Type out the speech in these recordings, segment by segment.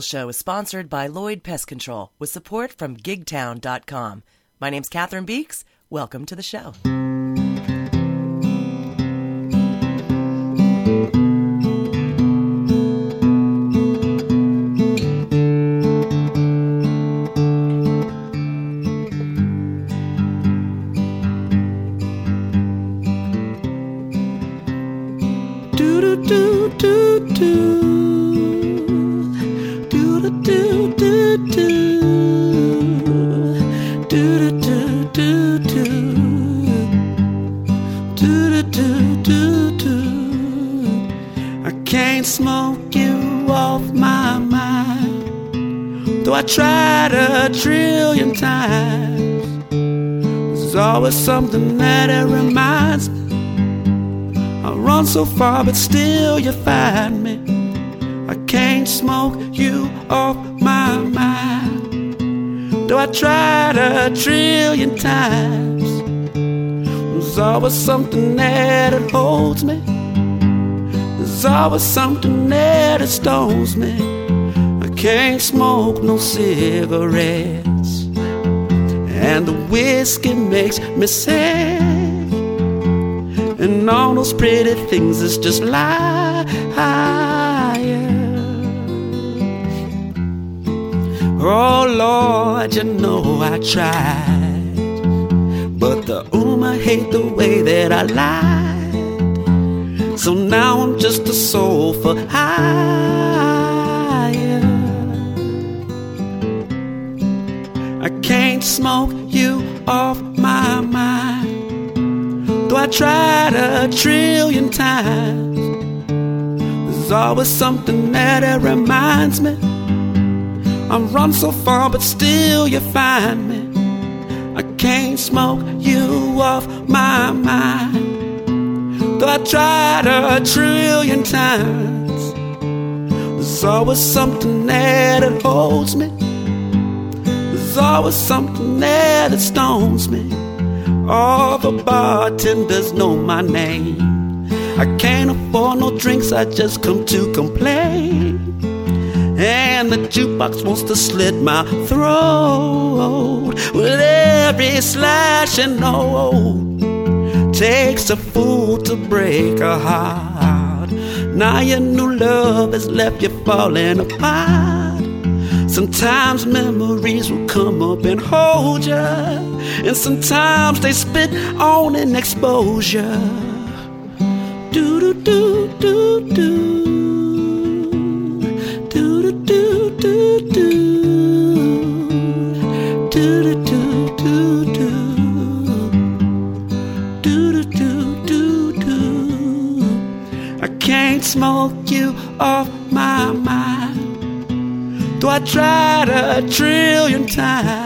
Show is sponsored by Lloyd Pest Control with support from gigtown.com. My name's Catherine Beeks. Welcome to the show. Something that it reminds me. I run so far, but still you find me. I can't smoke you off my mind. Though I tried a trillion times, there's always something that holds me. There's always something that stones me. I can't smoke no the whiskey makes me sick. And all those pretty things is just liars. Oh Lord, you know I tried. But the Uma hate the way that I lied. So now I'm just a soul for hire. I tried a trillion times, there's always something there that reminds me. I'm run so far, but still you find me. I can't smoke you off my mind. Though I tried a trillion times, there's always something there that holds me. There's always something there that stones me. All the bartenders know my name. I can't afford no drinks, I just come to complain. And the jukebox wants to slit my throat with every slashing note. Takes a fool to break a heart. Now your new love has left you falling apart. Sometimes memories will come up and hold ya, and sometimes they spit on an exposure. Do do do do do. Do do do do do. Do do do do do. Do do do do do. I can't smoke you off my mind. Though I tried a trillion times,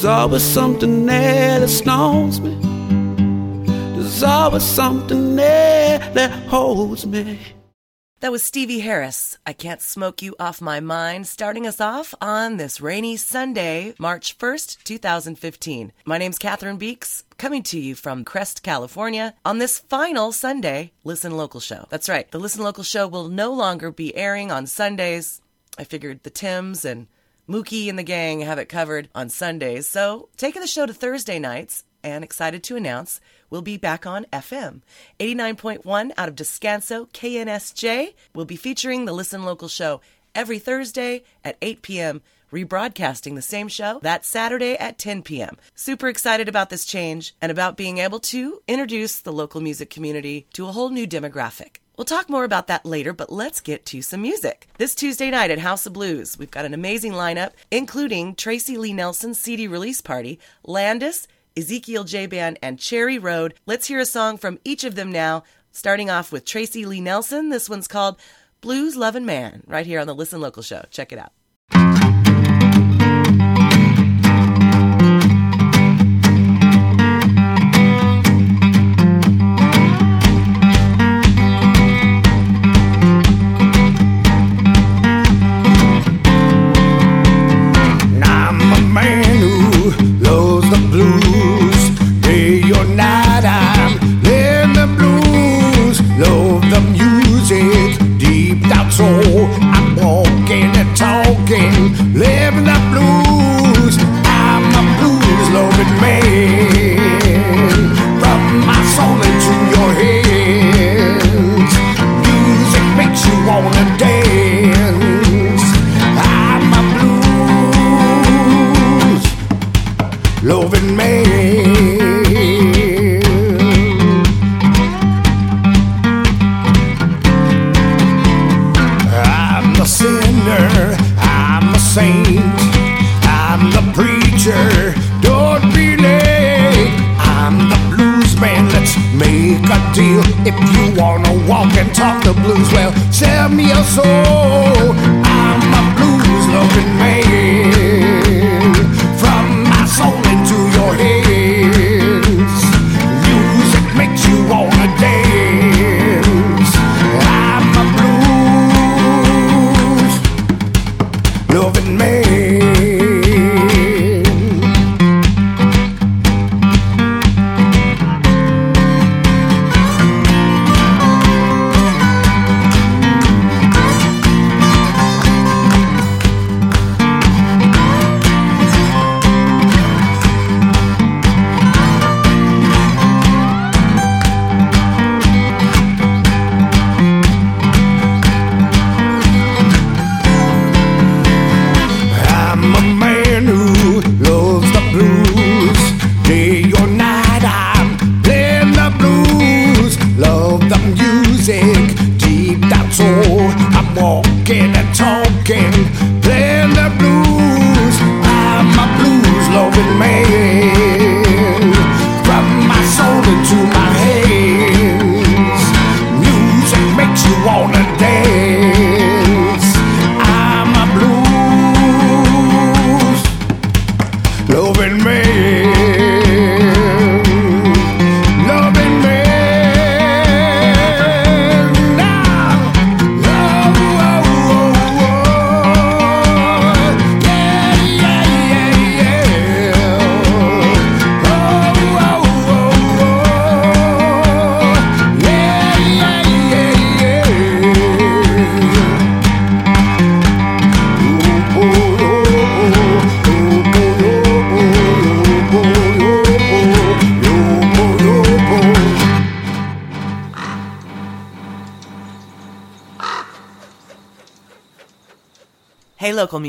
there's always something there that stones me. There's always something there that holds me. That was Stevie Harris. I can't smoke you off my mind, starting us off on this rainy Sunday, March 1st, 2015. My name's Catherine Beeks, coming to you from Crest, California, on this final Sunday Listen Local show. That's right, the Listen Local show will no longer be airing on Sundays. I figured the Tims and Mookie and the gang have it covered on Sundays, so taking the show to Thursday nights, and excited to announce we'll be back on FM. 89.1 out of Descanso, KNSJ, We'll be featuring the Listen Local show every Thursday at 8 p.m., rebroadcasting the same show that Saturday at 10 p.m. Super excited about this change and about being able to introduce the local music community to a whole new demographic. We'll talk more about that later, but let's get to some music. This Tuesday night at House of Blues, we've got an amazing lineup, including Tracy Lee Nelson's CD release party, Landis, Ezekiel J Band, and Cherry Road. Let's hear a song from each of them now, starting off with Tracy Lee Nelson. This one's called Blues Lovin' Man, right here on the Listen Local show. Check it out.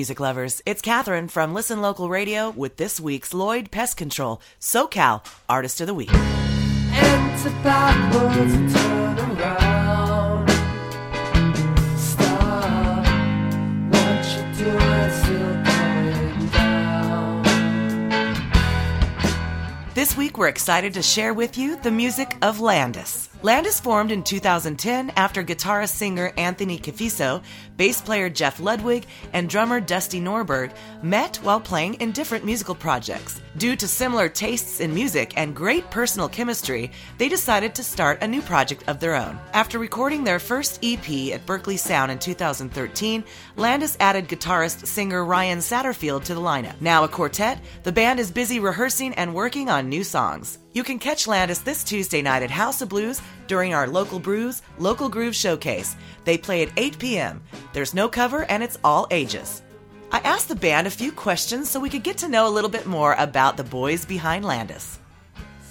Music lovers. It's Catherine from Listen Local Radio with this week's Lloyd Pest Control SoCal Artist of the Week. Enter backwards and turn around. Stop what doing, still going down. This week, we're excited to share with you the music of Landis. Landis formed in 2010 after guitarist singer Anthony Cafiso, bass player Jeff Ludwig, and drummer Dusty Norberg met while playing in different musical projects. Due to similar tastes in music and great personal chemistry, they decided to start a new project of their own. After recording their first EP at Berkley Sound in 2013, Landis added guitarist singer Ryan Satterfield to the lineup. Now a quartet, the band is busy rehearsing and working on new songs. You can catch Landis this Tuesday night at House of Blues during our Local Brews Local Groove Showcase. They play at 8 p.m. There's no cover and it's all ages. I asked the band a few questions so we could get to know a little bit more about the boys behind Landis.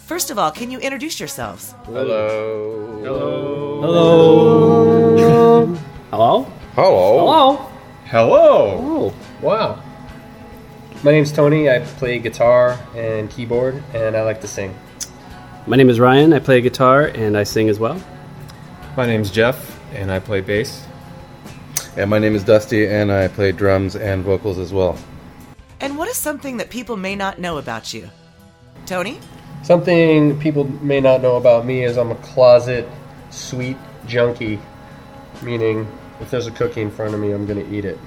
First of all, can you introduce yourselves? Hello. Hello. Hello? Hello. Hello? Hello. Oh. Wow. My name's Tony. I play guitar and keyboard, and I like to sing. My name is Ryan. I play guitar and I sing as well. My name's Jeff, and I play bass. And my name is Dusty, and I play drums and vocals as well. And what is something that people may not know about you? Tony? Something people may not know about me is I'm a closet sweet junkie, meaning if there's a cookie in front of me, I'm going to eat it.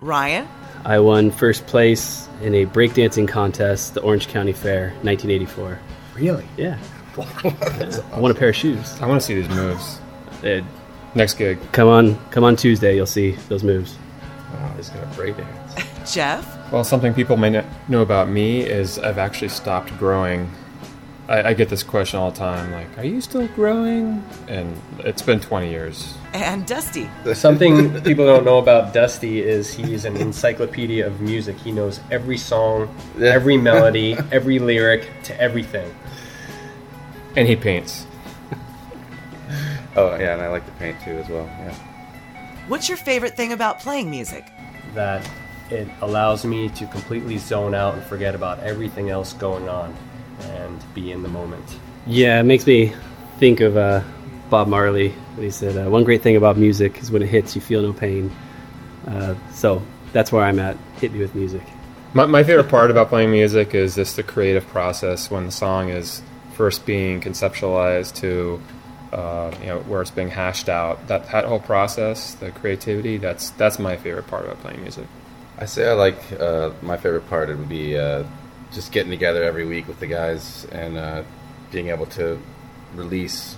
Ryan? I won first place in a breakdancing contest, the Orange County Fair, 1984. Really? Yeah. Yeah. I want a pair of shoes. I want to see these moves. Uh, Next gig. come on, come on Tuesday. You'll see those moves. Oh, he's gonna break dance. Jeff? Well, something people may not know about me is I've actually stopped growing. I, I get this question all the time, like, "Are you still growing?" And it's been 20 years. And Dusty? Something people don't know about Dusty is he's an encyclopedia of music. He knows every song, every melody, every lyric to everything. And he paints. Oh yeah, and I like to paint too as well. Yeah. What's your favorite thing about playing music? That it allows me to completely zone out and forget about everything else going on and be in the moment. Yeah, it makes me think of uh, Bob Marley. He said, uh, "One great thing about music is when it hits, you feel no pain." Uh, so that's where I'm at. Hit me with music. My, my favorite part about playing music is just the creative process when the song is first being conceptualized to uh, you know where it's being hashed out. That that whole process, the creativity, that's that's my favorite part about playing music. I say I like uh, my favorite part. It would be uh, just getting together every week with the guys and uh, being able to release,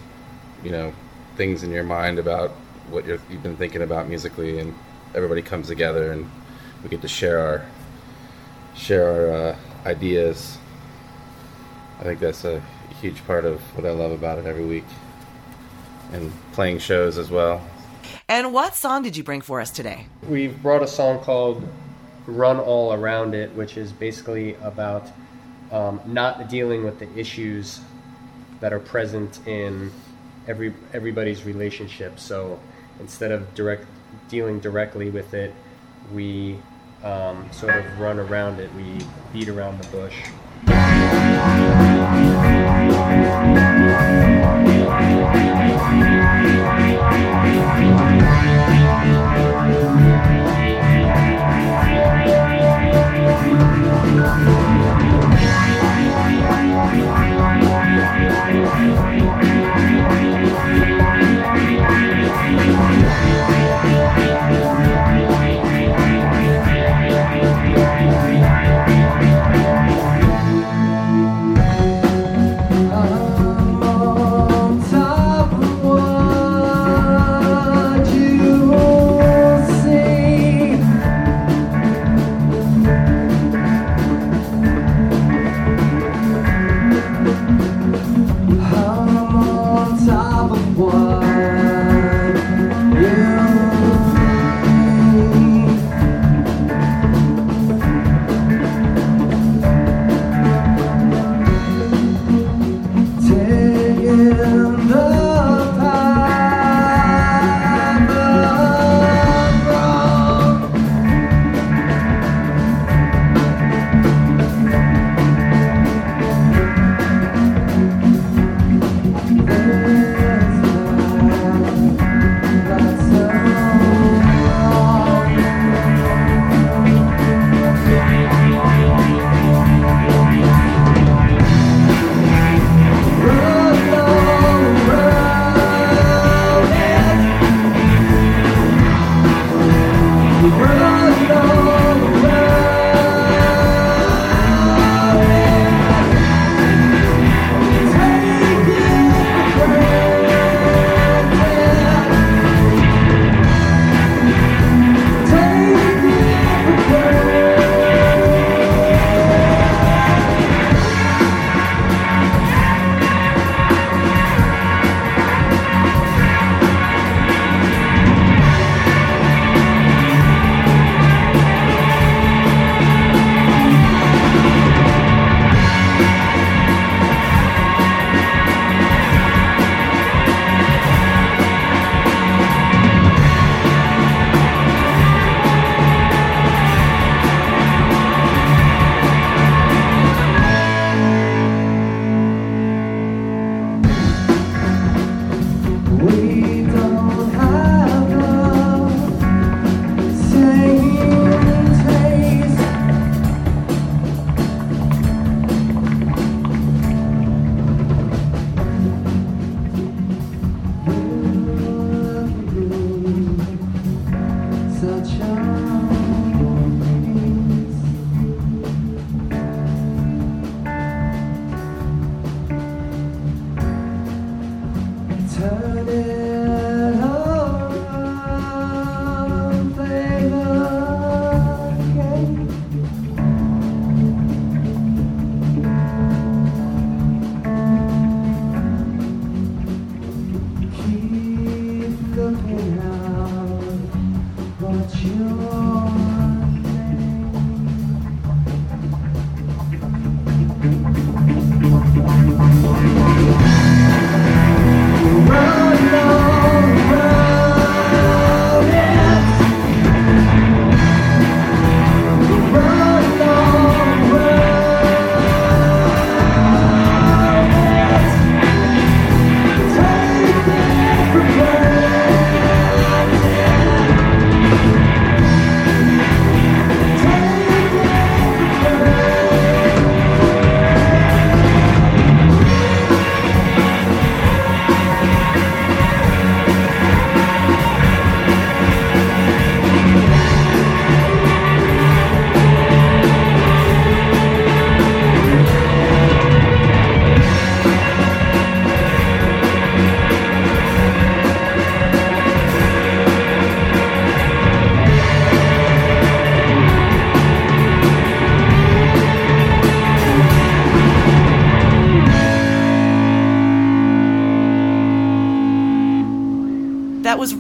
you know, things in your mind about what you're, you've been thinking about musically, and everybody comes together and we get to share our share our uh, ideas. I think that's a huge part of what I love about it every week, and playing shows as well. And what song did you bring for us today? We've brought a song called Run All Around It, which is basically about um, not dealing with the issues that are present in every everybody's relationship. So instead of direct dealing directly with it, we um, sort of run around it. We beat around the bush. Was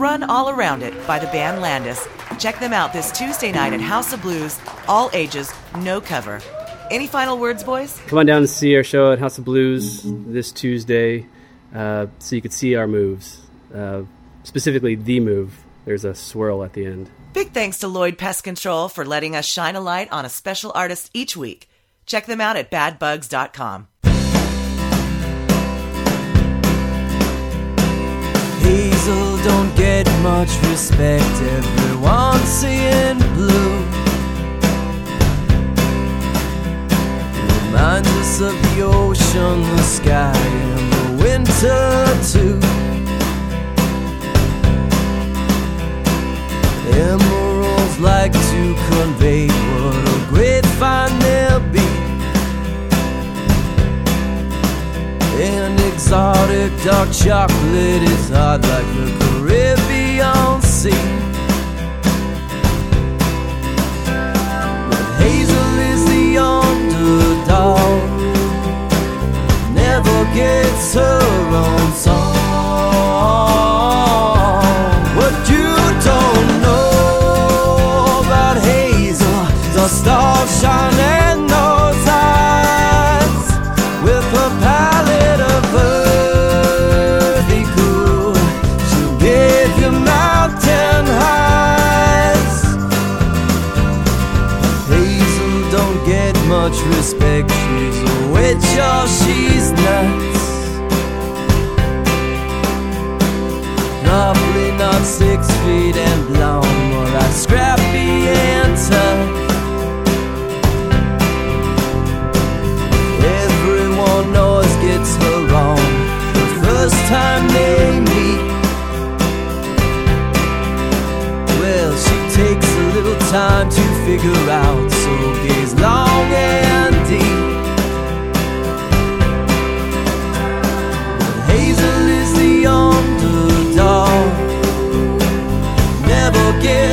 Run All Around It by the band Landis. Check them out this Tuesday night at House of Blues, all ages, no cover. Any final words, boys? Come on down and see our show at House of Blues this Tuesday uh, so you could see our moves. Uh, specifically, the move. There's a swirl at the end. Big thanks to Lloyd Pest Control for letting us shine a light on a special artist each week. Check them out at badbugs.com. don't get much respect. Everyone's seeing blue. Reminds us of the ocean, the sky, and the winter too. Emeralds like to convey what a great find they'll be. And exotic dark chocolate is hot like the Sea. But Hazel is the underdog, never gets her own song.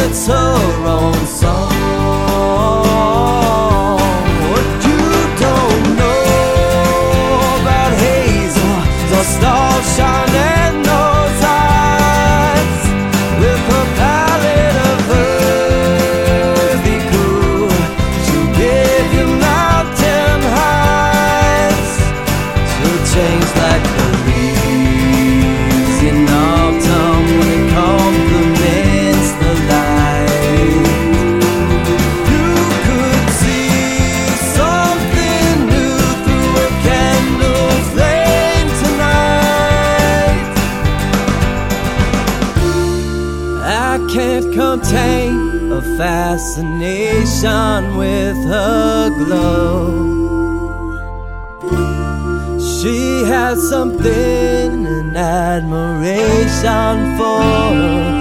Never fascination with her glow. She has something, an admiration for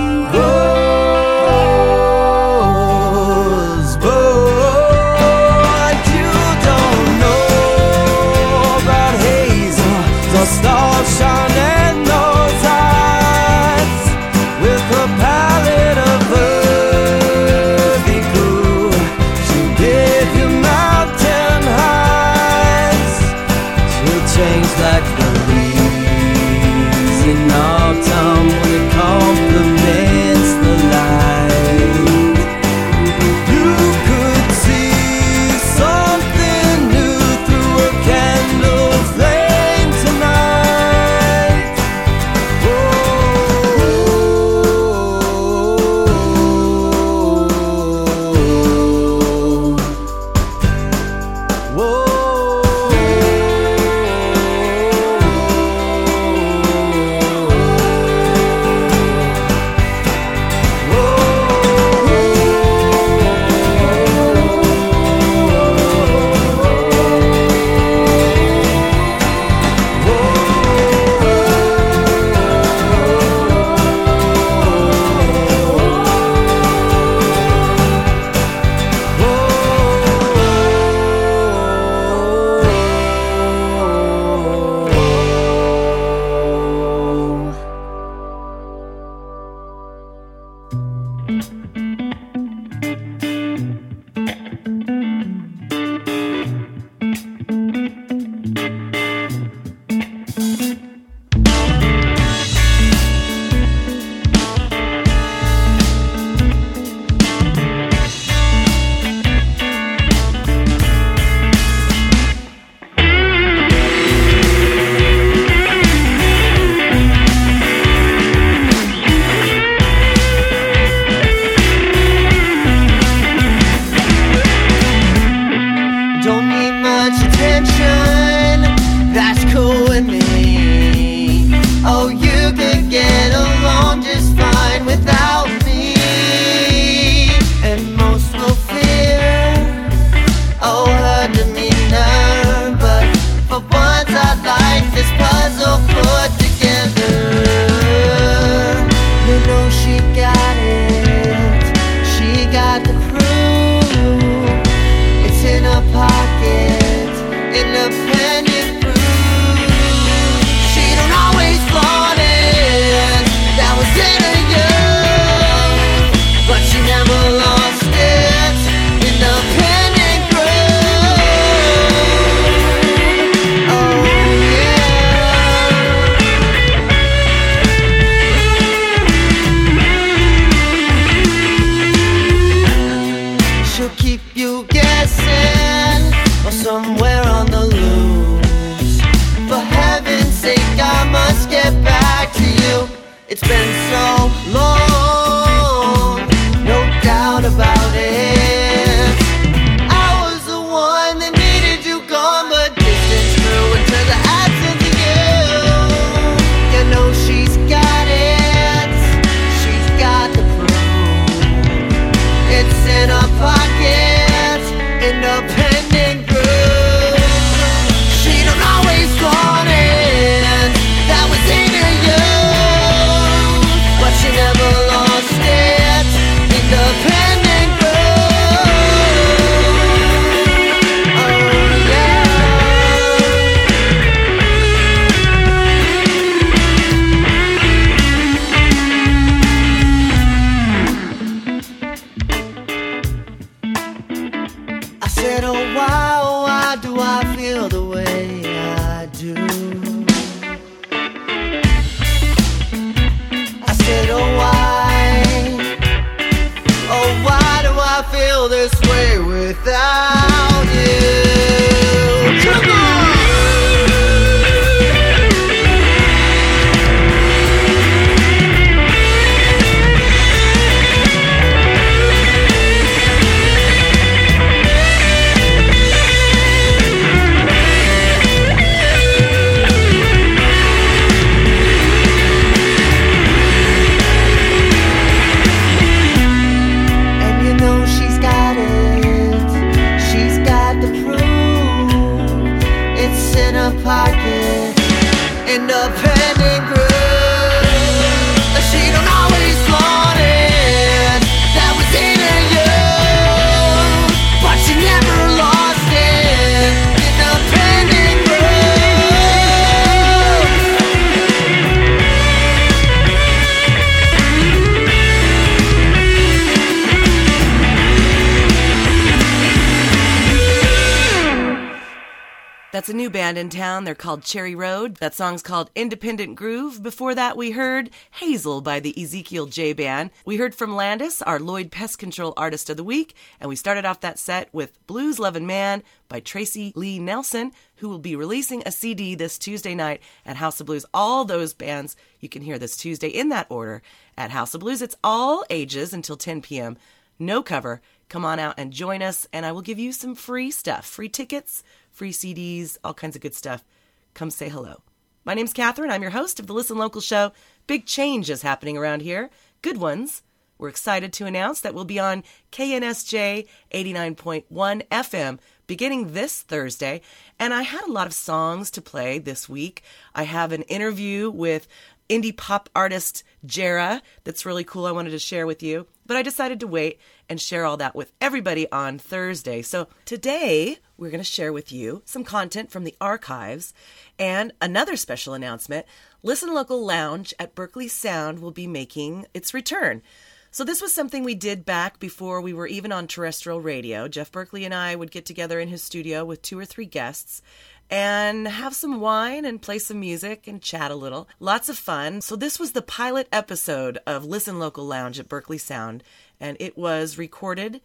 That's a new band in town. They're called Cherry Road. That song's called Independent Groove. Before that, we heard Hazel by the Ezekiel J Band. We heard from Landis, our Lloyd Pest Control Artist of the Week, and we started off that set with Blues Lovin' Man by Tracy Lee Nelson, who will be releasing a CD this Tuesday night at House of Blues. All those bands you can hear this Tuesday in that order at House of Blues. It's all ages until 10 p.m. No cover. Come on out and join us, and I will give you some free stuff free tickets, free CDs, all kinds of good stuff. Come say hello. My name's Catherine. I'm your host of the Listen Local show. Big change is happening around here. Good ones. We're excited to announce that we'll be on KNSJ 89.1 FM beginning this Thursday. And I had a lot of songs to play this week. I have an interview with indie pop artist Jera that's really cool. I wanted to share with you. But I decided to wait and share all that with everybody on Thursday. So today we're going to share with you some content from the archives and another special announcement. Listen Local Lounge at Berkley Sound will be making its return. So this was something we did back before we were even on terrestrial radio. Jeff Berkley and I would get together in his studio with two or three guests and have some wine and play some music and chat a little. Lots of fun. So this was the pilot episode of Listen Local Lounge at Berkley Sound and it was recorded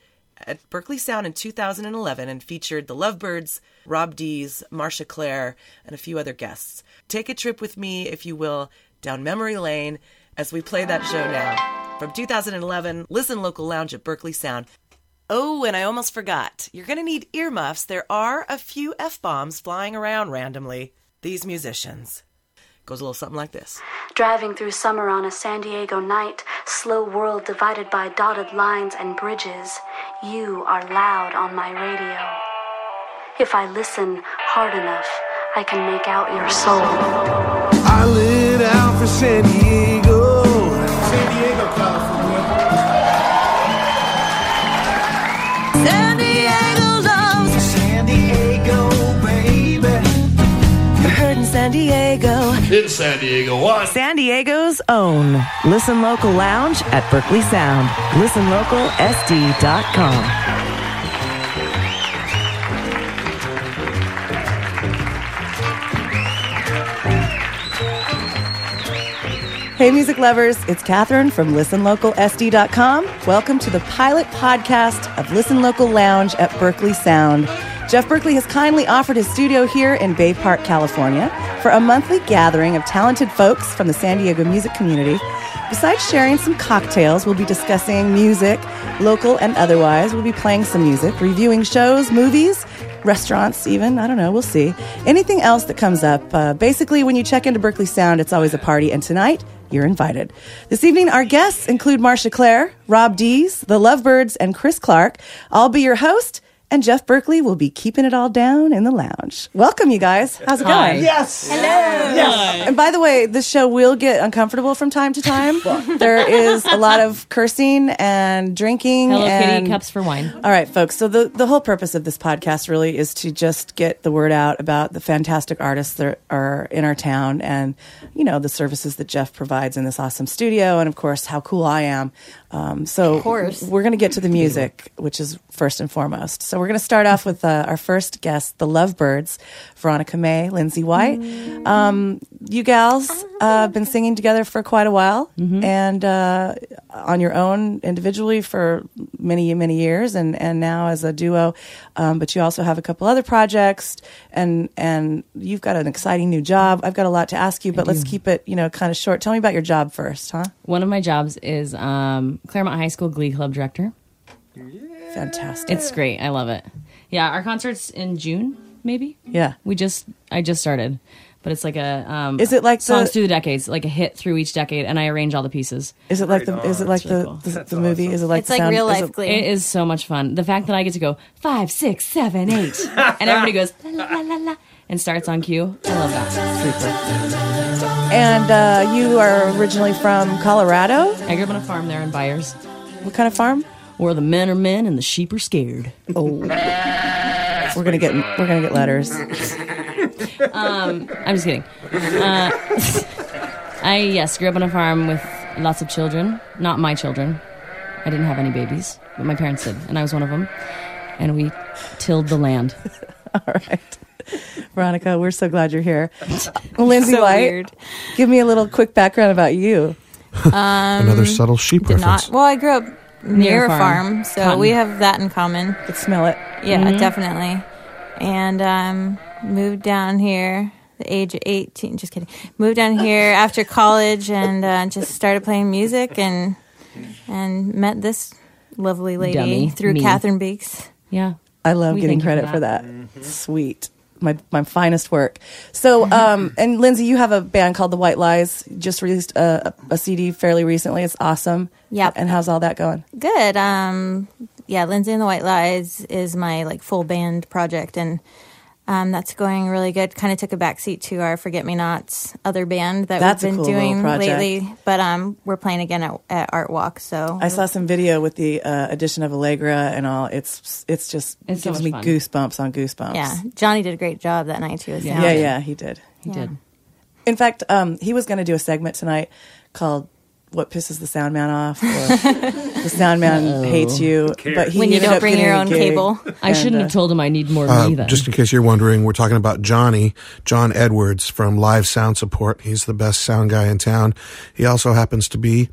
at Berkley Sound in 2011 and featured the Lovebirds, Rob Dees, Marcia Clare, and a few other guests. Take a trip with me, if you will, down memory lane as we play that show now. From 2011, Listen Local Lounge at Berkley Sound. Oh, and I almost forgot. You're going to need earmuffs. There are a few F bombs flying around randomly. These musicians. Goes a little something like this. Driving through summer on a San Diego night, slow world divided by dotted lines and bridges, you are loud on my radio. If I listen hard enough, I can make out your soul. I lit out for San Diego. San Diego, California. San Diego loves San Diego, baby. You're heard in San Diego. In San Diego, what? San Diego's own Listen Local Lounge at Berkley Sound. ListenLocalSD.com. Hey, music lovers, it's Catherine from ListenLocalSD.com. Welcome to the pilot podcast of Listen Local Lounge at Berkley Sound. Jeff Berkley has kindly offered his studio here in Bay Park, California, for a monthly gathering of talented folks from the San Diego music community. Besides sharing some cocktails, we'll be discussing music, local and otherwise. We'll be playing some music, reviewing shows, movies, restaurants, even. I don't know. We'll see. Anything else that comes up. Uh, basically, when you check into Berkley Sound, it's always a party. And tonight, you're invited. This evening, our guests include Marcia Clare, Rob Dees, the Lovebirds, and Chris Clark. I'll be your host, and Jeff Berkley will be keeping it all down in the lounge. Welcome, you guys. How's it Hi. going? Yes. Hello. Yes. And by the way, this show will get uncomfortable from time to time. there is a lot of cursing and drinking. Hello and... Kitty, cups for wine. All right, folks. So the the whole purpose of this podcast really is to just get the word out about the fantastic artists that are in our town, and you know the services that Jeff provides in this awesome studio, and of course how cool I am. Um, so Of course. we're going to get to the music, which is first and foremost. So we're going to start off with uh, our first guest, the Lovebirds, Veronica May, Lindsay White. Um, you gals uh, been singing together for quite a while, and uh, on your own individually for many many years, and and now as a duo. Um, but you also have a couple other projects, and and you've got an exciting new job. I've got a lot to ask you, but let's keep it you know kind of short. Tell me about your job first, huh? One of my jobs is um, Clairemont High School Glee Club director. Fantastic. It's great. I love it. Yeah, our concert's in June, maybe. Yeah. We just I just started, but it's like a um, Is it like the- songs through the decades, like a hit through each decade, and I arrange all the pieces. Is it like the is it like the, the the movie? Is it like It's the like sound, real is life it- It is so much fun. The fact that I get to go five, six, seven, eight, and everybody goes la la la la and starts on cue. I love that. And uh, you are originally from Colorado. I grew up on a farm there in Byers. What kind of farm? Where the men are men and the sheep are scared. Oh, we're gonna get we're gonna get letters. Um, I'm just kidding. Uh, I yes grew up on a farm with lots of children. Not my children. I didn't have any babies, but my parents did, and I was one of them. And we tilled the land. All right, Veronica, we're so glad you're here. Lindsay So White, weird. give me a little quick background about you. Um, Another subtle sheep reference. not. Well, I grew up near, Near a a farm. farm, so Cotton. we have that in common. Could smell it. Yeah, Mhm. definitely. And um, moved down here the age of 18. Just kidding. Moved down here after college and uh, just started playing music and and met this lovely lady Dummy, through me. Catherine Beeks. Yeah. I love We getting credit for for that. Sweet. My my finest work. So, um, and Lindsay, you have a band called The White Lies. Just released a, a CD fairly recently. It's awesome. Yeah. And how's all that going? Good. Um, yeah, Lindsay and the White Lies is my like full band project, and um, that's going really good. Kind of took a backseat to our Forget Me Nots other band that That's we've been cool doing lately. But um, we're playing again at, at Art Walk. So I saw some video with the uh, addition of Allegra and all. It's it's just It's gives much me fun. goosebumps on goosebumps. Yeah, Johnny did a great job that night too. with yeah, yeah, he did. He Yeah. did. In fact, um, he was going to do a segment tonight called "What Pisses the Sound Man Off" or "The Sound Man Uh-oh. Hates You." But he When you don't bring your own gig, cable. I shouldn't uh, have told him I need more Uh, me then. just in case you're wondering, we're talking about Johnny, John Edwards from Live Sound Support. He's the best sound guy in town. He also happens to be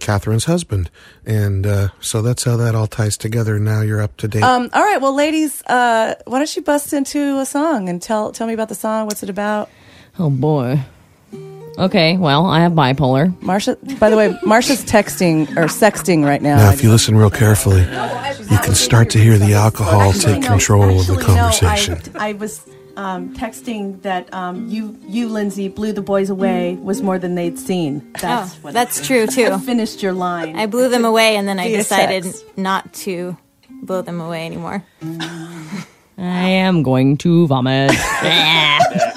Catherine's husband. And uh, so that's how that all ties together. Now you're up to date. Um, all right, well, ladies, uh, why don't you bust into a song and tell tell me about the song? What's it about? Oh boy. Okay, well, I have bipolar. Marsha, by the way, Marsha's texting or sexting right now. Now, if you listen real carefully, you can start to hear the alcohol take control of the Actually, no, conversation. I, I was um, texting that um, you, you, Lindsay, blew the boys away was more than they'd seen. That's Oh, what that's true too. I finished your line. I blew them away, and then I decided sex. not to blow them away anymore. I am going to vomit.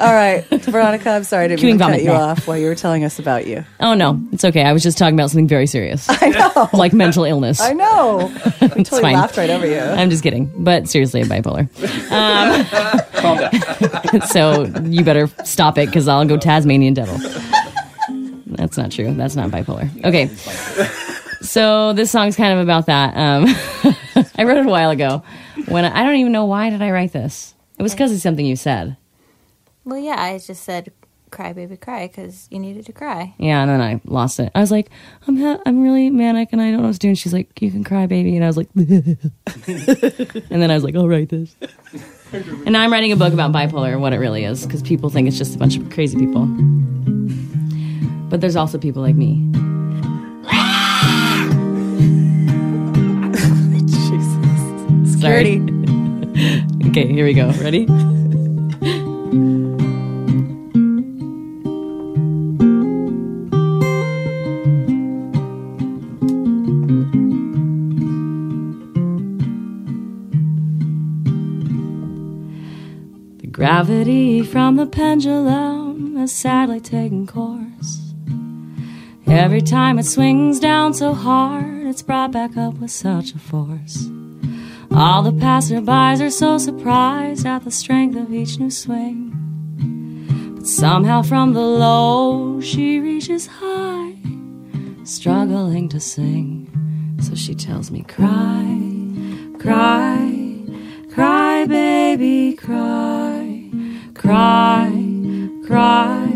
All right, Veronica, I'm sorry I didn't Chewing to cut vomit. you off while you were telling us about you. oh no, it's okay. I was just talking about something very serious. I know. like mental illness. I know. We It's totally fine. laughed right over you. I'm just kidding. But seriously, I'm bipolar. Um, so you better stop it because I'll go Tasmanian devil. That's not true. That's not bipolar. Okay. So this song's kind of about that. Um, I wrote it a while ago. When I, I don't even know why did I write this. It was because of something you said. Well, yeah, I just said, "Cry, baby, cry," because you needed to cry. Yeah, and then I lost it. I was like, I'm ha- I'm really manic and I don't know what to do. And she's like, you can cry, baby. And I was like, and then I was like, I'll write this. And now I'm writing a book about bipolar, and what it really is, because people think it's just a bunch of crazy people. But there's also people like me. Jesus. Sorry. okay, here we go. Ready? Gravity from the pendulum has sadly taken course. Every time it swings down so hard, it's brought back up with such a force. All the passerbys are so surprised at the strength of each new swing. But somehow from the low, she reaches high, struggling to sing. So she tells me, Cry, cry, cry, baby, cry, cry, cry,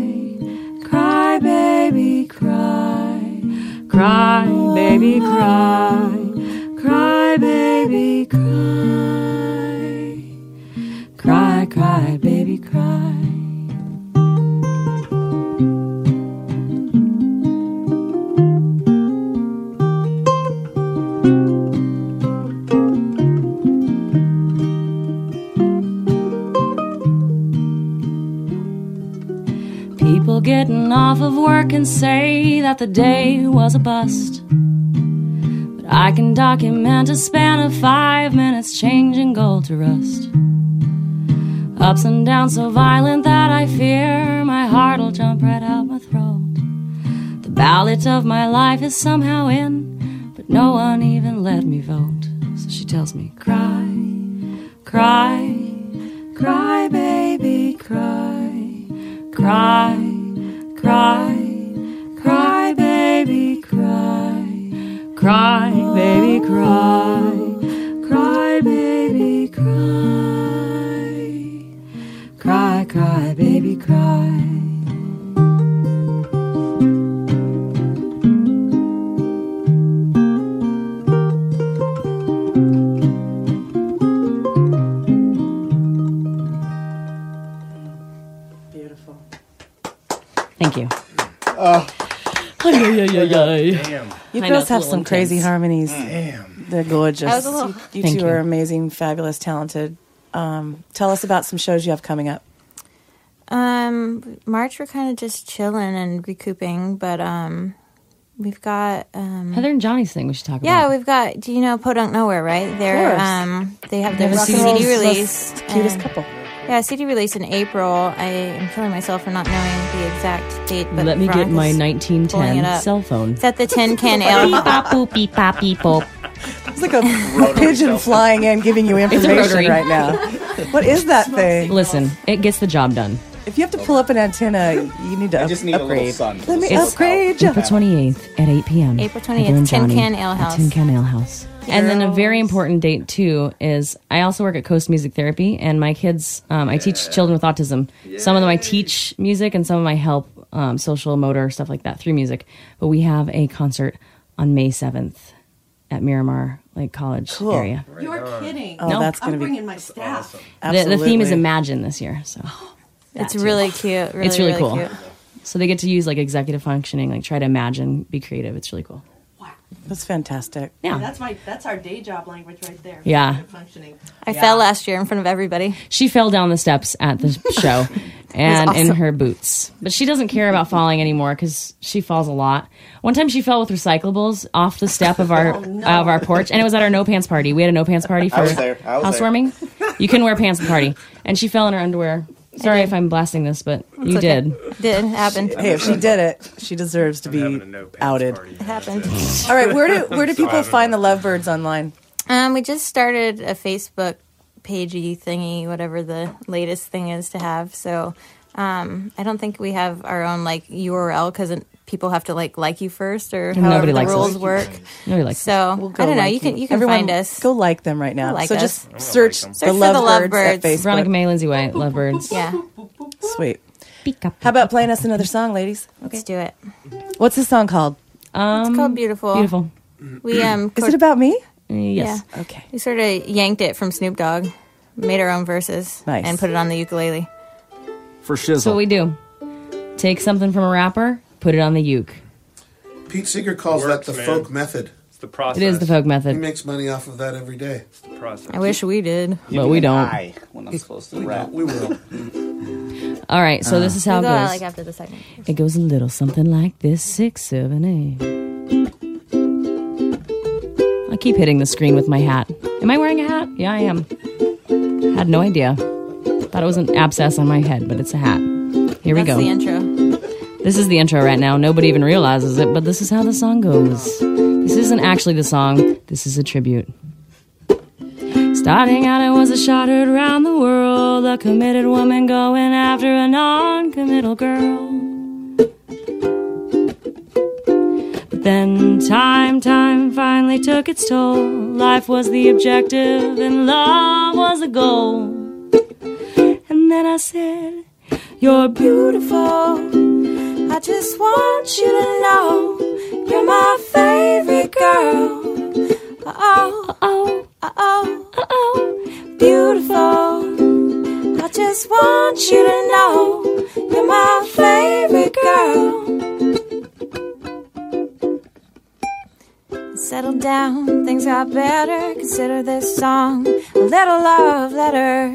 cry, baby, cry, cry, baby, cry, cry, baby, cry, cry, cry, baby, getting off of work and say that the day was a bust. But I can document a span of five minutes changing gold to rust. Ups and downs so violent that I fear my heart'll jump right out my throat. The ballot of my life is somehow in, but no one even let me vote. So she tells me, cry, cry, cry, baby, cry. Cry, cry, cry, baby, cry. Cry, baby, cry. Cry, baby, cry. Cry, cry, baby, cry. Oh. Damn. You I know, girls it's a have little some crazy intense. harmonies. Damn. They're gorgeous. That was a little- You, you Thank two you. are amazing, fabulous, talented. Um, tell us about some shows you have coming up. Um, March we're kind of just chilling and recouping, but um, we've got um, Heather and Johnny's thing we should talk about. Yeah, about. we've got. Do you know Podunk Nowhere? Right? They're course. um, they have their Rock and CD roll's release. most cutest and- couple. Yeah, CD release in April. I am killing myself for not knowing the exact date. But Let me get my 1910 cell phone. It's at the Tin Can Beep, Ale. bop, boop, beep, bop, beep, boop. It's like a, a pigeon flying in giving you information right now. What is that thing? Listen, it gets the job done. If you have to pull up an antenna, you need to up- just need a little upgrade. sun. Let me It's upgrade you. April 28th at 8 p.m. April 28th, and Tin Johnny Can Ale House. Tin Can Ale House. And then a very important date too is I also work at Coast Music Therapy, and my kids, um, I teach children with autism. Some of them I teach music, and some of them I help um, social, motor stuff like that through music. But we have a concert on May seventh at Miramar Lake College Cool. area. You're kidding. Oh, that's I'm gonna be bringing my staff. The, the theme is Absolutely. Imagine this year, so It's that too. really cute. Really, It's really cool. Cute. So they get to use like executive functioning, like try to imagine, be creative. It's really cool. That's fantastic. Yeah. That's my that's our day job language right there. Yeah. Functioning. I fell last year in front of everybody. She fell down the steps at the show and in her boots. But she doesn't care about falling anymore because she falls a lot. One time she fell with recyclables off the step of our Oh, no. of our porch, and it was at our no pants party. We had a no pants party for I was there. I was there. housewarming. You couldn't wear pants at the party, and she fell in her underwear. Sorry if I'm blasting this, but you okay. did. Did happened. Hey, if she did it, she deserves to be outed. It happened. All right, where do where do people find the lovebirds online? Um, we just started a Facebook pagey thingy, whatever the latest thing is to have. So, um, I don't think we have our own like URL because people have to like like you first or And however nobody the likes us. rules work. Nobody likes So We'll I don't know. like You can you can Everyone find us. Go like them right now. Like so us. just search, like them. the Search for the lovebirds at Lovebirds. Veronica May, Lindsay White, Lovebirds. Yeah, Sweet. How about playing us another song, ladies? let's do it. What's the song called? Um, It's called Beautiful. Beautiful. We um. Is it about me? Yes. Yeah. Okay. We sort of yanked it from Snoop Dogg, made our own verses, Nice. and put it on the ukulele. For shizzle. So what we do. Take something from a rapper, put it on the uke. Pete Seeger calls Works, that the man. folk method. It's the process. It is the folk method. He method, makes money off of that every day. It's the process. I wish we did. but we don't. I, when I'm supposed to rap. We will. All right, so this is how we it go goes. out like after the second. It goes a little something like this six, seven, eight. I keep hitting the screen with my hat. Am I wearing a hat? Yeah, I am. Had no idea. Thought it was an abscess on my head, but it's a hat. Here we That's go. the intro. This is the intro right now. Nobody even realizes it, but this is how the song goes. This isn't actually the song, this is a tribute. Starting out, I was a shot heard around the world, a committed woman going after a non committal girl. But then time, time finally took its toll. Life was the objective, and love was the goal. And then I said, You're beautiful. I just want you to know you're my favorite girl. Oh, oh, oh, uh oh. beautiful. I just want you to know you're my favorite girl. Settle down, things got better. Consider this song a little love letter.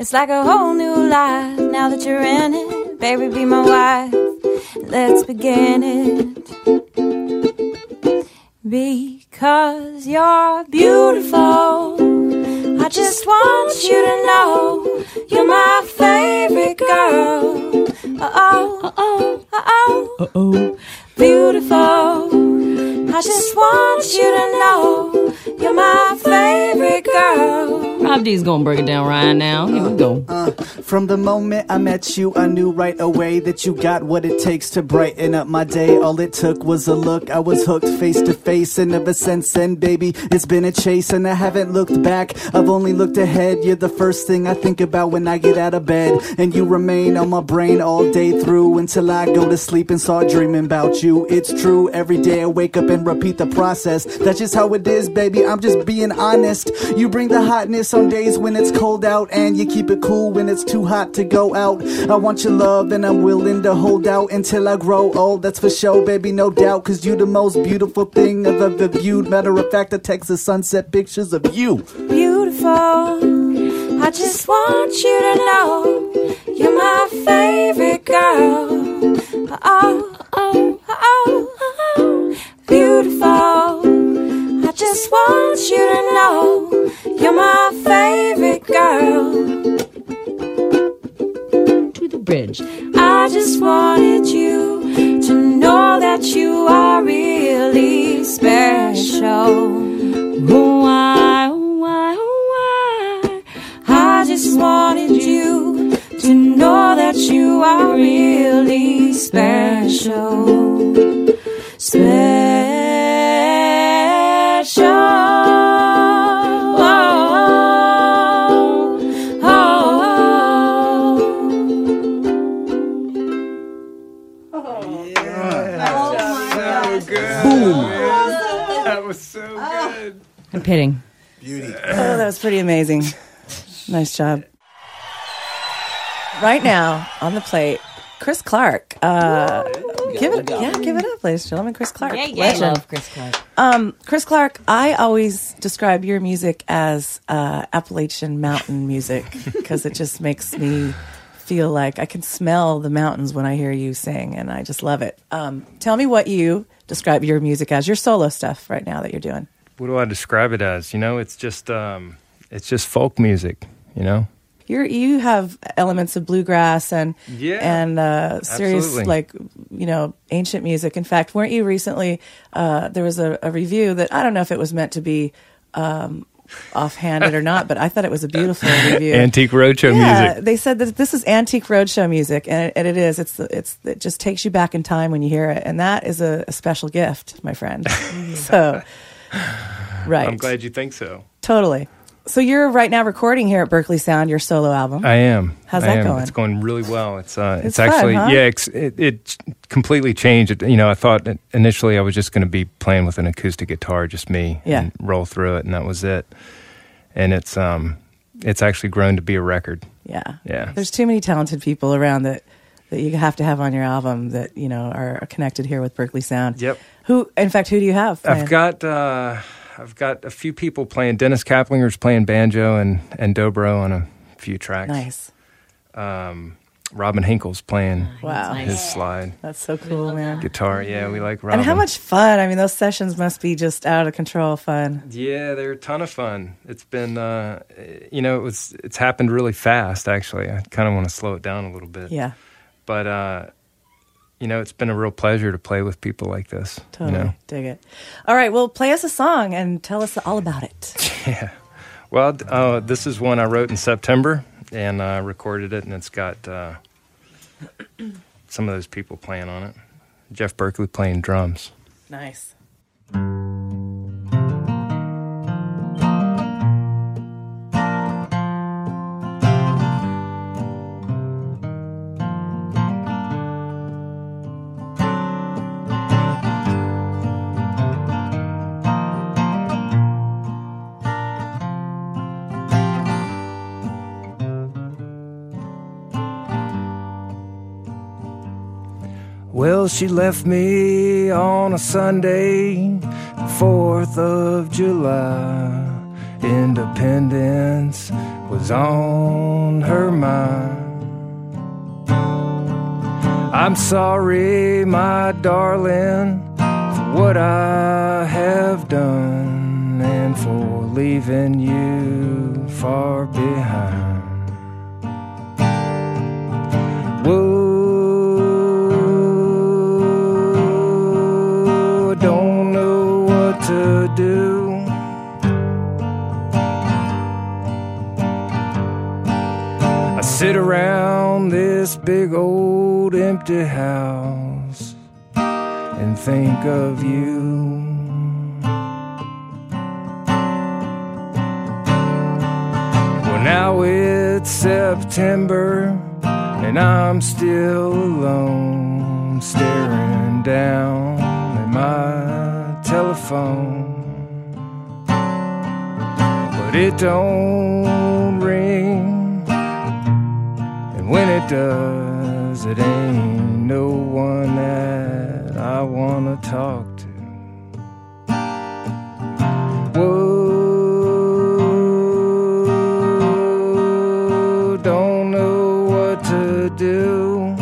It's like a whole new life now that you're in it. Baby, be my wife. Let's begin it. Because you're beautiful. I just want you to know you're my favorite girl. Uh oh, uh oh, uh oh. Uh oh. Beautiful. I just want you to know you're my favorite girl. Rob D's gonna break it down right now. Here we go. Uh, from the moment I met you, I knew right away that you got what it takes to brighten up my day. All it took was a look. I was hooked face to face, and ever since then, baby, it's been a chase, and I haven't looked back. I've only looked ahead. You're the first thing I think about when I get out of bed, and you remain on my brain all day through until I go to sleep and start dreaming about you. It's true. Every day I wake up and repeat the process. That's just how it is, baby. I'm just being honest. You bring the hotness on days when it's cold out, and you keep it cool when it's too hot to go out. I want your love, and I'm willing to hold out until I grow old. That's for sure, baby, no doubt. Cause you the most beautiful thing I've ever viewed. Matter of fact, I text the sunset pictures of you. Beautiful. I just want you to know you're my favorite girl. Oh, oh, oh, oh. Beautiful. I just want you to know you're my favorite girl. To the bridge. I just wanted you to know that you are really special. Oh, why, oh, why, oh, why? I just wanted you to know that you are really special. Special. Oh, oh. Oh So good. Boom. That was so good. I'm pitting. Beauty. Oh, that was pretty amazing. Nice job. right now on the plate, Chris Clark. Uh, give it, yeah, give it up, ladies and gentlemen. Chris Clark. Yeah, yeah. Legend. I love Chris Clark. Um, Chris Clark, I always describe your music as uh, Appalachian mountain music because it just makes me feel like I can smell the mountains when I hear you sing, and I just love it. Um, tell me what you describe your music as, your solo stuff right now that you're doing. What do I describe it as? You know, it's just um, it's just folk music. You know, You're, you have elements of bluegrass and Yeah, and uh, serious absolutely. like you know ancient music. In fact, weren't you recently? Uh, there was a, a review that I don't know if it was meant to be um, offhanded or not, but I thought it was a beautiful review. Antique roadshow yeah, music. they said that this is antique roadshow music, and it, and it is. It's it's it just takes you back in time when you hear it, and that is a, a special gift, my friend. so, right, I'm glad you think so. totally. So you're right now recording here at Berkley Sound your solo album. I am. How's I that am. going? It's going really well. It's uh, It's it's, fun, actually huh? yeah, it's, it, it completely changed. It, you know, I thought initially I was just going to be playing with an acoustic guitar, just me, Yeah. and roll through it, and that was it. And it's um, it's actually grown to be a record. Yeah. Yeah. There's too many talented people around that that you have to have on your album that you know are connected here with Berkley Sound. Yep. Who, in fact, who do you have? playing? I've got uh, I've got a few people playing. Dennis Caplinger's playing banjo and and dobro on a few tracks. Nice. Um, Robin Henkel's playing Wow. his slide That's so cool, man. guitar. Yeah, we like Robin. And how much fun? I mean, those sessions must be just out of control fun. Yeah, they're a ton of fun. It's been, uh, you know, it was it's happened really fast. Actually, I kind of want to slow it down a little bit. Yeah. But uh, you know, it's been a real pleasure to play with people like this. Totally You know? dig it. All right, well, play us a song and tell us all about it. Yeah. Well, uh, this is one I wrote in September and uh, recorded it, and it's got uh, some of those people playing on it. Jeff Berkley playing drums. Nice. Well, she left me on a Sunday, 4th of July. Independence was on her mind. I'm sorry, my darling, for what I have done and for leaving you far behind. Sit around this big old empty house and think of you. Well, now it's September and I'm still alone, staring down at my telephone. But it don't when it does, it ain't no one that I wanna talk to. Whoa, don't know what to do.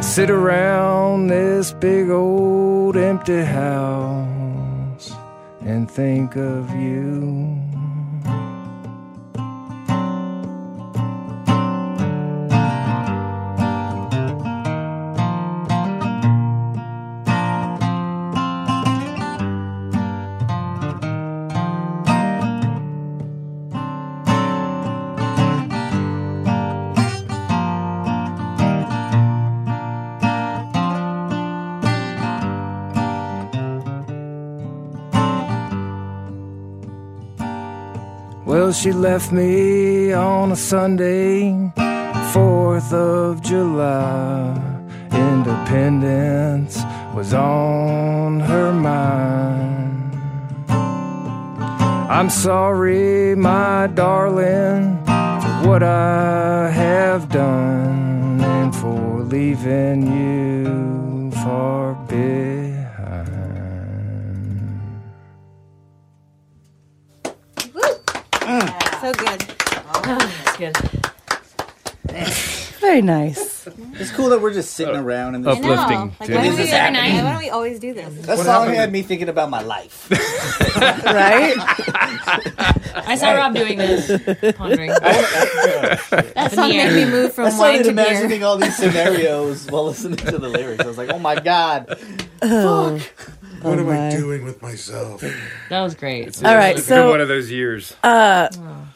Sit around this big old empty house and think of you. Well, she left me on a Sunday, 4th of July. Independence was on her mind. I'm sorry, my darling, for what I have done and for leaving you far. That's good. Very nice. It's cool that we're just sitting around and this I know. Like, why, When don't is we, this happening? why don't we always do this? That song had me thinking about my life. right? I saw Rob doing this, pondering. That song made me move from I wine started to imagining all these scenarios while listening to the lyrics. I was like, oh my god. Oh. What am my. I doing with myself? That was great. All right, It's so- been one of those years. Uh,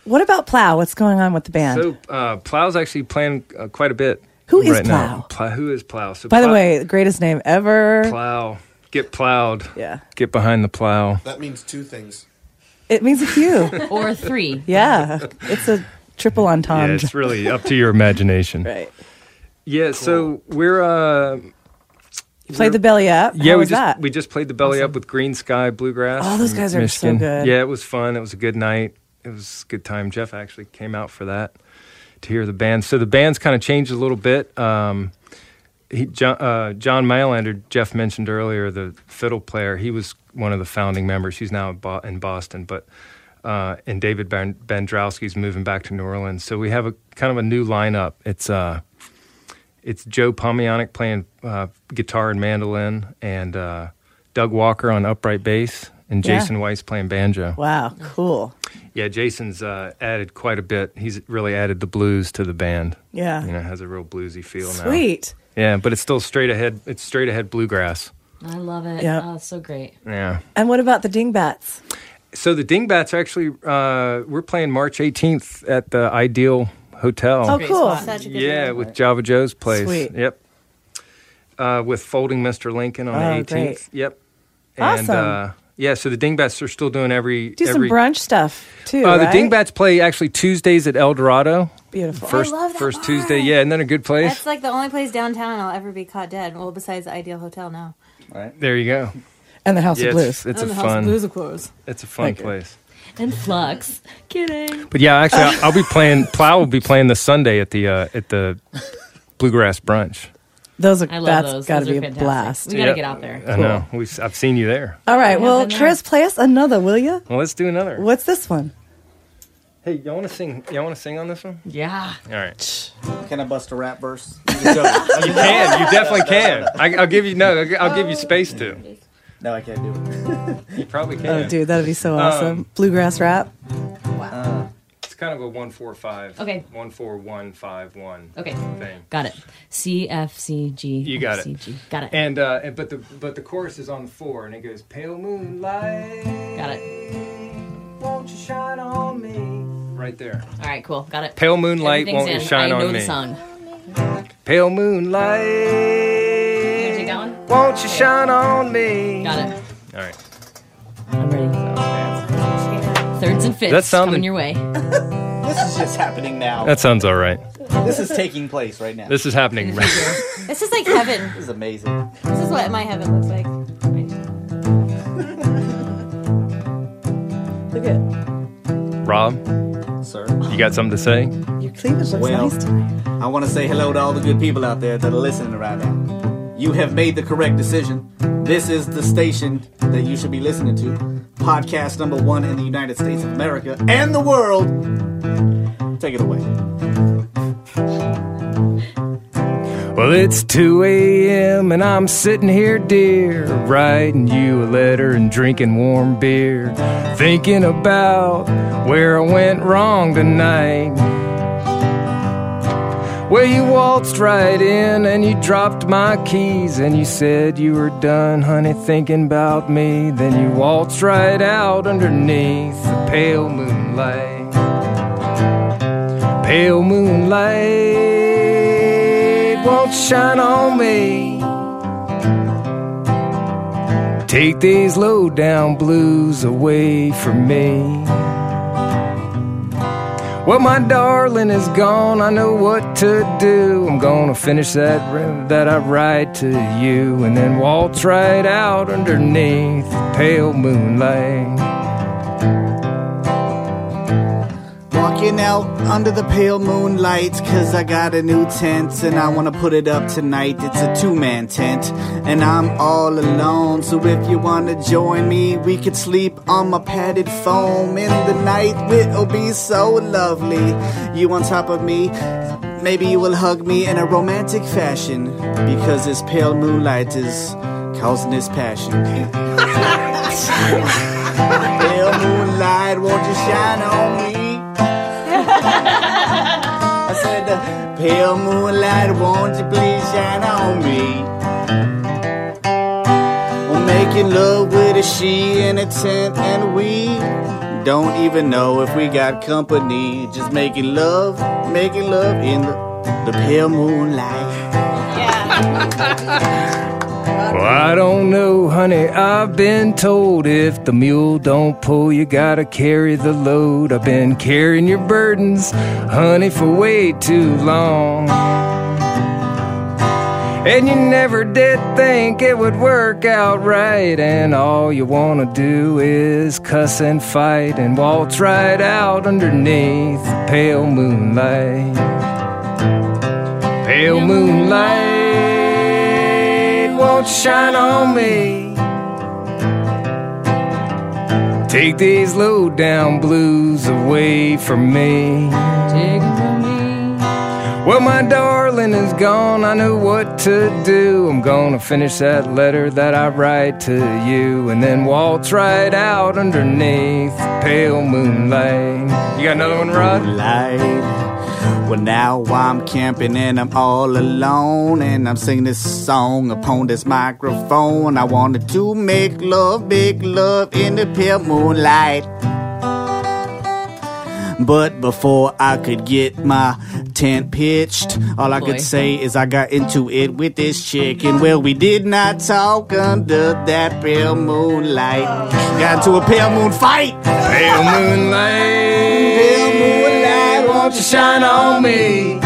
what about Plow? What's going on with the band? So uh, Plow's actually playing uh, quite a bit. Who is right now. Plow? Plow? Who is Plow? So By the Plow- way, greatest name ever. Plow. Get plowed. Yeah. Get behind the plow. That means two things. It means a few. or three. Yeah, it's a triple Yeah, entendre. it's really up to your imagination. right. Yeah, so we're uh You played the belly up. yeah, How we was just that? we just played the belly up with Greensky Bluegrass. Oh, those guys are so Michigan. good. Yeah, it was fun. It was a good night. It was a good time. Jeff actually came out for that to hear the band. So the band's kind of changed a little bit. Um, he, John, uh, John Mylander, Jeff mentioned earlier, the fiddle player. He was one of the founding members. He's now in Boston, but uh, and David ben- Bandrowski's moving back to New Orleans. So we have a kind of a new lineup. It's uh, it's Joe Pomianic playing uh, guitar and mandolin, and uh, Doug Walker on upright bass, and Yeah. Jason Weiss playing banjo. Wow, cool. Yeah, Jason's uh, added quite a bit. He's really added the blues to the band. Yeah. you know, has a real bluesy feel now. Sweet. Yeah, but it's still straight ahead. It's straight ahead bluegrass. I love it. Yeah. Oh, it's so great. Yeah. And what about the Dingbats? So the Dingbats are actually uh, we're playing March 18th at the Ideal Hotel. Oh, cool. Such a good yeah, show. with Java Joe's place. Sweet. Yep. Uh, with Folding Mr. Lincoln on Oh, the 18th. great. Yep. And Awesome. Yeah, so the Dingbats are still doing every Do some brunch stuff too. Uh, right? The Dingbats play actually Tuesdays at El Dorado. Beautiful. First I love that first bar. Tuesday. Yeah, and then a good place? That's like the only place downtown I'll ever be caught dead. Well, besides the Ideal Hotel now. Right. There you go. And the House Yeah, of it's- Blues. It's, And a the House of fun. Blues, of course. It's a fun Thank you. place. And Flux. Kidding. But yeah, actually, I'll, I'll be playing. Plow will be playing this Sunday at the uh, at the bluegrass brunch. Those are I love that's those. got to Those be are a fantastic. blast. We gotta Yep. get out there. I know. We, I've seen you there. All right. Well, been there. Tris, play us another, will you? Well, let's do another. What's this one? Hey, y'all want to sing? Y'all want to sing on this one? Yeah. All right. Can I bust a rap verse? You can. You definitely can. I, I'll give you no. I'll, I'll give you space to. No, I can't do it. You probably can. Oh, dude, that'd be so Um, awesome. Bluegrass rap. It's kind of a one four five. Okay. One four one five one. Okay. Thing. Got it. C F C G. You got it. G. Got it. And uh, and- but the but the chorus is on four, and it goes pale moonlight. Got it. Won't you shine on me? Right there. All right. Cool. Got it. Pale moonlight, won't you in. shine I know on the me? song. Pale moonlight. You take that one? Won't you shine on me? Got it. Thirds and fifths That sounded- coming your way. This is just happening now. That sounds all right. This is taking place right now. This is happening. Right now. This is like heaven. This is amazing. This is what my heaven looks like. Look at Rob, Sir. you got something to say? your cleavage looks Well, nice tonight. I want to say hello to all the good people out there that are listening right now. You have made the correct decision. This is the station that you should be listening to. Podcast number one in the United States of America and the world. Take it away. Well, it's 2 a.m. and I'm sitting here, dear, writing you a letter and drinking warm beer, thinking about where I went wrong tonight. Well, you waltzed right in and you dropped my keys and you said you were done, honey, thinking about me. Then you waltzed right out underneath the pale moonlight. Pale moonlight, won't shine on me? Take these low down blues away from me. Well, my darling is gone. I know what to do. I'm gonna finish that that I write to you, and then waltz right out underneath the pale moonlight. Out under the pale moonlight. Cause I got a new tent and I wanna put it up tonight. It's a two man tent and I'm all alone. So if you wanna join me, we could sleep on my padded foam in the night. It'll be so lovely. You on top of me. Maybe you will hug me in a romantic fashion because this pale moonlight is causing this passion. pale moonlight, won't you shine on me? Pale moonlight, won't you please shine on me? We're making love with a she in a tent, and we don't even know if we got company. Just making love, making love in the, the pale moonlight. Well, I don't know, honey. I've been told if the mule don't pull, you gotta carry the load. I've been carrying your burdens, honey, for way too long. And you never did think it would work out right. And all you wanna do is cuss and fight and waltz right out underneath the pale moonlight. Pale moonlight won't shine on me. Take these low down blues away from me. Take 'em from me. Well, my darling is gone. I know what to do. I'm gonna finish that letter that I write to you and then waltz right out underneath the pale moonlight. You got another one, Rod? Moonlight. Well, now I'm camping and I'm all alone, and I'm singing this song upon this microphone. I wanted to make love, big love in the pale moonlight. But before I could get my tent pitched, all I Boy. could say is I got into it with this chick. And well, we did not talk under that pale moonlight. Got into a pale moon fight. Pale moonlight. Won't you shine on me?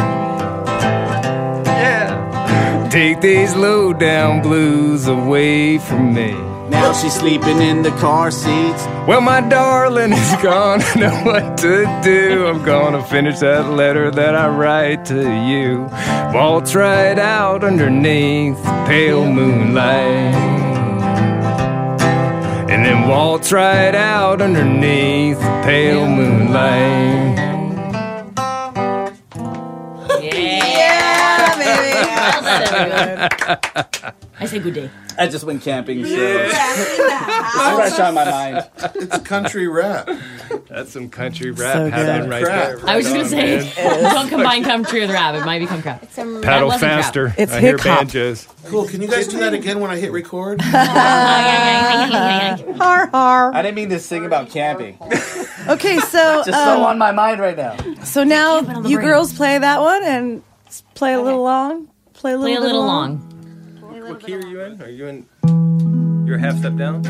Yeah. Take these low down blues away from me. Now she's sleeping in the car seats. Well, my darling is gone. I know what to do. I'm gonna finish that letter that I write to you. Waltz right out underneath the pale moonlight. And then waltz right out underneath the pale moonlight. I say good day. I just went camping, so it's fresh on my mind. It's country rap. That's some country rap So happening good. right Crap. there. I was just gonna Right say, man. don't combine country with rap. It might become crap. Paddle That wasn't crap. faster. It's I hear hip-hop. banjos. Cool. Can you guys do that again when I hit record? Har har. I didn't mean to sing about camping. Okay, so Just so um, on my mind right now. so now Camp it on the you brain. girls play that one and s- play a little long. Play a little, Play a bit little along. long. What key are you in? Are you in? You're half step down.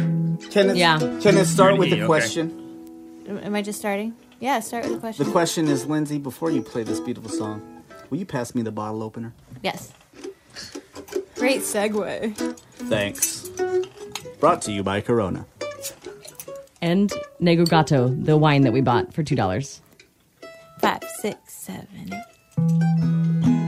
Can it, Yeah. can it start with in E, the okay. question? Am I just starting? Yeah, start with the question. The question is, Lindsay, before you play this beautiful song, will you pass me the bottle opener? Yes. Great segue. Thanks. Brought to you by Corona. And Nego Gato, the wine that we bought for two dollars. Five, six, seven, eight.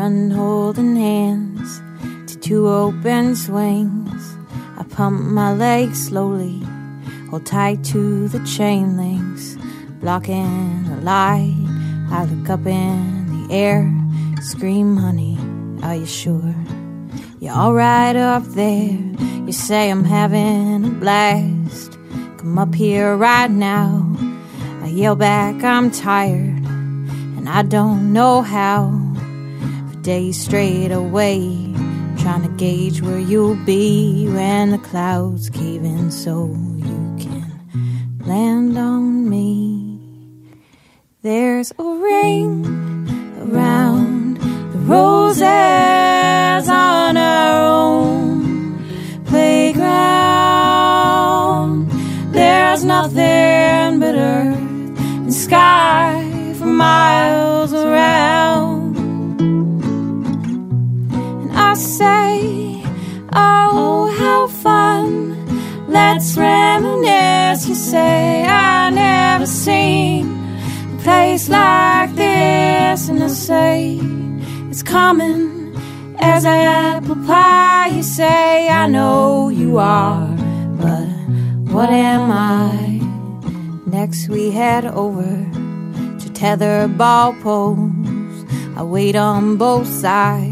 Run holding hands to two open swings. I pump my legs slowly, hold tight to the chain links, blocking the light. I look up in the air, scream, honey, are you sure? You're all right up there. You say I'm having a blast. Come up here right now. I yell back, I'm tired, and I don't know how. Days straight away, trying to gauge where you'll be when the clouds cave in so you can land on me. There's a ring around the roses on our own playground. There's nothing but earth and sky for miles around. I say, Oh, how fun! Let's reminisce. You say I never seen a place like this, and I say it's coming as apple pie. You say I know you are, but what am I? Next we head over to tether ball poles. I wait on both sides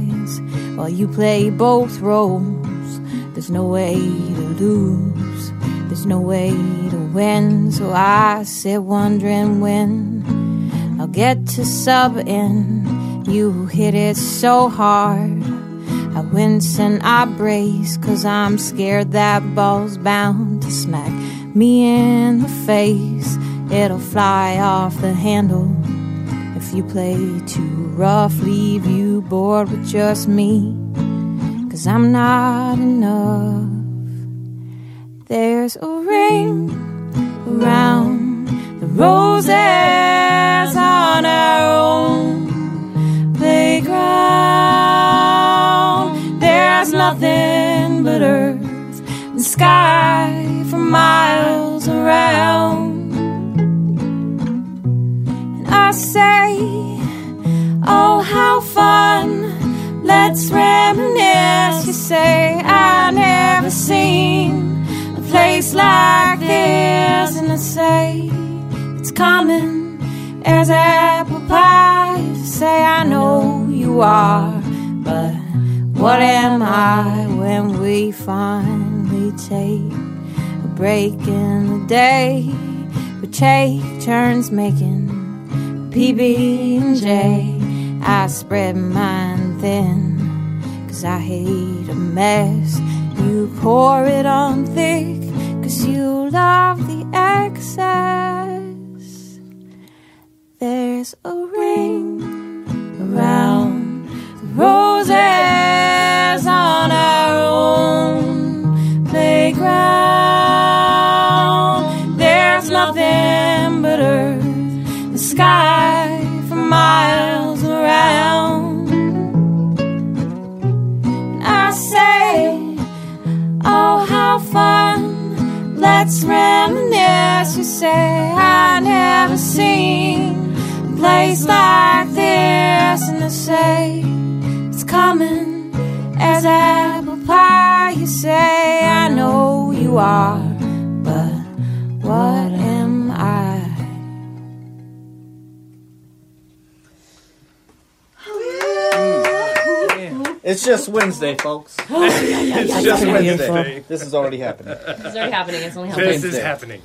while you play both roles. There's no way to lose, there's no way to win. So I sit wondering when I'll get to sub in. You hit it so hard. I wince and I brace, cause I'm scared that ball's bound to smack me in the face. It'll fly off the handle if you play too rough, leave you bored with just me. Cause I'm not enough. There's a ring around the roses on our own playground. There's nothing but earth and sky for miles around. I say, Oh, how fun! Let's reminisce. You say, I never seen a place like this, and I say, It's coming as apple pie. You say, I know you are, but what am I when we finally take a break in the day? We take turns making PB and J. I spread mine thin, cause I hate a mess. You pour it on thick, cause you love the excess. There's a ring around the roses miles around. And I say, Oh, how fun! Let's reminisce. You say, I never seen a place like this, and I say, It's coming as apple pie. You say, I know you are, It's just Wednesday, folks. Oh, yeah, yeah, yeah, it's just yeah. Wednesday. This is already happening. It's already happening. It's only happening. This is happening.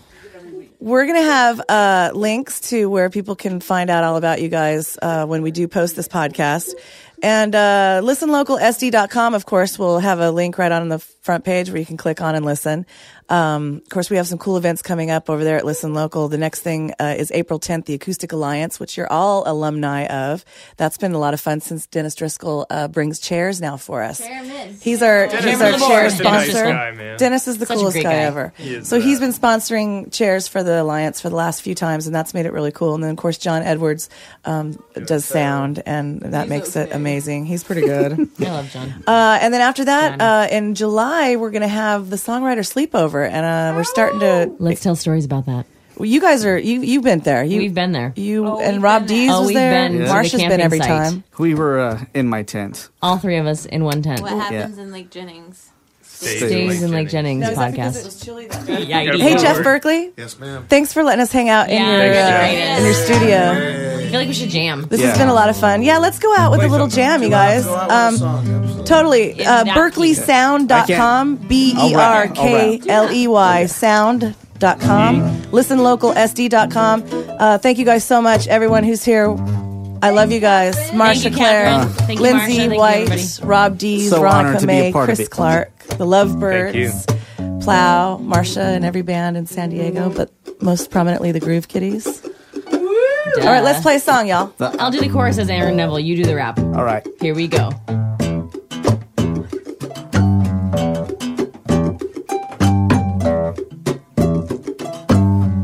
We're going to have uh, links to where people can find out all about you guys uh, when we do post this podcast. And uh, listenlocalsd.com, of course, will have a link right on the front page where you can click on and listen. Um, of course, we have some cool events coming up over there at Listen Local. The next thing uh, is April 10th, the Acoustic Alliance, which you're all alumni of. That's been a lot of fun since Dennis Driscoll uh, brings chairs now for us. He's our Dennis he's our is chair such nice sponsor. guy, man. Dennis is the Such coolest guy, guy. ever. He is so the he's been sponsoring chairs for the Alliance for the last few times, and that's made it really cool. And then, of course, John Edwards um, does sound, and that makes it amazing. He's pretty good. I love John. Uh, and then after that, uh, in July, we're going to have the songwriter sleepover, and uh, we're starting to. Let's tell stories about that. Well, you guys are you you've been there. You, We've been there. You and Rob Dees Oh, was we've there. been to the Marsha's been camping every site. time. We were uh, in my tent. All three of us in one tent. What happens in Lake Jennings? Stays in Lake Jennings No, is that because podcast. it was chilly that Yeah, Hey. Jeff Berkley. Yes, ma'am. Thanks for letting us hang out in Yeah, your uh, in your studio. I feel like we should jam. This has been a lot of fun. Yeah, let's go out with a little jam, you guys. Um, totally. Uh, BerkleySound.com. B E R K L E Y Sound.com. ListenLocalSD.com. Uh, thank you guys so much, everyone who's here. I love you guys. Marsha you, Claire, Catherine. You, Lindsay Marsha. Thank you, White. Rob Dees, So honored Veronica to be a May, Chris. Clark, the Lovebirds, Plow, Marsha, and every band in San Diego, but most prominently the Groove Kitties. All right, let's play a song, y'all. I'll do the chorus as Aaron Neville. You do the rap. All right. Here we go.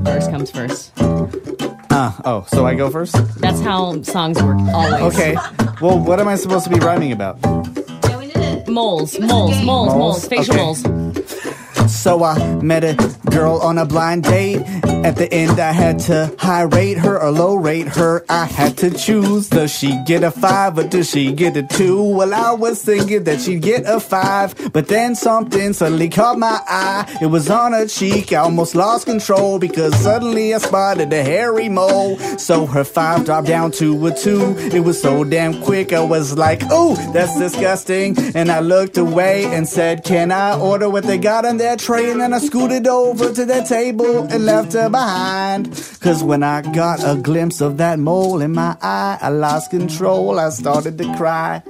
Verse comes first. Uh, oh, so I go first? That's how songs work. Always. Okay. Well, what am I supposed to be rhyming about? Moles, moles, moles, moles, facial Okay. moles. So I met a girl on a blind date. At the end, I had to high rate her or low rate her. I had to choose. Does she get a five or does she get a two? Well, I was thinking that she'd get a five, but then something suddenly caught my eye. It was on her cheek. I almost lost control because suddenly I spotted a hairy mole. So her five dropped down to a two. It was so damn quick. I was like, "Ooh, that's disgusting." And I looked away and said, "Can I order what they got on their tray?" And then I scooted over to their table and left her behind. Cause when I got a glimpse of that mole in my eye, I lost control. I started to cry.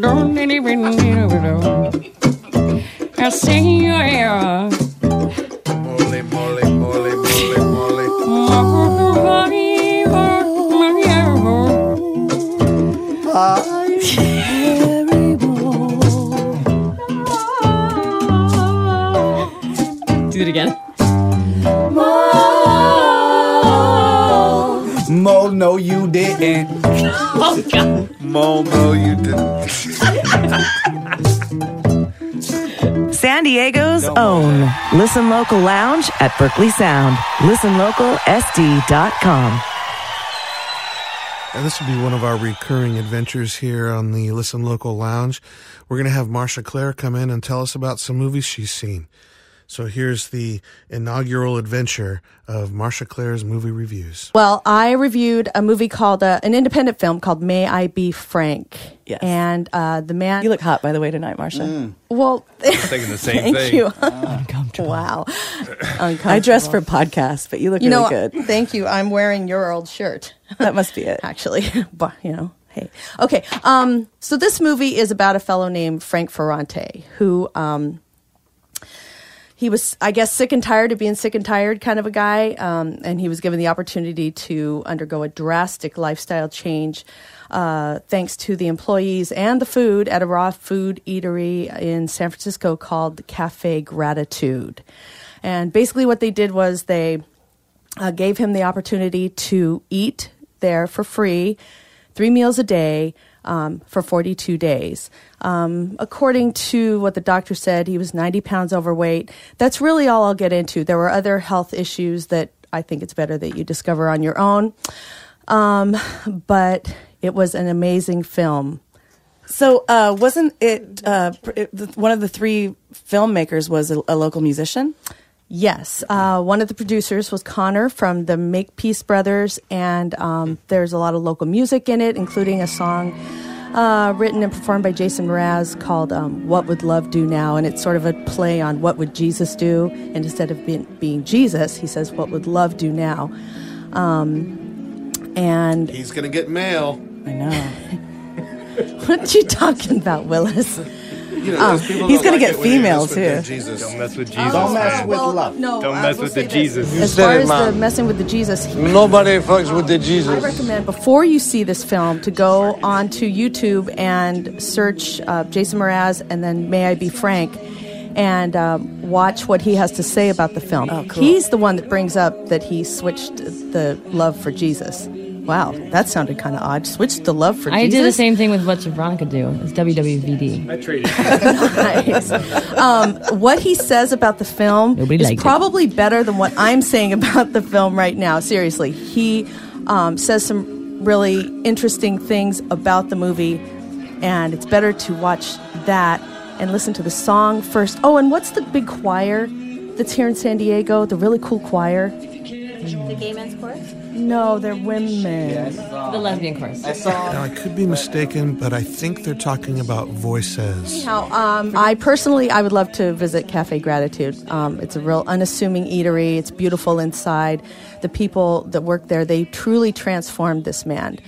Don't even know. I see you here. Mole, mole, mole, mole, mole. Do Mole, no, you didn't. Oh, God. Mole, no, you didn't. San Diego's own Listen Local Lounge at Berkley Sound. ListenLocalSD.com. And this will be one of our recurring adventures here on the Listen Local Lounge. We're going to have Marsha Claire come in and tell us about some movies she's seen. So here's the inaugural adventure of Marsha Clare's movie reviews. Well, I reviewed a movie called uh, an independent film called May I Be Frank. Yes. And uh, the man. You look hot, by the way, tonight, Marsha. Mm. Well, thinking the same thank thing. you. wow. I dress for podcasts, but you look you really know, good. Thank you. I'm wearing your old shirt. That must be it. Actually, but you know, hey. Okay. Um, so this movie is about a fellow named Frank Ferrante who um, he was, I guess, sick and tired of being sick and tired kind of a guy, um, and he was given the opportunity to undergo a drastic lifestyle change. Uh, thanks to the employees and the food at a raw food eatery in San Francisco called Cafe Gratitude. And basically, what they did was they uh, gave him the opportunity to eat there for free, three meals a day um, for 42 days. Um, according to what the doctor said, he was 90 pounds overweight. That's really all I'll get into. There were other health issues that I think it's better that you discover on your own. Um, but it was an amazing film. So, uh, wasn't it, uh, it one of the three filmmakers was a, a local musician? Yes, uh, one of the producers was Connor from the Makepeace Brothers, and um, there's a lot of local music in it, including a song uh, written and performed by Jason Mraz called um, "What Would Love Do Now," and it's sort of a play on what would Jesus do, and instead of being, being Jesus, he says, "What would love do now?" Um, and He's going to get mail. I know. what you talking about, Willis? You know, those people he's don't gonna get it when you female, mess with their too. Jesus. Don't mess with Jesus. Don't mess man. with love. no, Don't I mess with the this. Jesus. As far it, as the messing with the Jesus, he- Nobody fucks with the Jesus. I recommend before you see this film to go onto YouTube and search uh, Jason Mraz and then May I Be Frank and um, watch what he has to say about the film. Oh, cool. He's the one that brings up that he switched the love for Jesus. Wow, that sounded kind of odd. Switch the love for I Jesus. did the same thing with what should Veronica do. It's WWVD. I traded. nice. Um, what he says about the film Nobody is liked it. probably better than what I'm saying about the film right now. Seriously, he um, says some really interesting things about the movie, and it's better to watch that and listen to the song first. Oh, and what's the big choir that's here in San Diego? The really cool choir. The gay men's chorus? No, they're women. The lesbian chorus. I saw. Now, I could be mistaken, but I think they're talking about voices. Anyhow, um, I personally, I would love to visit Cafe Gratitude. Um, it's a real unassuming eatery. It's beautiful inside. The people that work there, they truly transformed this man.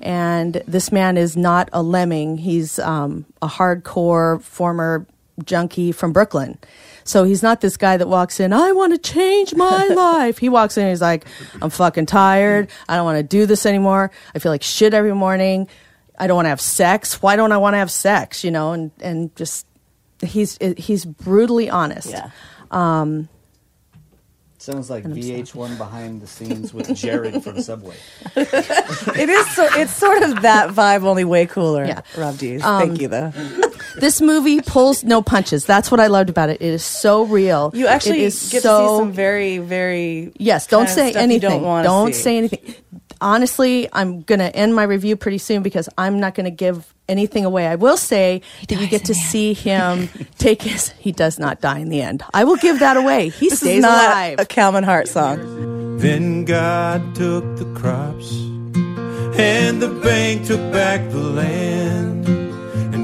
And this man is not a lemming. He's um, a hardcore former junkie from Brooklyn. So he's not this guy that walks in, I want to change my life. He walks in and he's like, I'm fucking tired. I don't want to do this anymore. I feel like shit every morning. I don't want to have sex. Why don't I want to have sex? You know, and, and just, he's, he's brutally honest. Yeah. Um, Sounds like VH1 behind the scenes with Jared from Subway. it is. So, it's sort of that vibe, only way cooler. Yeah. Rob D. Um, Thank you, though. this movie pulls no punches. That's what I loved about it. It is so real. You actually it is get so, to see some very, very Yes, don't say anything. Don't, don't say anything. Honestly, I'm going to end my review pretty soon because I'm not going to give anything away. I will say that you get to see him take his. He does not die in the end. I will give that away. He This stays is not alive. a Calvin Hart song. Then God took the crops, and the bank took back the land.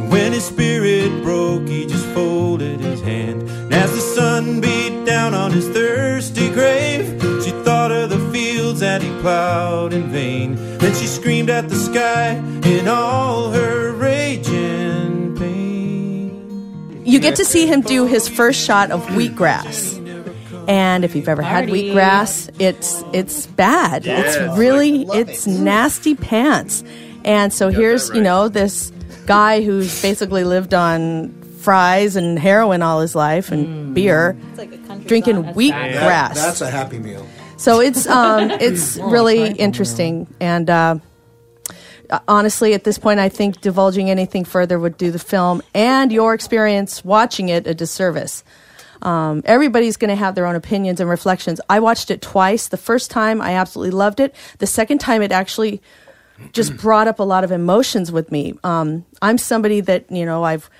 And when his spirit broke, he just folded his hand. And as the sun beat down on his thirsty grave, she thought of the fields that he plowed in vain. Then she screamed at the sky in all her rage and pain. you get to see him do his first shot of wheatgrass. And if you've ever had wheatgrass, it's it's bad. Yes. It's really it's nasty pants. And so here's you know this guy who's basically lived on fries and heroin all his life and beer, drinking wheatgrass. That's a happy meal. So it's um, it's really interesting, and uh, honestly, at this point, I think divulging anything further would do the film and your experience watching it a disservice. Um, everybody's going to have their own opinions and reflections. I watched it twice. The first time, I absolutely loved it. The second time, it actually just brought up a lot of emotions with me. Um, I'm somebody that you know I've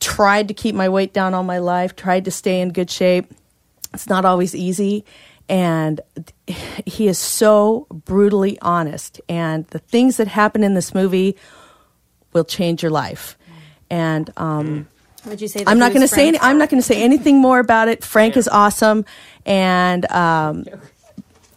tried to keep my weight down all my life, tried to stay in good shape. It's not always easy. And he is so brutally honest. And the things that happen in this movie will change your life. And um, Would you say that I'm not going to say any, I'm not going to say anything more about it. Frank is awesome, and um,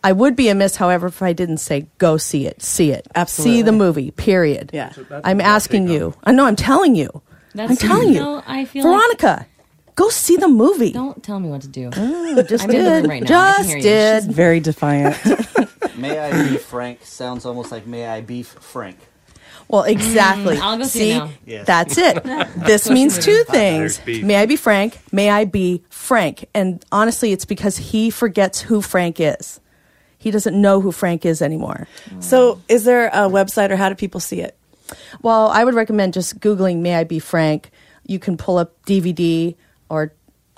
I would be amiss, however, if I didn't say go see it, see it, Absolutely. see the movie. Period. Yeah. I'm asking you. I know. I'm telling you. That's- I'm telling you. No, I feel like- Veronica, go see the movie. Don't tell me what to do. just I'm in the did. room right now. I can Just hear you. did. She's very defiant. May I be Frank sounds almost like May I beef Frank. Well, exactly. Mm, I'll go see it now. Yes. That's it. this means two things. May I be frank? May I be Frank? And honestly, it's because he forgets who Frank is. He doesn't know who Frank is anymore. So, is there a website or how do people see it? Well, I would recommend just Googling May I Be Frank. You can pull up DVD or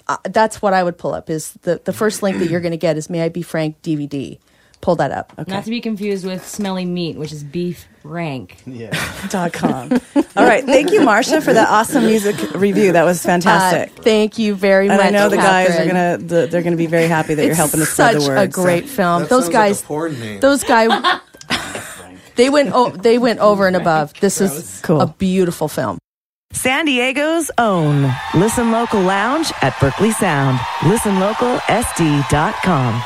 uh, that's what I would pull up is the, the first link that you're going to get is May I Be Frank DVD. Pull that up. Not to be confused with smelly meat, which is beef rank. Yeah. Dot com. All right. Thank you, Marcia, for that awesome music review. That was fantastic. Uh, thank you very and much. I know the guys are gonna the, they're gonna be very happy that you're helping to spread the word. a great so. film. That those sounds like a guys, porn name. those guys, they went oh, they went over and above. This is Cool. a beautiful film. San Diego's own Listen Local Lounge at Berkley Sound. ListenLocalSD.com.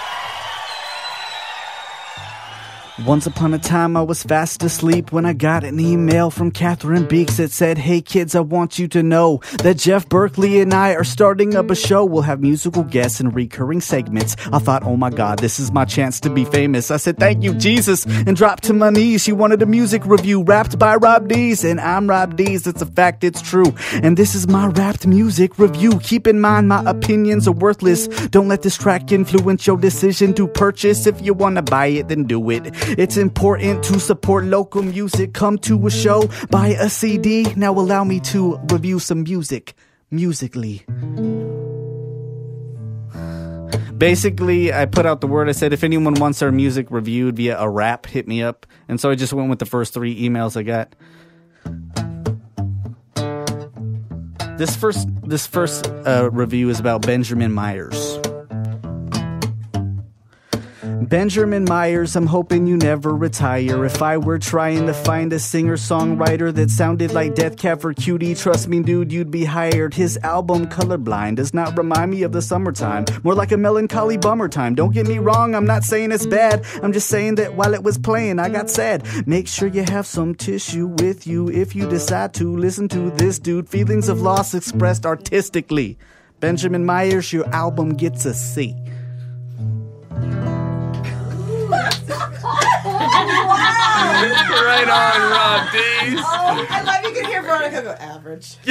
Once upon a time, I was fast asleep when I got an email from Catherine Beeks that said, Hey kids, I want you to know that Jeff Berkley and I are starting up a show. We'll have musical guests and recurring segments. I thought, Oh my God, this is my chance to be famous. I said, Thank you, Jesus, and dropped to my knees. She wanted a music review rapped by Rob Dees, and I'm Rob Dees. It's a fact, it's true. And this is my rapped music review. Keep in mind, my opinions are worthless. Don't let this track influence your decision to purchase. If you want to buy it, then do it. It's important to support local music. Come to a show, buy a CD. Now allow me to review some music musically. Basically, I put out the word. I said, if anyone wants our music reviewed via a rap, hit me up. And so I just went with the first three emails I got. This first, this first uh, review is about Benjamin Myers. Benjamin Myers, I'm hoping you never retire. If I were trying to find a singer songwriter that sounded like Death Cab for Cutie, trust me, dude, you'd be hired. His album Colorblind does not remind me of the summertime, more like a melancholy bummer time. Don't get me wrong, I'm not saying it's bad. I'm just saying that while it was playing, I got sad. Make sure you have some tissue with you if you decide to listen to this dude. Feelings of loss expressed artistically. Benjamin Myers, your album gets a C. right on, Rob Dees. Oh, I love you can hear Veronica go average.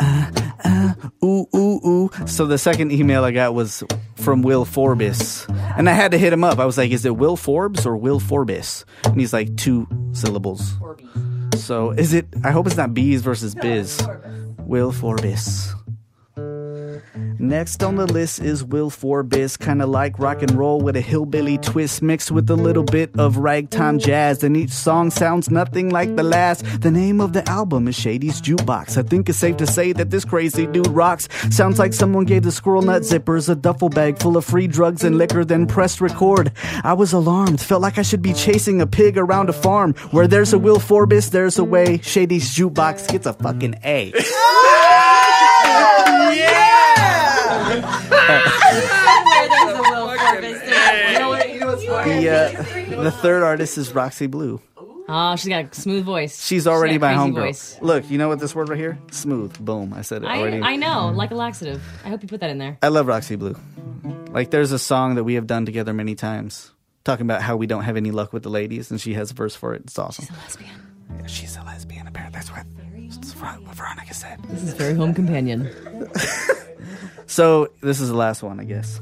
Uh, uh, ooh, ooh, ooh. So the second email I got was from Will Forbes. And I had to hit him up. I was like, is it Will Forbes or Will Forbes? And he's like, two syllables. So is it? I hope it's not bees versus biz. Will Forbis. Next on the list is Will Forbis, kinda like rock and roll with a hillbilly twist mixed with a little bit of ragtime jazz. And each song sounds nothing like the last. The name of the album is Shady's Jukebox. I think it's safe to say that this crazy dude rocks. Sounds like someone gave the squirrel nut zippers a duffel bag full of free drugs and liquor, then pressed record. I was alarmed, felt like I should be chasing a pig around a farm. Where there's a Will Forbis, there's a way. Shady's Jukebox gets a fucking A. the third artist is Roxy Blue. Oh, she's got a smooth voice. She's already got a my crazy homegirl. Look, you know what this word right here? Smooth. Boom. I said it I, already. I know, like a laxative. I hope you put that in there. I love Roxy Blue. Like, there's a song that we have done together many times, talking about how we don't have any luck with the ladies, and she has a verse for it. It's awesome. She's a lesbian. Yeah, she's a lesbian. Apparently, that's what, that's what Veronica said. This is very home companion. So this is the last one, I guess.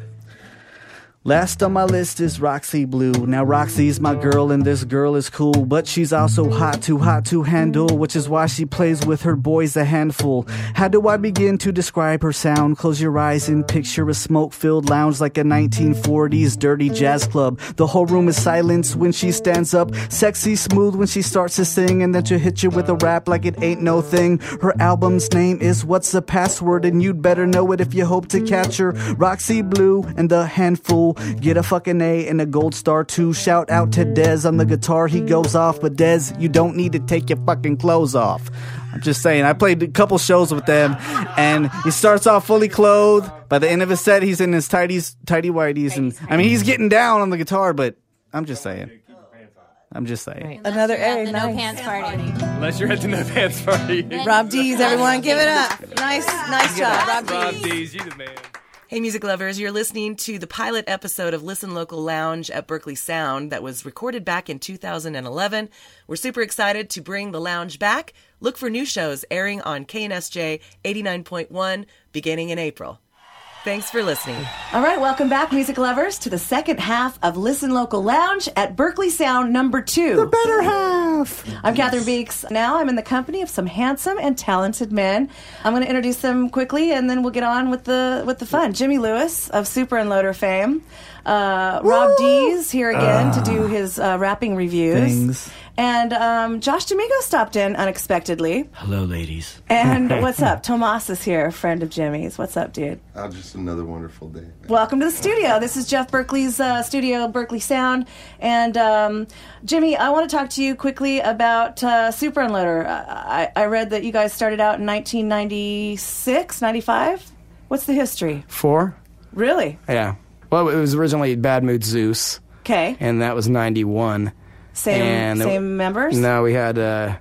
Last on my list is Roxy Blue. Now Roxy's my girl and this girl is cool, but she's also hot, too hot to handle, which is why she plays with her boys a handful. How do I begin to describe her sound? Close your eyes and picture a smoke-filled lounge like a 1940s dirty jazz club. The whole room is silence when she stands up, sexy smooth when she starts to sing, and then she'll hit you with a rap like it ain't no thing. Her album's name is What's the Password, and you'd better know it if you hope to catch her. Roxy Blue and the handful Mm-hmm. get a fucking A and a gold star too. Shout out to Dez on the guitar, he goes off, but Dez, you don't need to take your fucking clothes off. I'm just saying, I played a couple shows with them, and he starts off fully clothed. By the end of his set, he's in his tighties, tighty whities, and I mean, he's getting down on the guitar, but I'm just saying. I'm just saying. Another A. Nice. no pants party. Unless you're at the no pants party. Rob Dees, everyone, give it up. Nice, nice job, Rob Rob D's. D's, you the man. Hey, music lovers, you're listening to the pilot episode of Listen Local Lounge at Berkley Sound that was recorded back in 2011. We're super excited to bring the lounge back. Look for new shows airing on KNSJ 89.1 beginning in April. Thanks for listening. All right, welcome back, music lovers, to the second half of Listen Local Lounge at Berkley Sound number two. The better half. I'm Catherine Beeks. Now I'm in the company of some handsome and talented men. I'm going to introduce them quickly, and then we'll get on with the with the fun. Jimmy Lewis of Super Unloader fame. Uh, Rob Dees here again to do his uh, rapping reviews. Things. And um, Josh Domingo stopped in unexpectedly. Hello, ladies. And what's up? Tomas is here, friend of Jimmy's. What's up, dude? Oh, just another wonderful day. Welcome to the studio. This is Jeff Berkley's uh, studio, Berkley Sound. And um, Jimmy, I want to talk to you quickly about uh, Super Unloader. I, I read that you guys started out in 1996, 95. What's the history? Four? Really? Yeah. Well, it was originally Bad Mood Zeus, Okay. and that was 91. Same And same members? No, we had uh,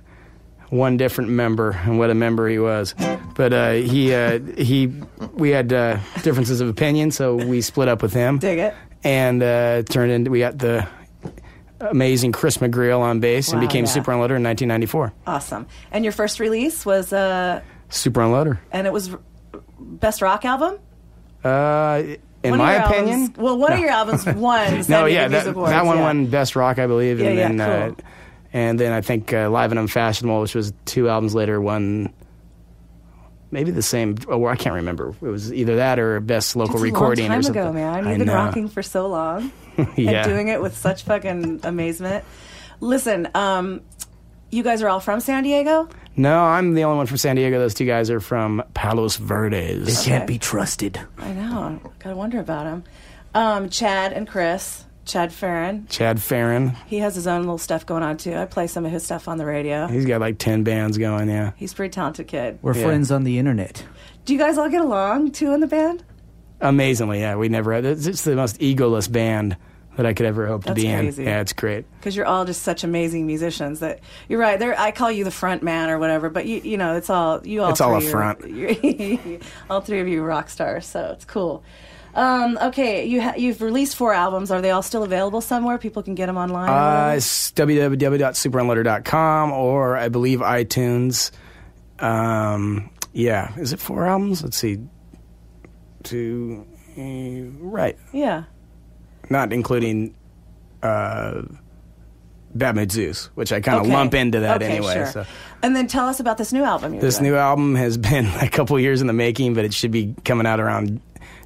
one different member, and what a member he was. But uh, he, uh, he, we had uh, differences of opinion, so we split up with him. Dig it. And uh, turned into, we got the amazing Chris McGreal on bass and became yeah. Super Unloader in 1994. Awesome. And your first release was, uh, Super Unloader. and it was r- Best Rock Album? Uh, in One my opinion, albums- well, one of your albums won. no, yeah, that, Awards, that one yeah. won Best Rock, I believe, and Yeah, then yeah, uh, and then I think uh, Live and Unfashionable, which was two albums later, won maybe the same. Oh, I can't remember. It was either that or Best Local Recording a long or something. ago, man. I You've been know. rocking for so long Yeah. and doing it with such fucking amazement. Listen, um, you guys are all from San Diego. No, I'm the only one from San Diego. Those two guys are from Palos Verdes. They can't be trusted. I know. Gotta wonder about them. Um, Chad and Chris. Chad Farron. Chad Farron. He has his own little stuff going on too. I play some of his stuff on the radio. He's got like ten bands going. Yeah. He's a pretty talented kid. We're Yeah. friends on the internet. Do you guys all get along too in the band? Amazingly, yeah. We never had. It's it's the most egoless band that I could ever hope to That's be crazy. in. Yeah, it's great. Because you're all just such amazing musicians that you're right. There, I call you the front man or whatever, but you, you know, it's all you all. It's all a are- front. all three of you rock stars, so it's cool. Um, okay, you ha- you've released four albums. Are they all still available somewhere? People can get them online. Uh, it's www.superunloader.com or I believe iTunes. Um, yeah, is it four albums? Let's see. Two, uh, right. yeah. Not including uh, Bad Mood Zeus, which I kind of Okay. lump into that Okay, anyway. sure. So And then tell us about this new album you're this doing. new album has been a couple years in the making, but it should be coming out around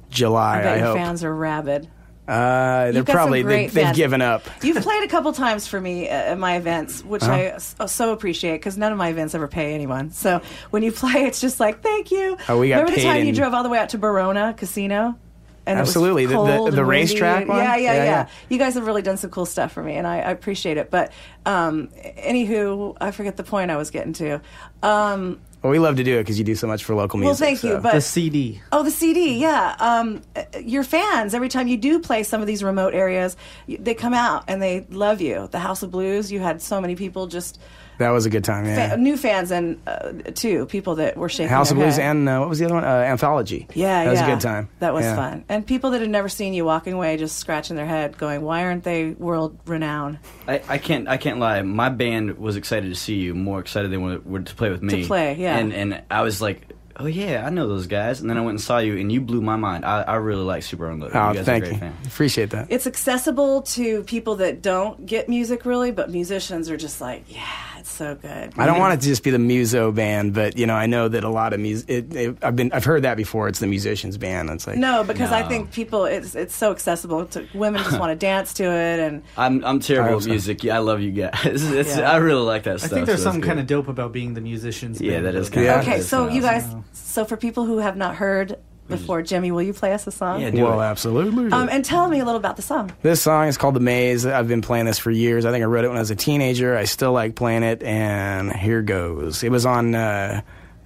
July. I I, bet your hope. fans are rabid. Uh, they're probably they, they've given up. You've played a couple times for me uh, at my events, which Uh-huh. I s- so appreciate because none of my events ever pay anyone. So when you play, it's just like thank you. Oh, we got Remember the time you drove all the way out to Barona Casino? And it was Absolutely. The- the- the racetrack one? Yeah, yeah, Yeah, yeah, yeah. You guys have really done some cool stuff for me, and I, I appreciate it. But um, anywho, I forget the point I was getting to. Um, Well, we love to do it because you do so much for local music. Well, music. thank you, but- The CD. Oh, the CD, yeah. Um, uh, your fans, every time you do play some of these remote areas, they come out and they love you. The House of Blues, you had so many people just that was a good time. Yeah. fa- new fans and uh, too people that were shaking House of their Blues head. and uh, what was the other one? Uh, Anthology. yeah, yeah. that was yeah. a good time. That was Yeah. fun, and people that had never seen you walking away, just scratching their head, going, "Why aren't they world renowned?" I, I can't I can't lie. My band was excited to see you, more excited than they were, were to play with me. To play, yeah. And and I was like, oh yeah, I know those guys. And then I went and saw you, and you blew my mind. I, I really like Super Unloader. Oh, you guys thank are a great you. fan. Appreciate that. It's accessible to people that don't get music really, but musicians are just like, "Yeah, it's so good." I don't want it to just be the muso band, but you know, I know that a lot of music. It, it, I've been, I've heard that before. It's the musicians band. It's like No, because I think people it's it's so accessible to women just want to dance to it and I'm I'm terrible hope at so. music. Yeah, I love you guys. It's, Yeah. I really like that stuff. I think there's so something kind of dope about being the musicians. Yeah, band, that is though. kinda- Okay, That's so you guys so for people who have not heard before, Jimmy, will you play us a song? Yeah, do well, it. absolutely. Um, and tell me a little about the song. This song is called The Maze. I've been playing this for years. I think I wrote it when I was a teenager. I still like playing it, and here goes. It was on uh,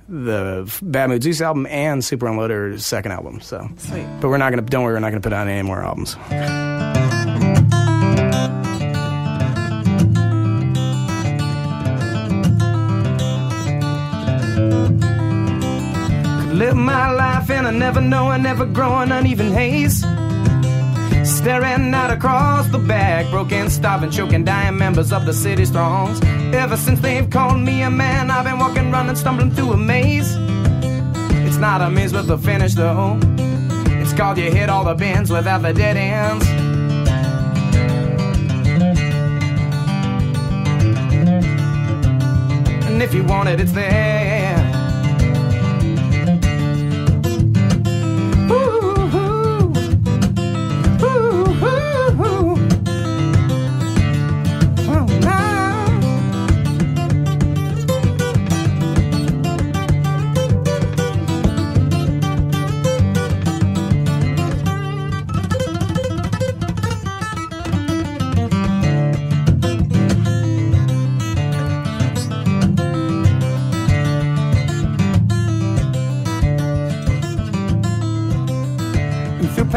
the Bad Mood Zeus album and Super Unloader's second album. So, Sweet. but we're not gonna. Don't worry, we're not gonna put out any more albums. Live my life in a never knowing, never growing, uneven haze. Staring out across the back, broken, starving, choking, dying members of the city's throngs. Ever since they've called me a man, I've been walking, running, stumbling through a maze. It's not a maze with a finish though. It's called you hit all the bends without the dead ends. And if you want it, it's there.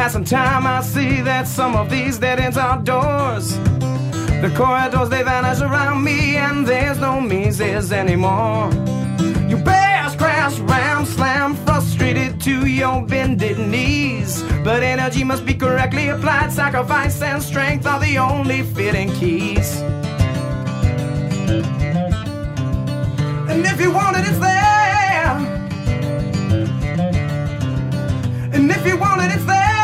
Through passing time, I see that some of these dead ends are doors. The corridors they vanish around me, and there's no means mazes anymore. You bash, crash, ram, slam, frustrated to your bended knees. But energy must be correctly applied. Sacrifice and strength are the only fitting keys. And if you want it, it's there. And if you want it, it's there.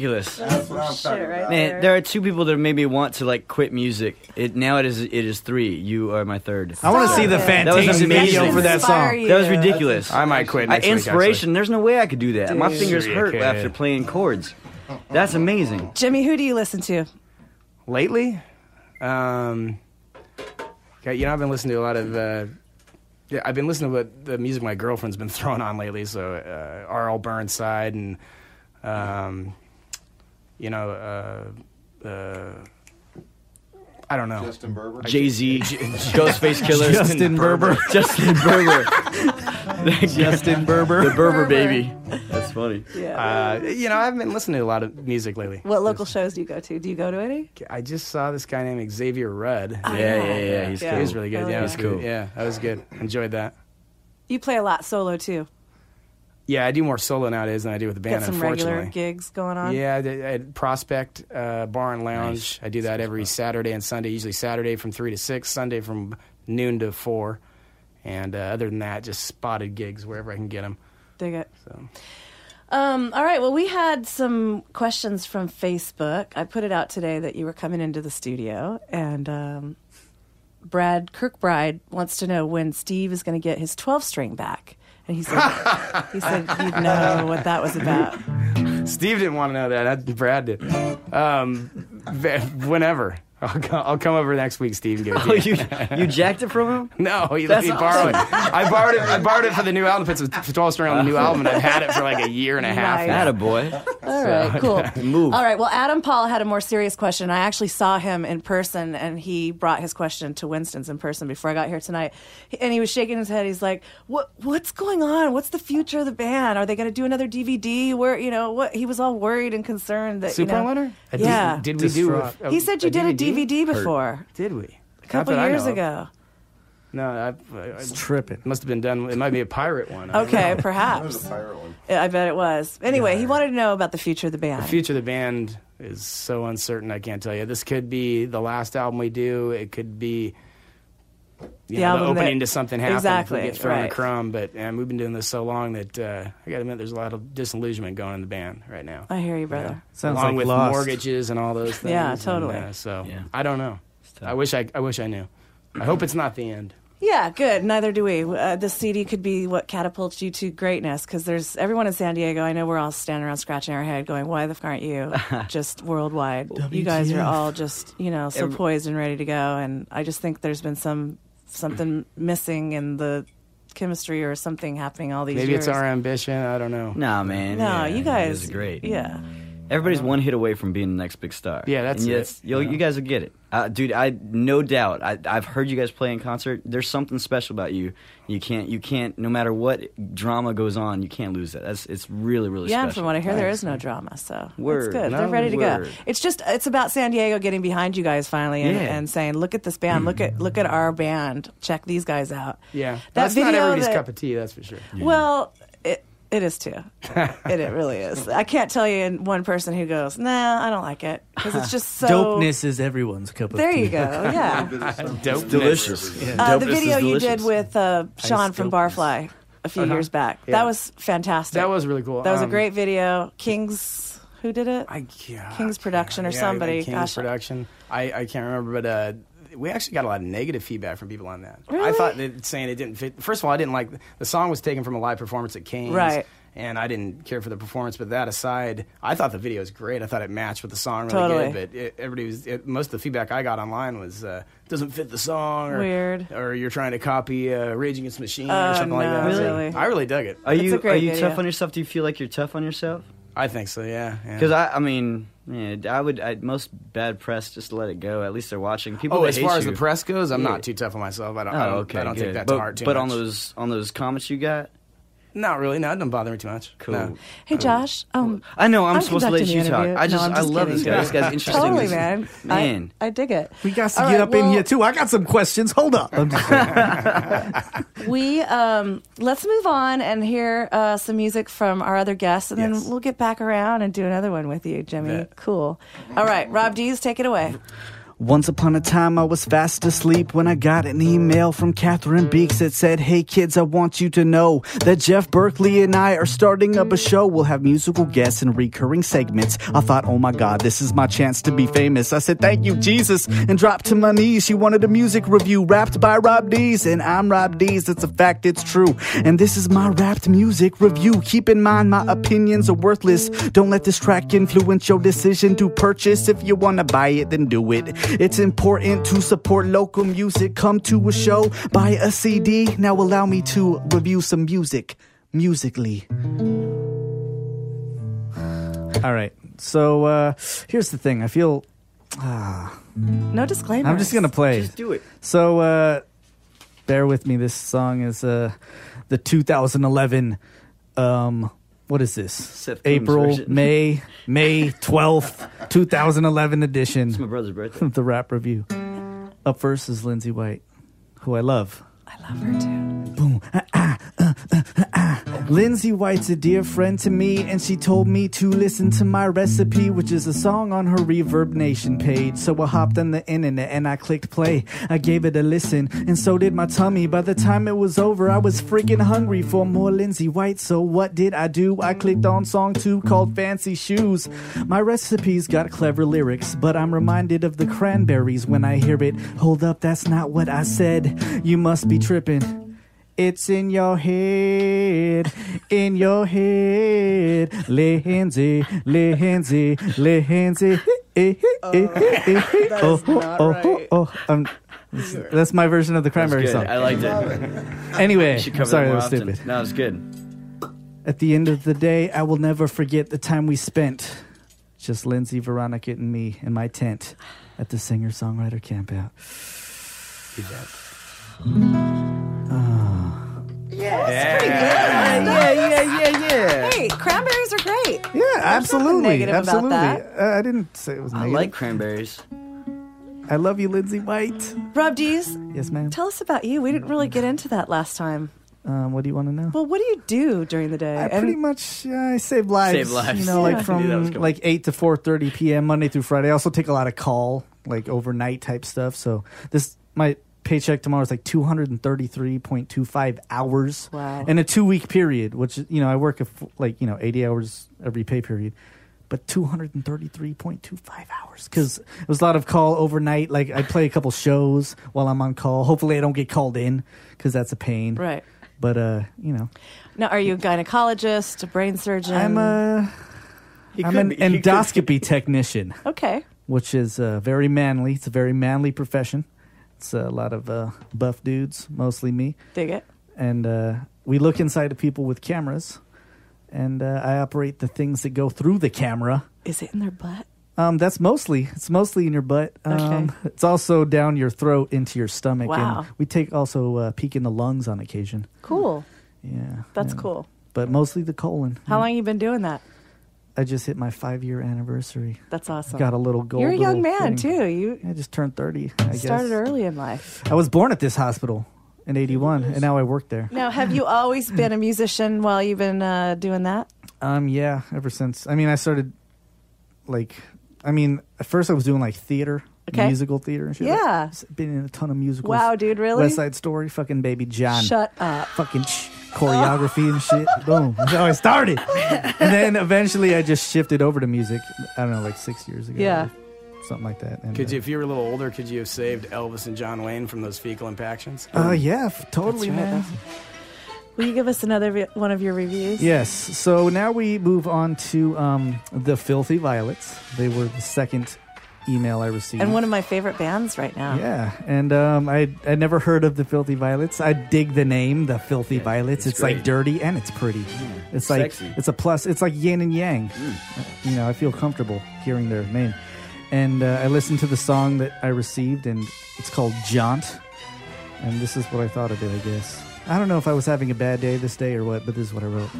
Ridiculous. That's what I'm talking about. Man, there are two people that made me want to like quit music. It now it is it is three. You are my third. I wanna see the That was Fantasia video amazing. for that song. That was ridiculous. I might quit I- next week, inspiration. There's no way I could do that. My fingers Sure hurt after playing chords. That's amazing. Jimmy, who do you listen to? lately um okay, you know i've been listening to a lot of uh yeah, I've been listening to what the music my girlfriend's been throwing on lately. So uh, R.L. Burnside and um, you know, uh, uh, I don't know. Justin Bieber? Jay-Z, Ghostface Killah, Justin Bieber. Justin Bieber, Justin Bieber, the Berber baby. That's funny. Uh, you know, I've been listening to a lot of music lately. What local shows do you go to? Do you go to any? I just saw this guy named Xavier Rudd. Oh, yeah, yeah, yeah, he's he cool. was really good. Oh, yeah, yeah. was He's cool. Yeah, that was good. Enjoyed that. You play a lot solo too. Yeah, I do more solo nowadays than I do with the band. Get some unfortunately. regular gigs going on. Yeah, I at Prospect uh, Bar and Lounge. I do that every Saturday and Sunday. Usually Saturday from three to six, Sunday from noon to four. And uh, other than that, just spotted gigs wherever I can get them. Dig it. So. Um, all right. Well, we had some questions from Facebook. I put it out today that you were coming into the studio, and um, Brad Kirkbride wants to know when Steve is going to get his 12 string back. And he said, he said you'd know what that was about. Steve didn't want to know that. That- Brad did. Um, whenever. I'll, co- I'll come over next week, Steve. And get it Oh, to you you jacked it from him? No, he let That's me borrow it. I borrowed it. I borrowed it for the new album. It's a 12 string on the new album, and I've had it for like a year and a half. Nice. now. Attaboy. All right, cool. Move. All right. Well, Adam Paul had a more serious question. I actually saw him in person, and he brought his question to Winston's in person before I got here tonight. And he was shaking his head. He's like, "What? What's going on? What's the future of the band? Are they going to do another DVD? Where you know what? He was all worried and concerned that Super you know, Letter? A D- Yeah. Did we do? a- a- he said you did a DVD before Did we? a couple Not that I years know of. ago. No, I, I, it's tripping. Must have been done. It might be a pirate one. I don't Okay, know. perhaps. Yeah, I bet it was. Anyway, he wanted to know about the future of the band. The future of the band is so uncertain. I can't tell you. This could be the last album we do. It could be you The know, album the opening that- to something happen Exactly, if we get thrown right. a crumb. But um, we've been doing this so long that uh, I got to admit, there's a lot of disillusionment going in the band right now. I hear you, brother. Sounds Along with mortgages and all those things. Yeah, and, totally. uh, so I don't know. I wish I. I wish I knew. I hope it's not the end. Yeah, good. Neither do we. Uh, this CD could be what catapults you to greatness because there's everyone in San Diego. I know we're all standing around scratching our head, going, "Why the fuck aren't you?" just worldwide. You guys are all just you know so Every- poised and ready to go, and I just think there's been some something missing in the chemistry or something happening all these Maybe years. it's our ambition. I don't know. Nah, man. No, yeah, you guys- This is great. yeah. Everybody's one hit away from being the next big star. Yeah, that's and it. you'll- You guys will get it, uh, dude. I no doubt. I, I've heard you guys play in concert. There's something special about you. You can't. You can't. No matter what drama goes on, you can't lose that. That's. It's really, really yeah, and special. from what I hear, there is no drama, so Word. it's good. No They're ready to word. go. It's just it's about San Diego getting behind you guys finally and, Yeah. and saying, "Look at this band. Look at look at our band. Check these guys out." Yeah, That that's not everybody's that- cup of tea. That's for sure. Well, it it is too. it, it really is. I can't tell you one person who goes, "Nah, I don't like it," because it's just so Dopeness is everyone's cup of There tea. you go. Yeah. Dopeness. delicious. Yeah. Uh, the Dopeness is video you did with uh, Sean from. Barfly a few Uh-huh. years back. Yeah. That was fantastic. That was really cool. That was a Um, great video. King's who did it? I, yeah, King's Production or yeah, somebody. King's Gosh, production. I, I can't remember, but uh, we actually got a lot of negative feedback from people on that. I thought that saying it didn't fit. First of all, I didn't like the song was taken from a live performance at King's, Right. And I didn't care for the performance. But that aside, I thought the video was great. I thought it matched with the song really Totally. good. But it, everybody was it, most of the feedback I got online was uh, doesn't fit the song, or, Weird. or you're trying to copy uh, Rage Against the Machine Oh, or something like no, that. So really? I really dug it. Are It's you a great are you video. tough on yourself? Do you feel like you're tough on yourself? I think so. Yeah. yeah. Because I, I mean, yeah, I would. I, most bad press just let it go. At least they're watching. People. Oh, as far as you- the press goes, I'm Yeah. not too tough on myself. I don't. Oh, I don't, okay. I don't take that but, to heart too But much. on those on those comments you got, Not really. No, it doesn't bother me too much. cool. No. Hey Josh, um, I know I'm, supposed to let conducting you the talk. I just No, I'm I love kidding. this guy. This guy's interesting. Totally, man. Man. I, I dig it. We got to All get right, up in here too. I got some questions. Hold up. I'm just We um, let's move on and hear uh, some music from our other guests, and Yes. then we'll get back around and do another one with you, Jimmy. Bet. Cool. All right, Rob Dees, take it away. Once upon a time, I was fast asleep when I got an email from Catherine Beeks that said, Hey kids, I want you to know that Jeff Berkley and I are starting up a show. We'll have musical guests and recurring segments. I thought, oh my god, this is my chance to be famous. I said, Thank you, Jesus, and dropped to my knees. She wanted a music review rapped by Rob Dees, and I'm Rob Dees. It's a fact, it's true. And this is my rapped music review. Keep in mind, my opinions are worthless. Don't let this track influence your decision to purchase. If you want to buy it, then do it. It's important to support local music. Come to a show, buy a CD. Now allow me to review some music musically. All right. So uh, here's the thing. I feel. ah, No disclaimer. I'm just gonna play. Just do it. So uh, bear with me. This song is uh, the 2011. Um, what is this? Seth April, version. May, May 12th, 2011 edition. It's my brother's birthday. the rap review. Up first is Lindsay White, who I love. I love her too. Boom. Ah, ah, uh, uh. Lindsay White's a dear friend to me, and she told me to listen to my recipe, which is a song on her Reverb Nation page. So I hopped on the internet and I clicked play. I gave it a listen, and so did my tummy. By the time it was over, I was freaking hungry for more Lindsay White. So what did I do? I clicked on song two called Fancy Shoes. My recipe's got clever lyrics, but I'm reminded of the cranberries when I hear it. Hold up, that's not what I said. You must be tripping. It's in your head, in your head, Lindsay, Lindsay, Lindsay. Eh, eh, eh, oh, oh, oh, oh, oh, um, that's my version of the Cranberry song. I liked it. Anyway, You should cover sorry, that that was often. stupid. No, it's good. At the end of the day, I will never forget the time we spent. Just Lindsay, Veronica, and me in my tent at the singer songwriter campout. Yeah, yeah, yeah, yeah, yeah. Hey, cranberries are great. Yeah, absolutely, negative about absolutely. that. Uh, I didn't say it was I negative. like cranberries. I love you, Lindsay White. Rob Dees, Yes, ma'am. tell us about you. We didn't really get into that last time. Um, what do you want to know? Well, what do you do during the day? I And- pretty much uh, I save lives. Save lives. You know, Yeah. like I knew that was from coming. like eight to four thirty p.m. Monday through Friday. I also take a lot of call, like overnight type stuff. So this my paycheck tomorrow is like two hundred and thirty three point two five hours. Wow. In a two week period, which you know I work a f- like you know eighty hours every pay period. But 233.25 hours because it was a lot of call overnight. Like I play a couple shows while I'm on call. Hopefully, I don't get called in because that's a pain. Right. But uh, you know, now, are you a gynecologist, a brain surgeon? I'm a He I'm could an be- he could- endoscopy technician, Okay. which is uh, very manly. It's a very manly profession. It's a lot of uh, buff dudes, mostly me, Dig it. and uh, we look inside of people with cameras, and uh, I operate the things that go through the camera. Is it in their butt? Um, that's mostly it's mostly in your butt. Um, Okay. It's also down your throat into your stomach. Wow. And we take also a peek in the lungs on occasion. Cool. Yeah, That's yeah. cool. But mostly the colon. How long you been doing that? I just hit my five year anniversary. That's awesome. Got a little gold. You're a young man thing. too. You I just turned 30. I started guess. early in life. I was born at this hospital in 81, and now I work there. Now, have you always been a musician while you've been uh, doing that? Um, yeah, ever since. I mean, I started, like, I mean, at first I was doing, like, theater, Okay. musical theater and shit. Yeah. I've been in a ton of musicals. Wow, dude, really? West Side Story, fucking Baby John. Shut up. Fucking sh- choreography and shit. Boom. That's how I started. and then eventually I just shifted over to music, I don't know, like six years ago. Yeah. Something like that. And, Could uh, you, if you were a little older, could you have saved Elvis and John Wayne from those fecal impactions? Uh, yeah, f- totally, right, man. Will you give us another re- one of your reviews? Yes. So now we move on to um, the Filthy Violets. They were the second email I received. And one of my favorite bands right now. yeah, and um, I I never heard of the Filthy Violets. I dig the name, the Filthy Violets. It's, it's like dirty and it's pretty. it's like sexy. it's a plus. It's like yin and yang. You know, I feel comfortable hearing their name. And uh, I listened to the song that I received, and it's called Jaunt. And this is what I thought of it. I guess I don't know if I was having a bad day this day or what, but this is what I wrote.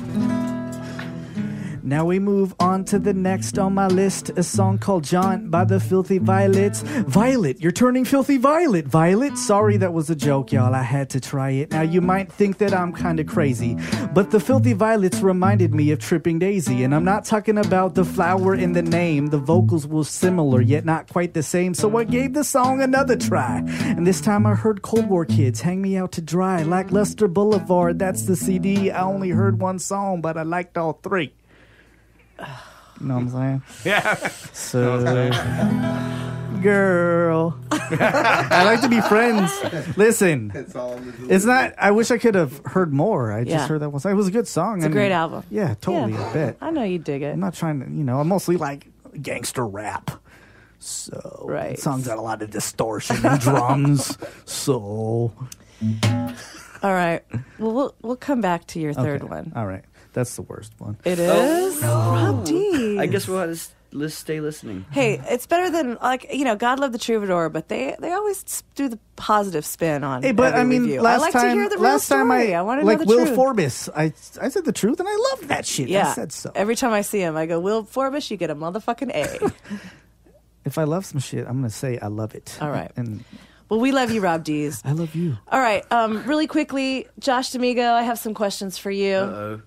Now we move on to the next on my list, a song called Jaunt by the Filthy Violets. Violet, you're turning filthy violet, Violet. Sorry, that was a joke, y'all. I had to try it. Now you might think that I'm kind of crazy, but the Filthy Violets reminded me of Tripping Daisy, and I'm not talking about the flower in the name. The vocals were similar, yet not quite the same, so I gave the song another try. And this time I heard Cold War Kids hang me out to dry. Lackluster Boulevard, that's the CD. I only heard one song, but I liked all three. You know what I'm saying? Yeah. So, girl, I like to be friends. Listen, It's all it's not. I wish I could have heard more. I just Yeah. heard that one song. It was a good song. It's a great album. Yeah, totally. Yeah. I bet. I know you dig it. I'm not trying to. You know, I mostly like gangster rap. So Right. the song's got a lot of distortion and drums. So All right. Well, we'll we'll come back to your third Okay. one. All right, that's the worst one. It is Rob D. I guess we'll have to s- let's stay listening. Hey, it's better than like you know, God love the troubadour, but they they always do the positive spin on. Hey, but every I mean, review. last I like time, to hear the real last time I, story. I want to like know the Will truth. Forbes, I I said the truth, and I love that shit. yeah, I said so. every time I see him, I go, Will Forbes, you get a motherfucking A. If I love some shit, I'm gonna say I love it. All right. and well, we love you, Rob Dees. I love you. All right, um, really quickly, Josh Damigo, I have some questions for you. Uh-oh.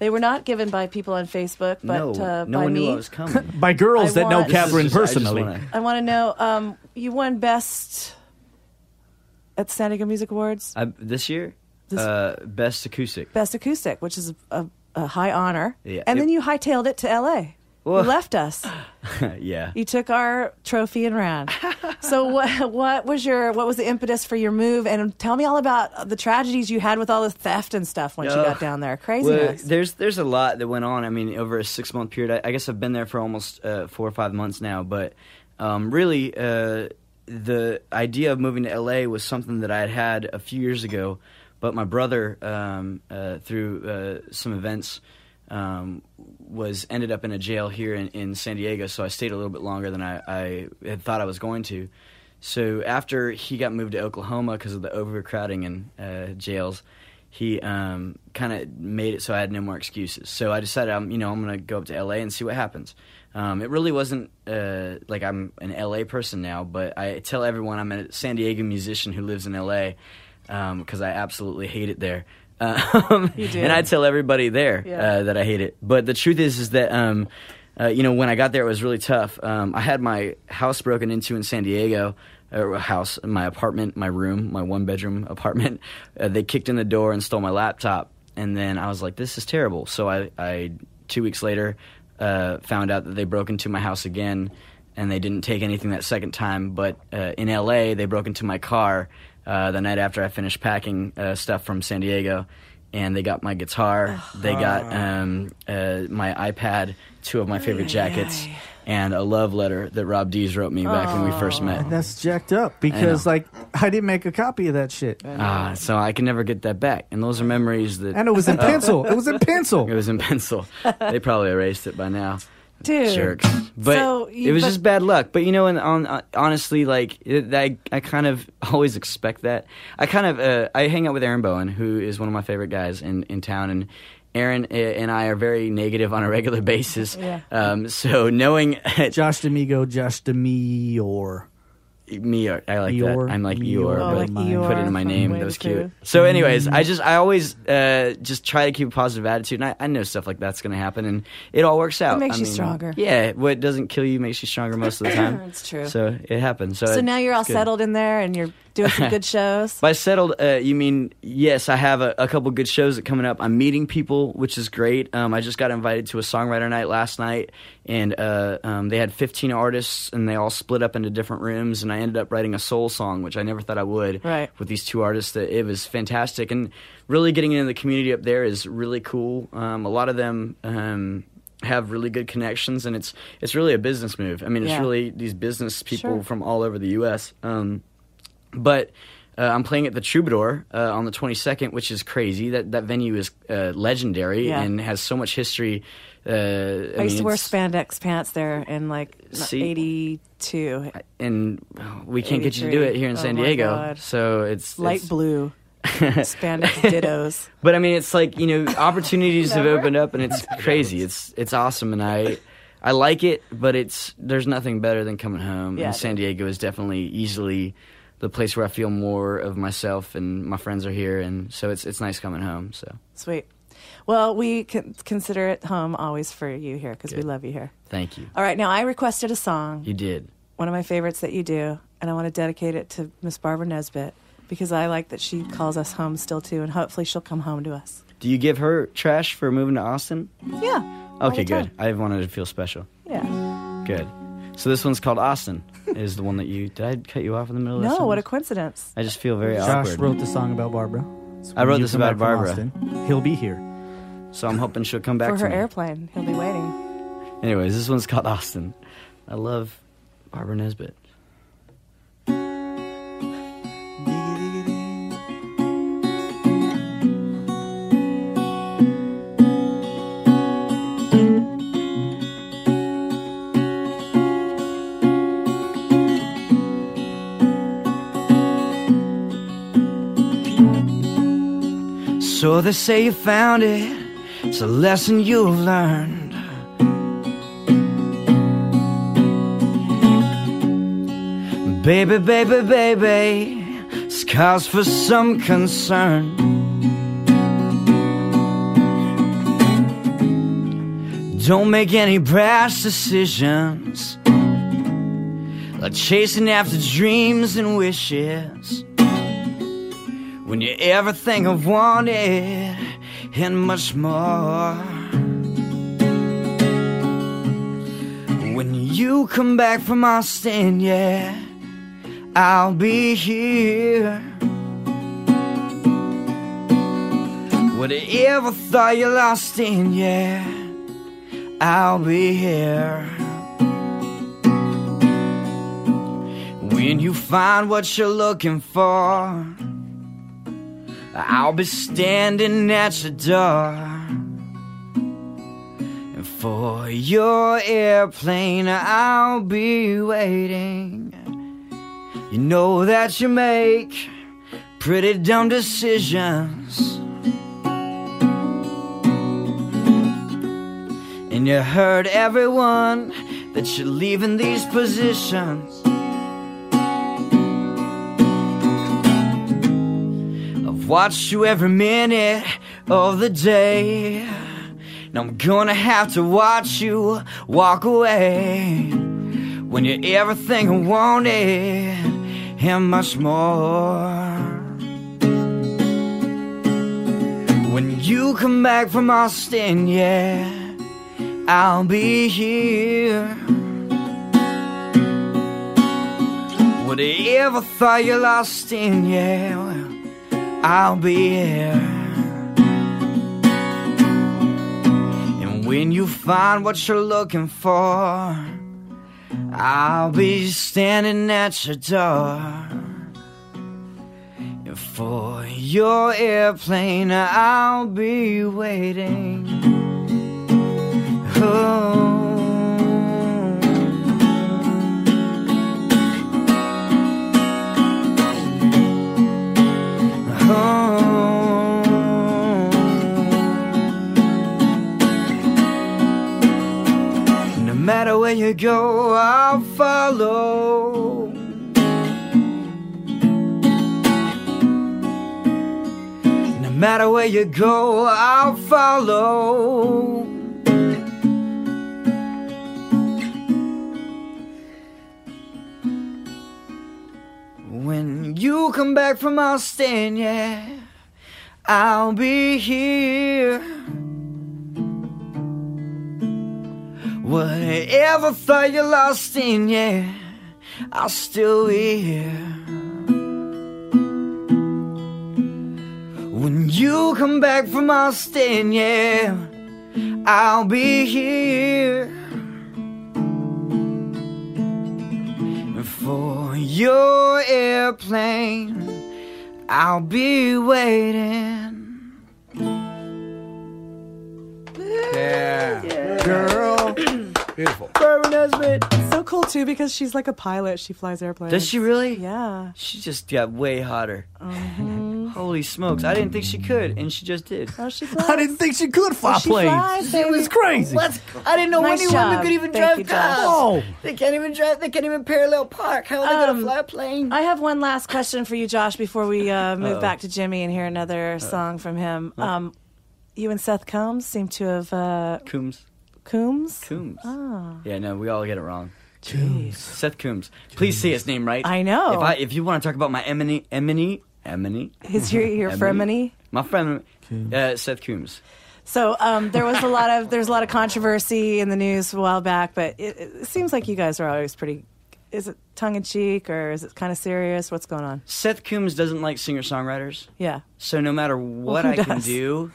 They were not given by people on Facebook, but no, uh, no by one me. knew I was coming. By girls I that know want- This is Catherine just- I personally. wanna- I want to know. Um, you won best at San Diego Music Awards, I, this year, This- uh, best acoustic. best acoustic, which is a, a high honor. Yeah. And It- then you hightailed it to L.A. Well- you left us. yeah. You took our trophy and ran. so what? What was your? What was the impetus for your move? And tell me all about the tragedies you had with all the theft and stuff once you Oh. got down there. Well, Craziness. there's there's a lot that went on. I mean, over a six month period. I, I guess I've been there for almost uh, four or five months now. But um, really, uh, the idea of moving to LA was something that I had had a few years ago. But my brother, um, uh, through uh, some events, um, was ended up in a jail here in, in San Diego. So I stayed a little bit longer than I, I had thought I was going to. So after he got moved to Oklahoma because of the overcrowding in uh, jails, he um, kind of made it so I had no more excuses. So I decided, I'm, you know, I'm going to go up to LA and see what happens. Um, it really wasn't uh, like I'm an LA person now, but I tell everyone I'm a San Diego musician who lives in LA because I absolutely hate it there. Um, and I tell everybody there Yeah. uh, that I hate it. But the truth is, is that um, uh, you know when I got there, it was really tough. Um, I had my house broken into in San Diego. Or a house, my apartment, my room, my one bedroom apartment. Uh, they kicked in the door and stole my laptop, and then I was like, "This is terrible." So I, I two weeks later, uh, found out that they broke into my house again, and they didn't take anything that second time. But uh, in L.A., they broke into my car uh, the night after I finished packing uh, stuff from San Diego, and they got my guitar, they got um, uh, my iPad, two of my favorite jackets, and a love letter that Rob Dees wrote me back when we first met. That's jacked up because, know. like, I didn't make a copy of that shit. Ah, so I can never get that back, and those are memories that. And it was in pencil. It was in pencil. It was in pencil. they probably erased it by now. Dude. Jerks. But So it was but- just bad luck. But you know, and on, uh, honestly, like it, I, I kind of always expect that. I kind of, uh, I hang out with Aaron Bowen, who is one of my favorite guys in, in town, and Aaron uh, and I are very negative on a regular basis. Yeah. Um, so knowing Josh Damigo, Josh D'Amior. Me, I like Eeyore. that. I'm like Eeyore. Eeyore, Oh, but like Eeyore put it in my name. That was the Pooh. cute. So, anyways, I just I always uh, just try to keep a positive attitude, and I, I know stuff like that's going to happen, and it all works out. It makes I you mean, stronger. Yeah, what doesn't kill you makes you stronger most of the time. It's true. So it happens. So, So now you're all good. settled in there and you're doing some good shows. By settled, uh, you mean yes? I have a, a couple good shows that coming up. I'm meeting people, which is great. Um, I just got invited to a songwriter night last night, and uh, um, they had 15 artists, and they all split up into different rooms. And I ended up writing a soul song, which I never thought I would. Right. With these two artists, that it was fantastic, and really getting into the community up there is really cool. Um, a lot of them. Um, have really good connections and it's it's really a business move. I mean, it's Yeah. really these business people Sure. from all over the U.S. Um, but uh, I'm playing at the Troubadour uh, on the 22nd, which is crazy. That that venue is uh, legendary Yeah. and has so much history. Uh, I, I, used mean, to wear spandex pants there in like See? 82. and we can't get you to do it here in 83. San Oh Diego. God. So it's Light it's- blue. Spandex dittos. But I mean, it's like you know, opportunities have opened up, and it's crazy. It's it's awesome, and I I like it. But it's there's nothing better than coming home. Yeah. And San Diego is definitely easily the place where I feel more of myself, and my friends are here, and so it's it's nice coming home. So Sweet. Well, we can consider it home always for you here because we love you here. thank you. All right, now I requested a song, You did. one of my favorites that you do, and I want to dedicate it to Miss Barbara Nesbitt because I like that she calls us home still too, and hopefully she'll come home to us. Do you give her trash for moving to Austin? Yeah. Okay, good. I wanted to feel special. Yeah. Good. So this one's called Austin. Is the one that you did I cut you off in the middle of No, what a coincidence. I just feel very Josh awkward. wrote the song about Barbara. So I when wrote you this come about back from Barbara. Austin, he'll be here. So I'm hoping she'll come back For to her me. airplane, he'll be waiting. Anyways, this one's called Austin. I love Barbara Nesbitt. So they say you found it. It's a lesson you've learned. Baby, baby, baby, it's cause for some concern. Don't make any brash decisions, like chasing after dreams and wishes. When you're everything I've wanted and much more. When you come back from Austin, yeah, I'll be here. Whatever thought you lost in, yeah, I'll be here. When you find what you're looking for, I'll be standing at your door. And for your airplane, I'll be waiting. You know that you make pretty dumb decisions. And you hurt everyone that you're leaving these positions. I've watched you every minute of the day. And I'm gonna have to watch you walk away when you're everything I wanted and much more. When you come back from Austin, yeah, I'll be here. Whatever thought you lost in, yeah, I'll be here. And when you find what you're looking for, I'll be standing at your door. And for your airplane, I'll be waiting. Oh. No matter where you go, I'll follow. No matter where you go, I'll follow. When you come back from Austin, yeah, I'll be here. Whatever thought you lost in, yeah, I'll still be here. When you come back from Austin, yeah, I'll be here. Your airplane, I'll be waiting. Yeah. Girl. Beautiful. Barbara Nesbitt. So cool too because she's like a pilot. She flies airplanes. Does she really? Yeah. She just got way hotter. Mhm. Holy smokes! I didn't think she could, and she just did. Oh, she flies. I didn't think she could fly She planes. flies, it was crazy. Let's- I didn't know Nice any job. could even Thank drive cars. Oh. They can't even drive. They can't even parallel park. How are they Um, gonna fly a plane? I have one last question for you, Josh, before we uh, move Uh-oh. back to Jimmy and hear another song from him. Um, you and Seth Combs seem to have uh, Coombs. Coombs. Coombs. Oh. Yeah, no, we all get it wrong. Coombs. Seth Coombs. Please say his name right. I know. If I if you want to talk about my Emily Emily Emily. Is your your Fremony? My friend uh, Seth Coombs. So um, there was a lot of there's a lot of controversy in the news a while back, but it, it seems like you guys are always pretty. Is it tongue in cheek or is it kind of serious? What's going on? Seth Coombs doesn't like singer songwriters. Yeah. So no matter what who I can does? do,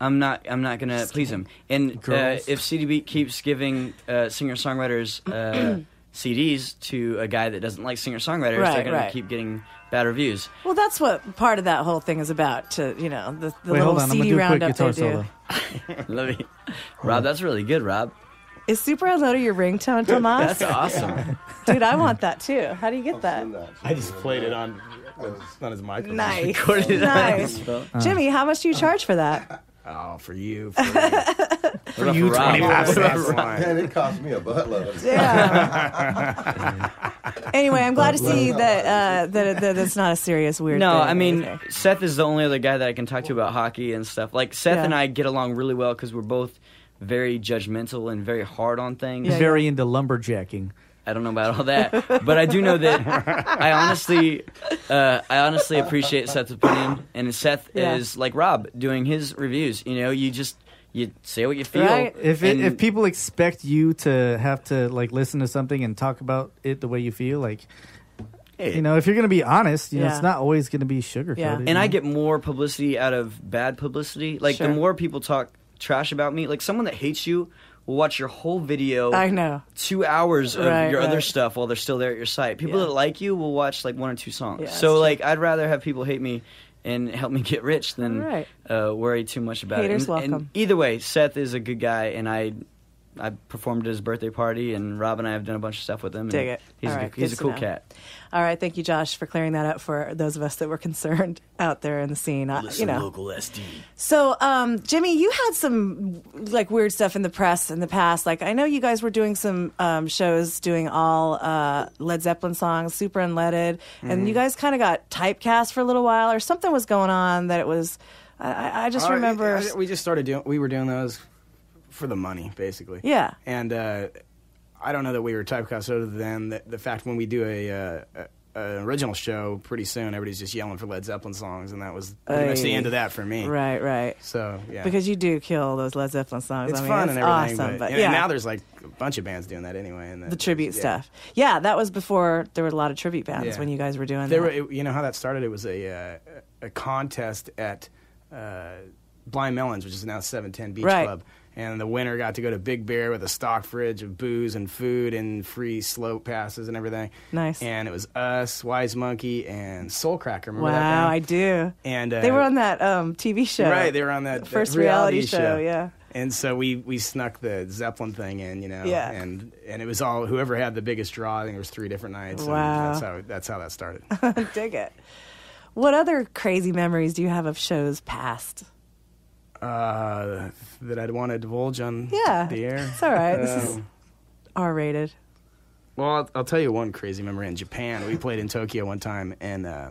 I'm not I'm not gonna please him. And uh, Girls. if CDB keeps giving uh, singer songwriters uh, CDs to a guy that doesn't like singer songwriters, Right, they're gonna right. keep getting bad reviews. Well, that's what part of that whole thing is about. To you know the, the Wait, little hold on. I'm gonna CD do a quick roundup they guitar do. solo. Let me, Rob. That's really good, Rob. Is Super Unloader your ringtone, Tomas? That's awesome. Dude, I want that too. How do you get that? I just played it on on his microphone. Nice. Recorded it on nice. his phone. Jimmy, how much do you charge for that? Oh, for you. For, For you, Rob? 25 What about cents. Rob? Fine. Man, it cost me a buttload. Yeah. anyway, I'm glad to see that uh, that, that it's not a serious weird. No, thing I mean anything. Seth is the only other guy that I can talk to about hockey and stuff. Like Seth Yeah. and I get along really well because we're both very judgmental and very hard on things. He's very into lumberjacking. I don't know about all that, but I do know that I honestly, uh, I honestly appreciate Seth's opinion, and Seth Yeah. is like Rob doing his reviews. You know, you just you say what you feel. Right. If it, if people expect you to have to like listen to something and talk about it the way you feel, like you know, if you're going to be honest, you know, it's not always going to be sugar coated. and I get more publicity out of bad publicity. Like Sure. the more people talk trash about me, like someone that hates you will watch your whole video. I know. Two hours of Right, your other stuff while they're still there at your site. People Yeah. that like you will watch like one or two songs. Yeah, so true. like I'd rather have people hate me and help me get rich than Right. uh, worry too much about Haters it. And, and welcome. either way, Seth is a good guy, and I. I performed at his birthday party, and Rob and I have done a bunch of stuff with him. and Dig it. He's All a, he's a cool cat. All right, thank you, Josh, for clearing that up for those of us that were concerned out there in the scene. Uh, you know, local SD. So, um, Jimmy, you had some like weird stuff in the press in the past. Like, I know you guys were doing some um, shows doing all uh, Led Zeppelin songs, Super Unloader, and Mhm. you guys kind of got typecast for a little while, or something was going on that it was. I- I, I just remember. I- we just started doing. We were doing those for the money, basically. Yeah. And uh, I don't know that we were typecast other than the, the fact when we do a, uh, a an original show, pretty soon everybody's just yelling for Led Zeppelin songs, and that was pretty much the end of that for me. Right, right. So yeah, Because you do kill those Led Zeppelin songs. it's I mean, fun it's and everything. awesome, but, and yeah, now there's like a bunch of bands doing that anyway. And the tribute yeah. stuff. Yeah, that was before there were a lot of tribute bands Yeah. when you guys were doing There that. were, you know how that started? It was a uh, a contest at uh, Blind Melons, which is now 710 Beach Right. Club. And the winner got to go to Big Bear with a stock fridge of booze and food and free slope passes and everything. Nice. And it was us, Wise Monkey, and Soulcracker. Remember? Wow? I do. And uh, they were on that um, TV show, Right, they were on that, first reality, show. Yeah, And so we, we snuck the Zeppelin thing in, you know. Yeah. And and it was all whoever had the biggest draw. I think it was three different nights. and Wow. that's how that's how that started. dig it. What other crazy memories do you have of shows past? Uh, that I'd want to divulge on Yeah, the air. it's all right. This is Um, R rated. well, I'll, I'll tell you one crazy memory in Japan. We played in Tokyo one time, and uh,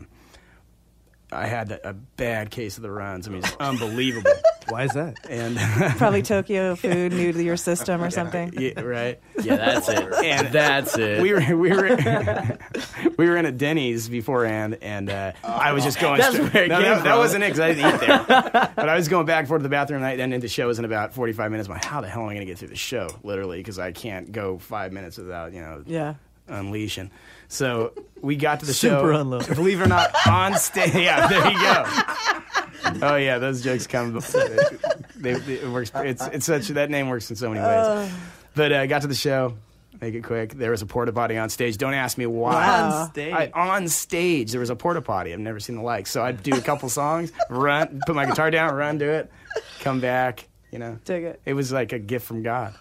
I had a, a bad case of the runs. I mean, it's unbelievable. Why is that? And Probably Tokyo food new to your system or something. Yeah, right. Yeah, that's it. And That's it. We were we were we were in a Denny's beforehand, and uh, I was just going. That's straight- where it no, came that, that wasn't it because I didn't eat there. but I was going back and forth to the bathroom, and then into shows in about forty five minutes. I'm like, how the hell am I going to get through the show? Literally, because I can't go five minutes without you know Yeah. unleashing. So we got to the Super show. unload. Believe it or not, on stage. Yeah, there you go. Oh yeah, those jokes come. They, they, it works. It's it's such that name works in so many ways. But uh, got to the show. Make it quick. There was a porta potty on stage. Don't ask me why. Wow. On stage. I, on stage, there was a porta potty. I've never seen the like. So I'd do a couple songs, run, put my guitar down, run, do it, come back. You know, Dig it. it was like a gift from God.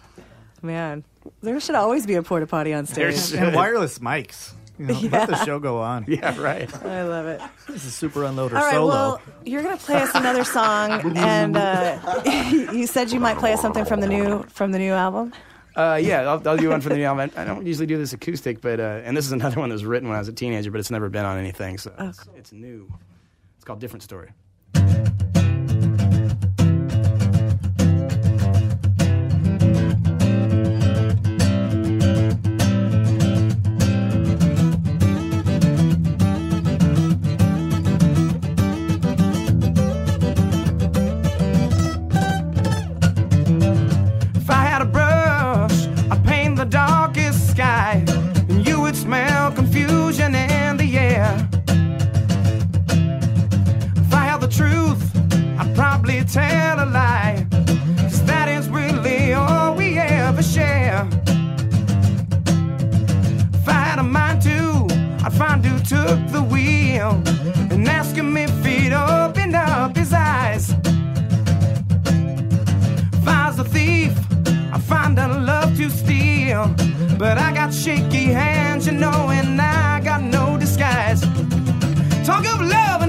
Man, there should always be a porta potty on stage. And wireless mics. You know, Yeah. Let the show go on. Yeah, right. I love it. This is Super Unloader All right, solo. well, you're gonna play us another song, and uh, you said you might play us something from the new from the new album. Uh, yeah, I'll, I'll do one from the new album. I don't usually do this acoustic, but uh, and this is another one that was written when I was a teenager, but it's never been on anything, so Oh, it's, it's new. It's called Different Story. But I got shaky hands, you know, and I got no disguise. Talk of love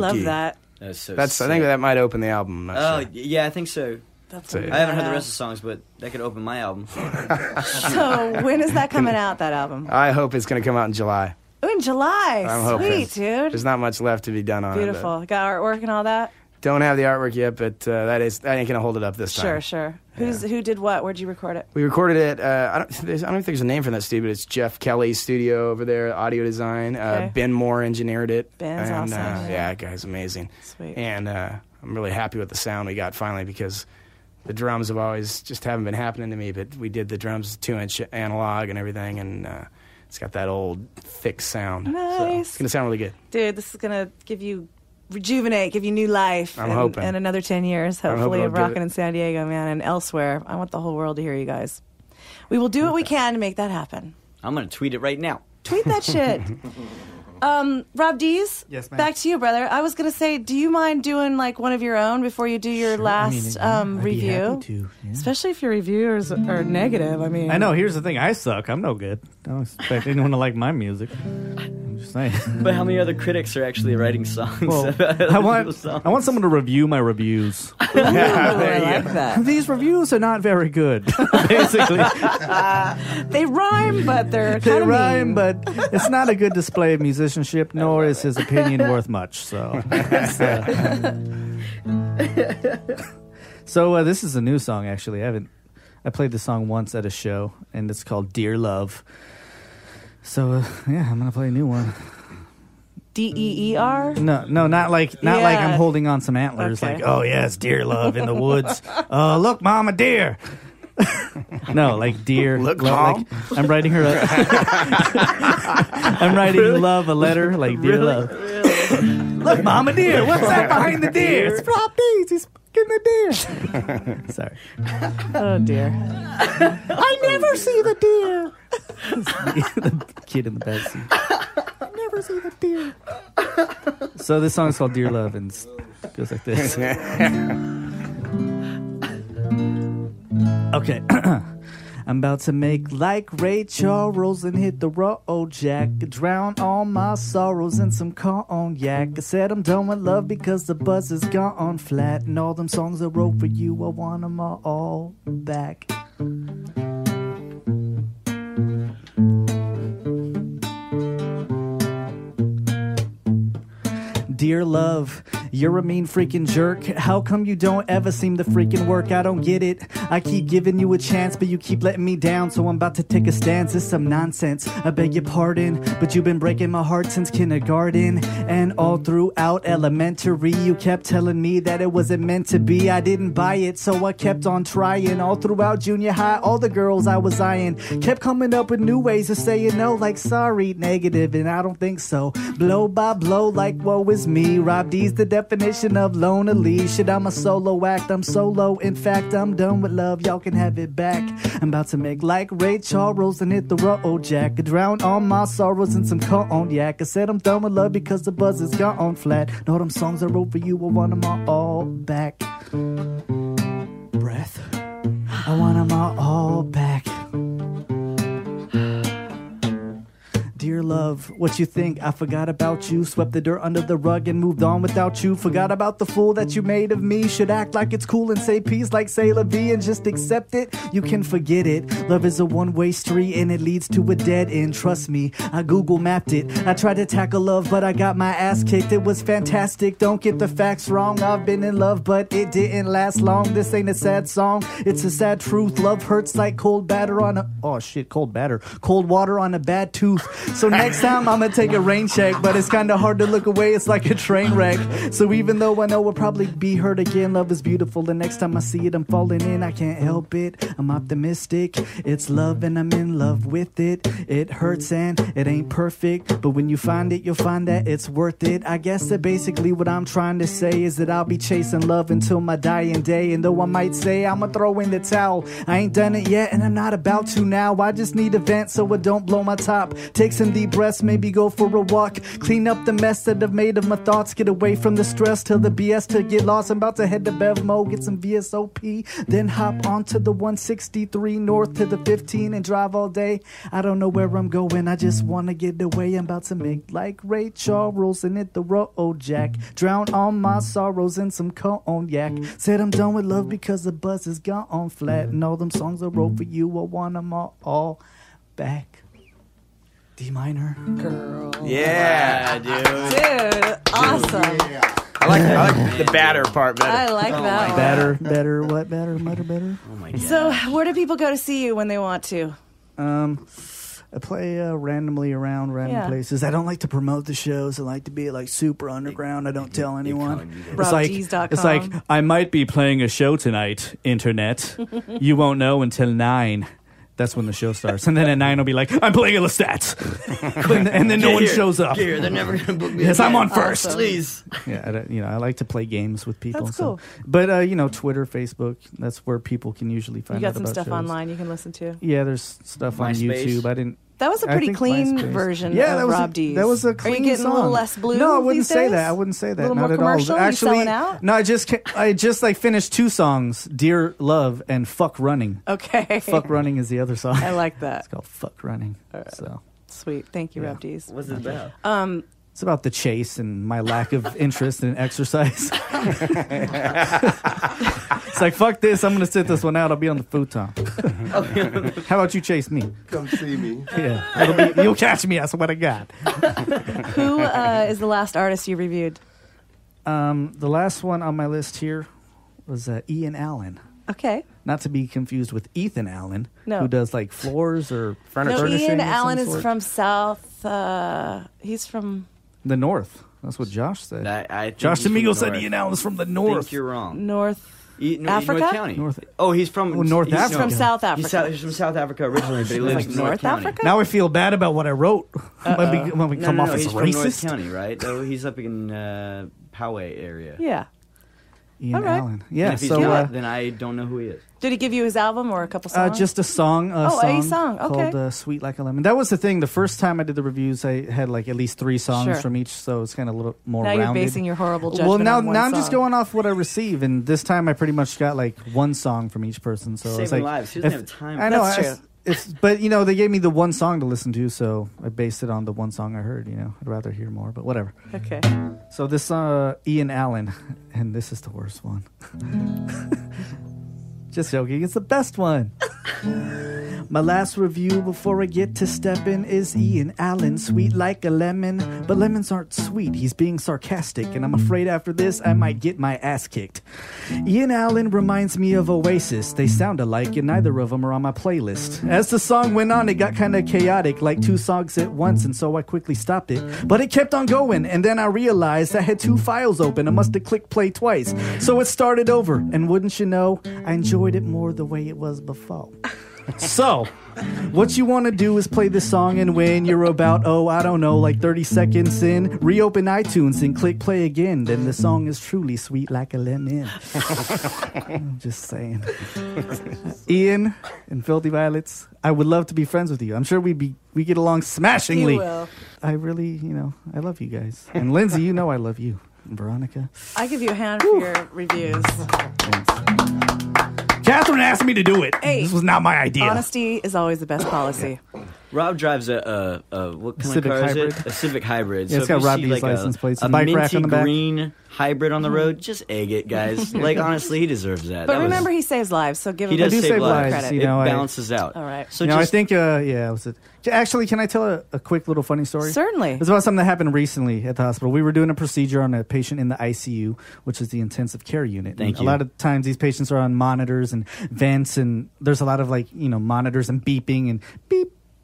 Thank love that. That's so That's. I think that might open the album. I'm Oh sure. yeah, I think so. That's So- I haven't heard the rest of the songs, but that could open my album. So when is that coming out? That album? I hope it's going to come out in July. Oh, in July. I'm hoping. Sweet, dude. There's not much left to be done on it. Beautiful. Got artwork and all that. Don't have the artwork yet, but uh, that is that ain't gonna hold it up this time. Sure, sure. Who's who did what? Where'd you record it? We recorded it. Uh, I don't. There's, I don't think there's a name for that studio, but it's Jeff Kelly's studio over there, audio design. Uh, Okay. Ben Moore engineered it. Ben's and, awesome, Uh, yeah. yeah, that guy's amazing. Sweet. And uh, I'm really happy with the sound we got finally because the drums have always just haven't been happening to me. But we did the drums two inch analog and everything, and uh, it's got that old thick sound. So Nice. it's gonna sound really good. Dude, this is gonna give you rejuvenate, give you new life. I'm in, hoping. in another ten years, hopefully, of it'll rocking in San Diego, man, and elsewhere. I want the whole world to hear you guys. We will do what we can to make that happen. I'm gonna tweet it right now. Tweet that shit. Um, Rob Dees, Yes, ma'am. back to you, brother. I was gonna say, do you mind doing like one of your own before you do your last um, I'd be review? happy to, Especially if your reviewers are negative. I mean, I know. Here's the thing. I suck. I'm no good. I don't expect anyone to like my music. I'm just saying. But how many other critics are actually writing songs? Well, about I want songs? I want someone to review my reviews. I like that. These reviews are not very good. Basically, they rhyme, but they're they rhyme, but it's not a good display of musicianship, nor is his opinion worth much. So, so uh, this is a new song. Actually, I haven't. I played the song once at a show, and it's called "Dear Love." So uh, yeah, I'm gonna play a new one. D E E R. No, no, not like not like I'm holding on some antlers. Okay. Like, oh yes, deer love in the woods. Uh, look, mama, deer. no, like deer. Look, lo- like, I'm writing her. A, I'm writing love a letter, like dear love. Look, mama, deer. What's that behind the deer? It's Rob Dees. Fucking the deer. Sorry. Oh dear. I never see the deer. the kid in the back seat. I never see the deer. So this song's called Dear Love and s- goes like this. okay. I'm about to make like Ray Charles and hit the road jack. Drown all my sorrows in some cognac. I said I'm done with love because the buzz is gone flat. And all them songs I wrote for you, I want them all back. Dear love, you're a mean freaking jerk. How come you don't ever seem to freaking work? I don't get it. I keep giving you a chance, but you keep letting me down. So I'm about to take a stance. It's some nonsense. I beg your pardon, but you've been breaking my heart since kindergarten. And all throughout elementary, you kept telling me that it wasn't meant to be. I didn't buy it, so I kept on trying. All throughout junior high, all the girls I was eyeing kept coming up with new ways of saying no, like sorry, negative, and I don't think so. Blow by blow, like woe is me. Rob Dees the definition of lonely. Shit, I'm a solo act, I'm solo. In fact, I'm done with love, y'all can have it back. I'm about to make like Ray Charles and hit the road jack. Drown all my sorrows in some cognac. I said I'm done with love because the buzz is gone flat. Know them songs I wrote for you, I want them all, all back. Breath. I want them all back. Dear love, what you think? I forgot about you. Swept the dirt under the rug and moved on without you. Forgot about the fool that you made of me. Should act like it's cool and say peace like Sailor vie and just accept it. You can forget it. Love is a one way street and it leads to a dead end. Trust me, I Google mapped it. I tried to tackle love, but I got my ass kicked. It was fantastic. Don't get the facts wrong. I've been in love, but it didn't last long. This ain't a sad song. It's a sad truth. Love hurts like cold batter on a oh shit, cold batter. Cold water on a bad tooth. So next time I'm gonna take a rain check, but it's kinda hard to look away, it's like a train wreck. So even though I know we'll probably be hurt again, love is beautiful. The next time I see it, I'm falling in, I can't help it. I'm optimistic. It's love and I'm in love with it. It hurts and it ain't perfect, but when you find it, you'll find that it's worth it. I guess that basically what I'm trying to say is that I'll be chasing love until my dying day. And though I might say I'ma throw in the towel, I ain't done it yet and I'm not about to now. I just need a vent so it don't blow my top. Take some deep breaths, maybe go for a walk. Clean up the mess that I've made of my thoughts. Get away from the stress till the BS to get lost. I'm about to head to Bevmo, get some VSOP, then hop onto the 163 north to the 15 and drive all day. I don't know where I'm going, I just wanna get away. I'm about to make like Ray Charles and hit the road jack. Drown all my sorrows in some cognac. Said I'm done with love because the buzz is gone flat. And all them songs I wrote for you, I want them all, all back. D minor. Girl. Yeah, dude. Dude, awesome. I like I like the batter part better. I like that one. Better, better, what better, mutter better? Oh my god. So, where do people go to see you when they want to? Um, I play uh, randomly around random Yeah. places. I don't like to promote the shows. I like to be like super underground. I don't tell anyone. It's like RobG's.com. it's like I might be playing a show tonight. Internet, you won't know until nine. That's when the show starts, and then at nine I'll be like, "I'm playing a Lestat," and, and then no Get one here. shows up. Get here. They're never gonna book me Yes, I'm again. on first. Awesome. Please. Yeah, I don't- you know, I like to play games with people. That's so- cool. But uh, you know, Twitter, Facebook, that's where people can usually find You got out some about stuff shows. online you can listen to. Yeah, there's stuff on MySpace. YouTube. I didn't. That was a pretty clean MySpace. version Yeah, of that was Rob a, D's. That was a clean Are you getting song. a little less blue No, I wouldn't these say days? that. I wouldn't say that. little Not more at commercial? all. You Actually, selling out? no. I just I just like finished two songs: "Dear Love" and "Fuck Running." Okay. "Fuck Running" is the other song. I like that. It's called "Fuck Running." So Sweet. Thank you, Yeah. Rob Dees. What's it about? Um, it's about the chase and my lack of interest in exercise. it's like fuck this. I'm gonna sit this one out. I'll be on the futon. How about you chase me? Come see me. Yeah, it'll be, you'll catch me. I swear to God. who uh, is the last artist you reviewed? Um, the last one on my list here was uh, Ian Allen. Okay. Not to be confused with Ethan Allen, No. who does like floors or No, furnishing. Ian of some Allen is from South. Uh, he's from The North. That's what Josh said. I, I think Josh he's from Domingo the said north. Ian Allen's from the I North. think you're wrong. North E- no, Africa? North County. North- Oh, he's from Oh, North he's Africa. From South He's, Africa. South, he's from South Africa originally, but he lives Like in North, North County. Africa? Now I feel bad about what I wrote when we, when we No, come no, off no, as he's from North racist. County, right? Oh, he's up in uh, Poway area. Yeah. Ian All right. Allen. Yeah. And if he's So not, uh, then I don't know who he is. Did he give you his album or a couple uh, songs? just a song. A Oh, song a song, okay. Called uh, "Sweet Like a Lemon." That was the thing. The first time I did the reviews, I had like at least three songs Sure. from each, so it's kind of a little more. Now you're basing your horrible judgment. Well, now on one now I'm just going off what I receive, and this time I pretty much got like one song from each person. So it's Saving like lives. He doesn't if- have time. I know. That's I- true. It's but you know they gave me the one song to listen to, so I based it on the one song I heard. You know, I'd rather hear more, but whatever. Okay. So this uh, Ian Allen, and this is the worst one. Just joking, it's the best one. My last review before I get to stepping is Ian Allen, sweet like a lemon. But lemons aren't sweet, he's being sarcastic, and I'm afraid after this I might get my ass kicked. Ian Allen reminds me of Oasis. They sound alike, and neither of them are on my playlist. As the song went on, it got kind of chaotic, like two songs at once, and so I quickly stopped it. But it kept on going, and then I realized I had two files open. I must have clicked play twice. So it started over, and wouldn't you know, I enjoyed it more the way it was before. So, what you want to do is play this song, and when you're about, oh, I don't know, like 30 seconds in, reopen iTunes and click play again. Then the song is truly sweet like a lemon. I'm just saying. Ian and Filthy Violets, I would love to be friends with you. I'm sure we'd be we get along smashingly. You will. I really, you know, I love you guys. And Lindsay, you know I love you. And Veronica. I give you a hand for your reviews. Catherine asked me to do it. Hey, this was not my idea. Honesty is always the best policy. Rob drives a, a, a what kind Civic of car is hybrid. it? A Civic hybrid. Yeah, it's if got you Robbie's see like license a, plates, a bike rack minty on the back. green hybrid on the road. Just egg it, guys. like honestly, he deserves that. But That was- remember, he saves lives, so give he him does do save save lives. lives, credit. you know, it I- balances out. All right. So you know, just I think, uh, yeah, was it. Actually, can I tell a, a quick little funny story? Certainly. It's about something that happened recently at the hospital. We were doing a procedure on a patient in the ICU, which is the intensive care unit. Thank And you. A lot of times these patients are on monitors and vents, and there's a lot of like, you know, monitors and beeping and beep,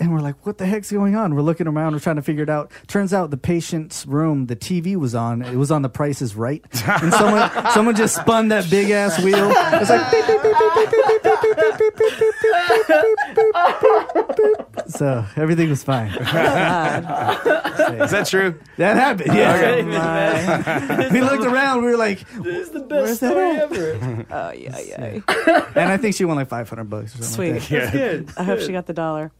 And we're like, what the heck's going on? We're looking around, we're trying to figure it out. Turns out the patient's room, the TV was on. It was on the Price is Right. And someone someone just spun that big ass wheel. It was like beep, beep, beep, beep, beep, beep, beep, beep, beep, beep, beep, beep, beep, beep, beep, beep, beep, beep. So everything was fine. Is that true? That happened. Yeah. Okay. we looked around. We were like, this is the best that story ever. Oh, yeah, yeah. and I think she won like 500 bucks or something Sweet. like that. good. I hope she got the dollar.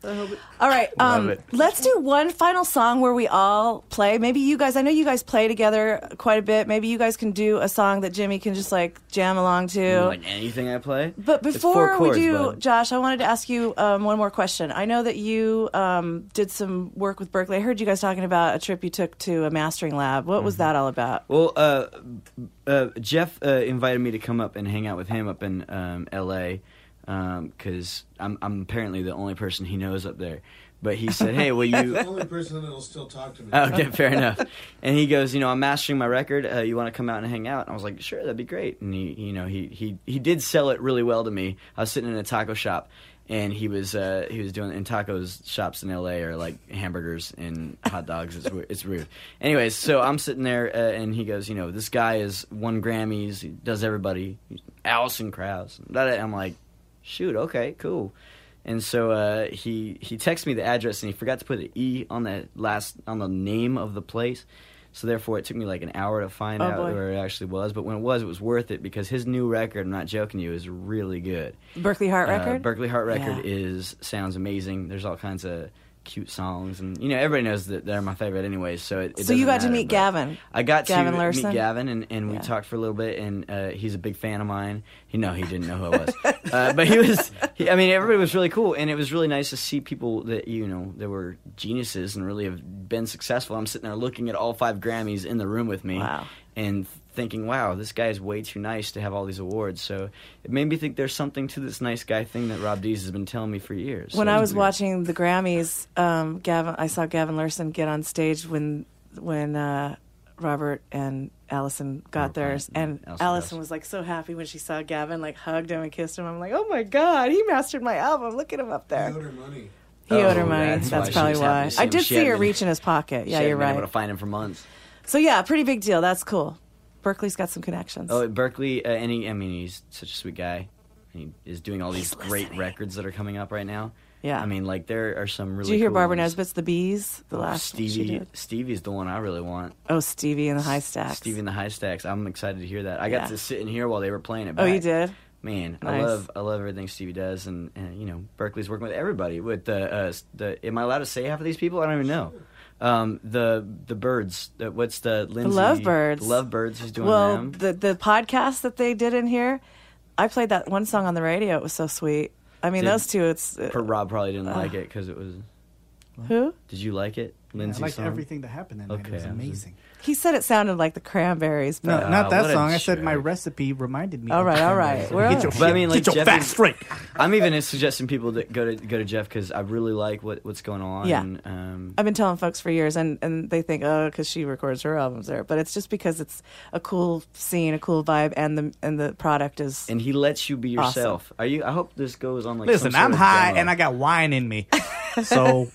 All right. Um, let's do one final song where we all play. Maybe you guys, I know you guys play together quite a bit. Maybe you guys can do a song that Jimmy can just like jam along to. Like anything I play. But before chords, we do, bud. Josh, I wanted to ask you um, one more question. I know that you um, did some work with Berkley. I heard you guys talking about a trip you took to a mastering lab. What Mm-hmm. was that all about? Well, uh, uh, Jeff uh, invited me to come up and hang out with him up in um, L.A. because I'm, I'm apparently the only person he knows up there. But he said, "Hey, will you?" The only person that'll still talk to me. Okay, fair enough. And he goes, you know, I'm mastering my record. Uh, you want to come out and hang out? And I was like, sure, that'd be great. And he, you know, he he he did sell it really well to me. I was sitting in a taco shop, and he was uh, he was doing in tacos shops in L.A. are like hamburgers and hot dogs. It's it's weird. Anyways, so I'm sitting there, uh, and he goes, you know, this guy is won Grammys. He does everybody. He's Alison Krauss. And da- da- I'm like, shoot, okay, cool. And so uh, he he texted me the address, and he forgot to put an E on the last on the name of the place. So therefore, it took me like an hour to find Oh, out boy. where it actually was. But when it was, it was worth it because his new record, I'm not joking you, is really good. Berkley Hart Uh, record? Berkley Hart record Yeah. is sounds amazing. There's all kinds of cute songs, and you know everybody knows that they're my favorite anyway. So it, it So you got to meet Gavin. I got Gavin to Lurssen? meet Gavin, and, and we Yeah. talked for a little bit, and uh, he's a big fan of mine. He no, he didn't know who I was, uh, but he was. He, I mean, everybody was really cool, and it was really nice to see people that you know that were geniuses and really have been successful. I'm sitting there looking at all five Grammys in the room with me, Wow. and thinking, "Wow, this guy is way too nice to have all these awards." So it made me think there's something to this nice guy thing that Rob Dees has been telling me for years. when So I was weird. watching the Grammys, um, Gavin, I saw Gavin Lurssen get on stage when when uh, Robert and Alison got theirs, and Alison Alison was like so happy when she saw Gavin, like hugged him and kissed him. I'm like, oh my god, he mastered my album. Look at him up there. He owed her money. He owed her Oh, money. that's That's, why probably why. I did She see her been- reach in his pocket. Yeah, hadn't you're been right. Able to find him for months. So yeah, pretty big deal. That's cool. Berkley's got some connections. Oh, Berkley, uh, and he, I mean, he's such a sweet guy. He is doing all these great records that are coming up right now. Yeah. I mean, like there are some really. Did you hear cool Barbara ones. Nesbitt's "The Bees"? The Oh, last Stevie. Stevie's the one I really want. Oh, Stevie and the High Stacks. Stevie and the High Stacks. I'm excited to hear that. I got to sit in here while they were playing it. Oh, you did? Man, I love I love everything Stevie does, and, and you know Berkley's working with everybody. With the uh, the am I allowed to say half of these people? I don't even know. Um, the the birds. The, what's the Lindsay? The Lovebirds. The Lovebirds. Who's doing well, them? the the podcast that they did in here, I played that one song on the radio. It was so sweet. I mean, Did- those two. It's uh, Rob probably didn't uh, like it because it was. Who? Did you like it, Lindsay? I liked song? everything that happened that night. It was Okay, I was- amazing. He said it sounded like the Cranberries. No, But, not that what a song. I said my jerk. recipe reminded me. All of right, all cranberries. We're- Get your, But I mean, like get your Jeff facts is- straight. I'm even suggesting people that go to go to Jeff because I really like what, what's going on. Yeah. And, um, I've been telling folks for years, and, and they think, oh, because she records her albums there. But it's just because it's a cool scene, a cool vibe, and the and the product is. and he lets you be Awesome. yourself. Are you? I hope this goes on like. Listen, some sort I'm of high demo. and I got wine in me. So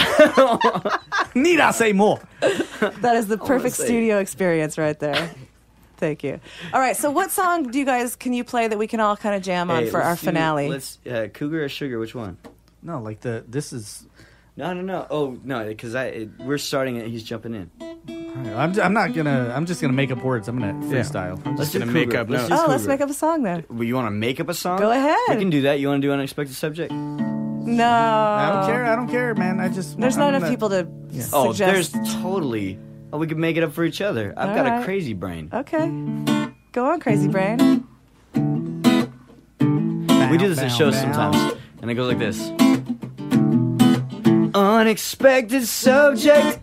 need I say more? that is the perfect say- studio experience right there. Thank you. All right, so what song do you guys can you play that we can all kind of jam on Hey, for let's our do- finale? let's uh, Cougar or Sugar. Which one? No, like the this is. No, no, no. Oh no, because I it, we're starting it. He's jumping in. I'm, I'm not gonna. I'm just gonna make up words. I'm gonna Yeah. freestyle. I'm Let's just do gonna Cougar. make up Let's notes. do oh, let's Cougar. make up a song then. Well, you want to make up a song? Go ahead. We can do that. You want to do an unexpected subject? No, I don't care. I don't care, man. I just. There's not I'm enough gonna- people to Oh, suggest. there's totally. Oh, we could make it up for each other. I've All got right. a crazy brain. Okay, go on, crazy brain. we do this at shows bow. sometimes, and it goes like this. Unexpected subject,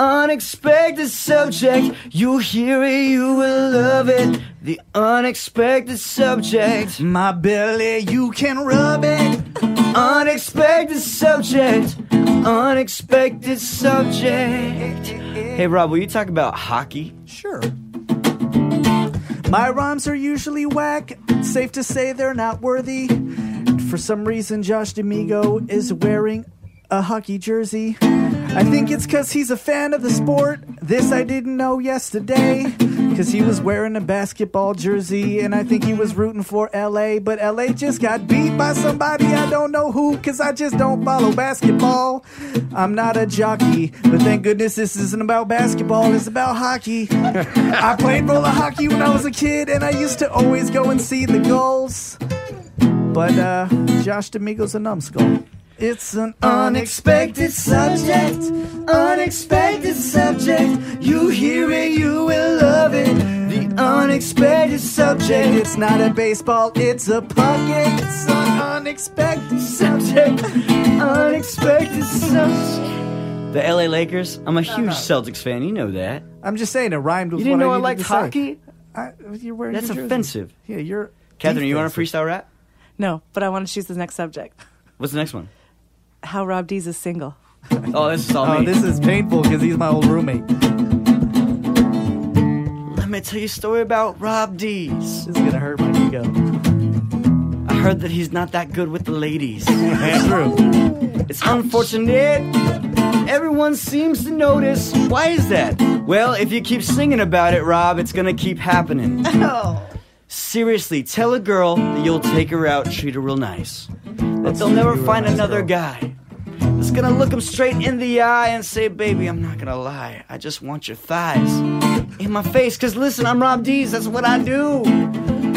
unexpected subject. You hear it, you will love it. The unexpected subject. My belly, you can rub it. Unexpected subject, unexpected subject. Hey, Rob, will you talk about hockey? Sure. My rhymes are usually whack. Safe to say they're not worthy. For some reason, Josh Damigo is wearing a hockey jersey. I think it's cause he's a fan of the sport. This I didn't know yesterday. Cause he was wearing a basketball jersey, and I think he was rooting for LA. But LA just got beat by somebody I don't know who, cause I just don't follow basketball. I'm not a jockey, but thank goodness this isn't about basketball, it's about hockey. I played roller hockey when I was a kid, and I used to always go and see the goals. But uh, Josh Damigo's a numbskull. It's an unexpected subject, unexpected subject. You hear it, you will love it. The unexpected subject. It's not a baseball, it's a puck. It's an unexpected subject, unexpected subject. The LA Lakers? I'm a huge Celtics fan. You know that. I'm just saying it rhymed with You didn't what know I I needed liked to say. hockey? I, you're wearing That's your jersey. offensive. Yeah, you're. Cathryn, you want a defensive. freestyle rap? No, but I want to choose the next subject. What's the next one? How Rob Dees is single. Oh, this is all Oh, me. this is painful because he's my old roommate. Let me tell you a story about Rob Dees. This is gonna hurt my ego. I heard that he's not that good with the ladies. That's true. It's unfortunate. Everyone seems to notice. Why is that? Well, if you keep singing about it, Rob, it's gonna keep happening. Oh. Seriously, tell a girl that you'll take her out, treat her real nice. That they'll never find nice another girl. guy that's gonna look him straight in the eye and say, Baby, I'm not gonna lie. I just want your thighs in my face. Cause listen, I'm Rob Dees. That's what I do.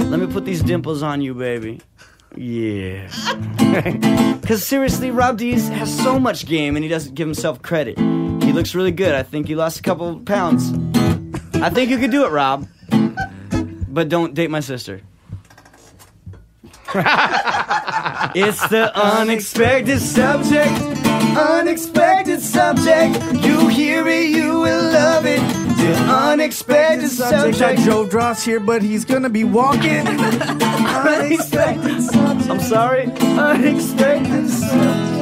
Let me put these dimples on you, baby. Yeah. Cause seriously, Rob Dees has so much game and he doesn't give himself credit. He looks really good. I think he lost a couple pounds. I think you could do it, Rob. But don't date my sister. it's the unexpected subject. Unexpected subject. You hear it, you will love it. The Unexpected subject. I drove Dross here, but he's gonna be walking. Unexpected subject. I'm sorry. Unexpected subject.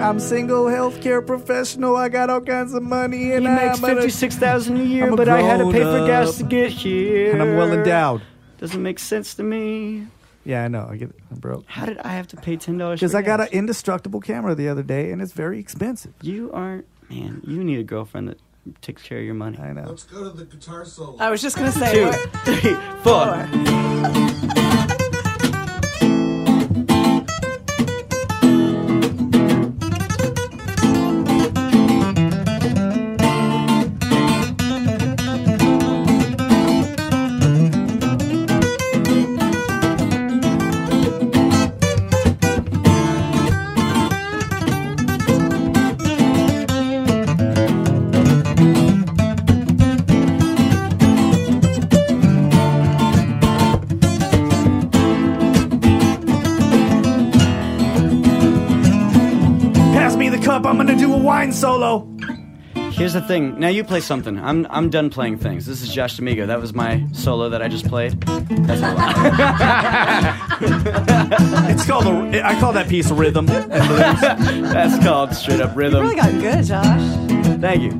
I'm single healthcare professional. I got all kinds of money, and He makes I'm a- fifty six thousand a year, I'm a but I had to pay for gas to get here. And I'm well endowed. Doesn't make sense to me. Yeah, I know. I get it. I'm broke. How did I have to pay ten dollars? Because I got an indestructible camera the other day, and it's very expensive. You aren't, man. You need a girlfriend that takes care of your money. I know. Let's go to the guitar solo. I was just gonna say. Two, what- three, four. Pass me the cup. I'm gonna do a wine solo. Here's the thing. Now you play something. I'm I'm done playing things. This is Josh Damigo. That was my solo that I just played. That's It's called a. I call that piece rhythm. That's called straight up You rhythm. really got good, Josh. Thank you.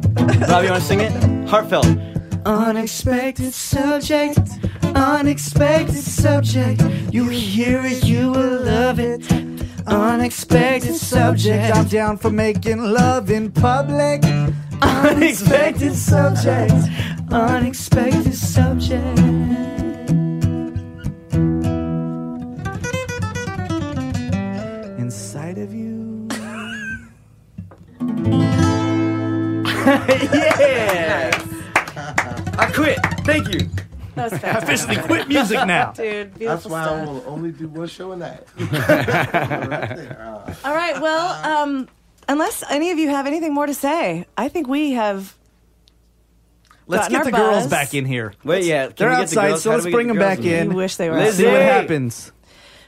Rob, you want to sing it? Heartfelt. Unexpected subject, unexpected subject. You will hear it, you will love it. Unexpected subject. I'm down for making love in public. Unexpected subject, unexpected subject. Inside of you. yeah. I quit. Thank you. That was I fantastic. officially quit music now. Dude, That's beautiful why stuff. I will only do one show in that. right there. Uh, All right. Well, um, unless any of you have anything more to say, I think we have. Let's gotten get our the girls buzz. back in here. Wait, yeah. Can They're we get the outside, girls? so How let's do we bring get them the back girls in. You wish they were. Lizzie. See what Hey. happens.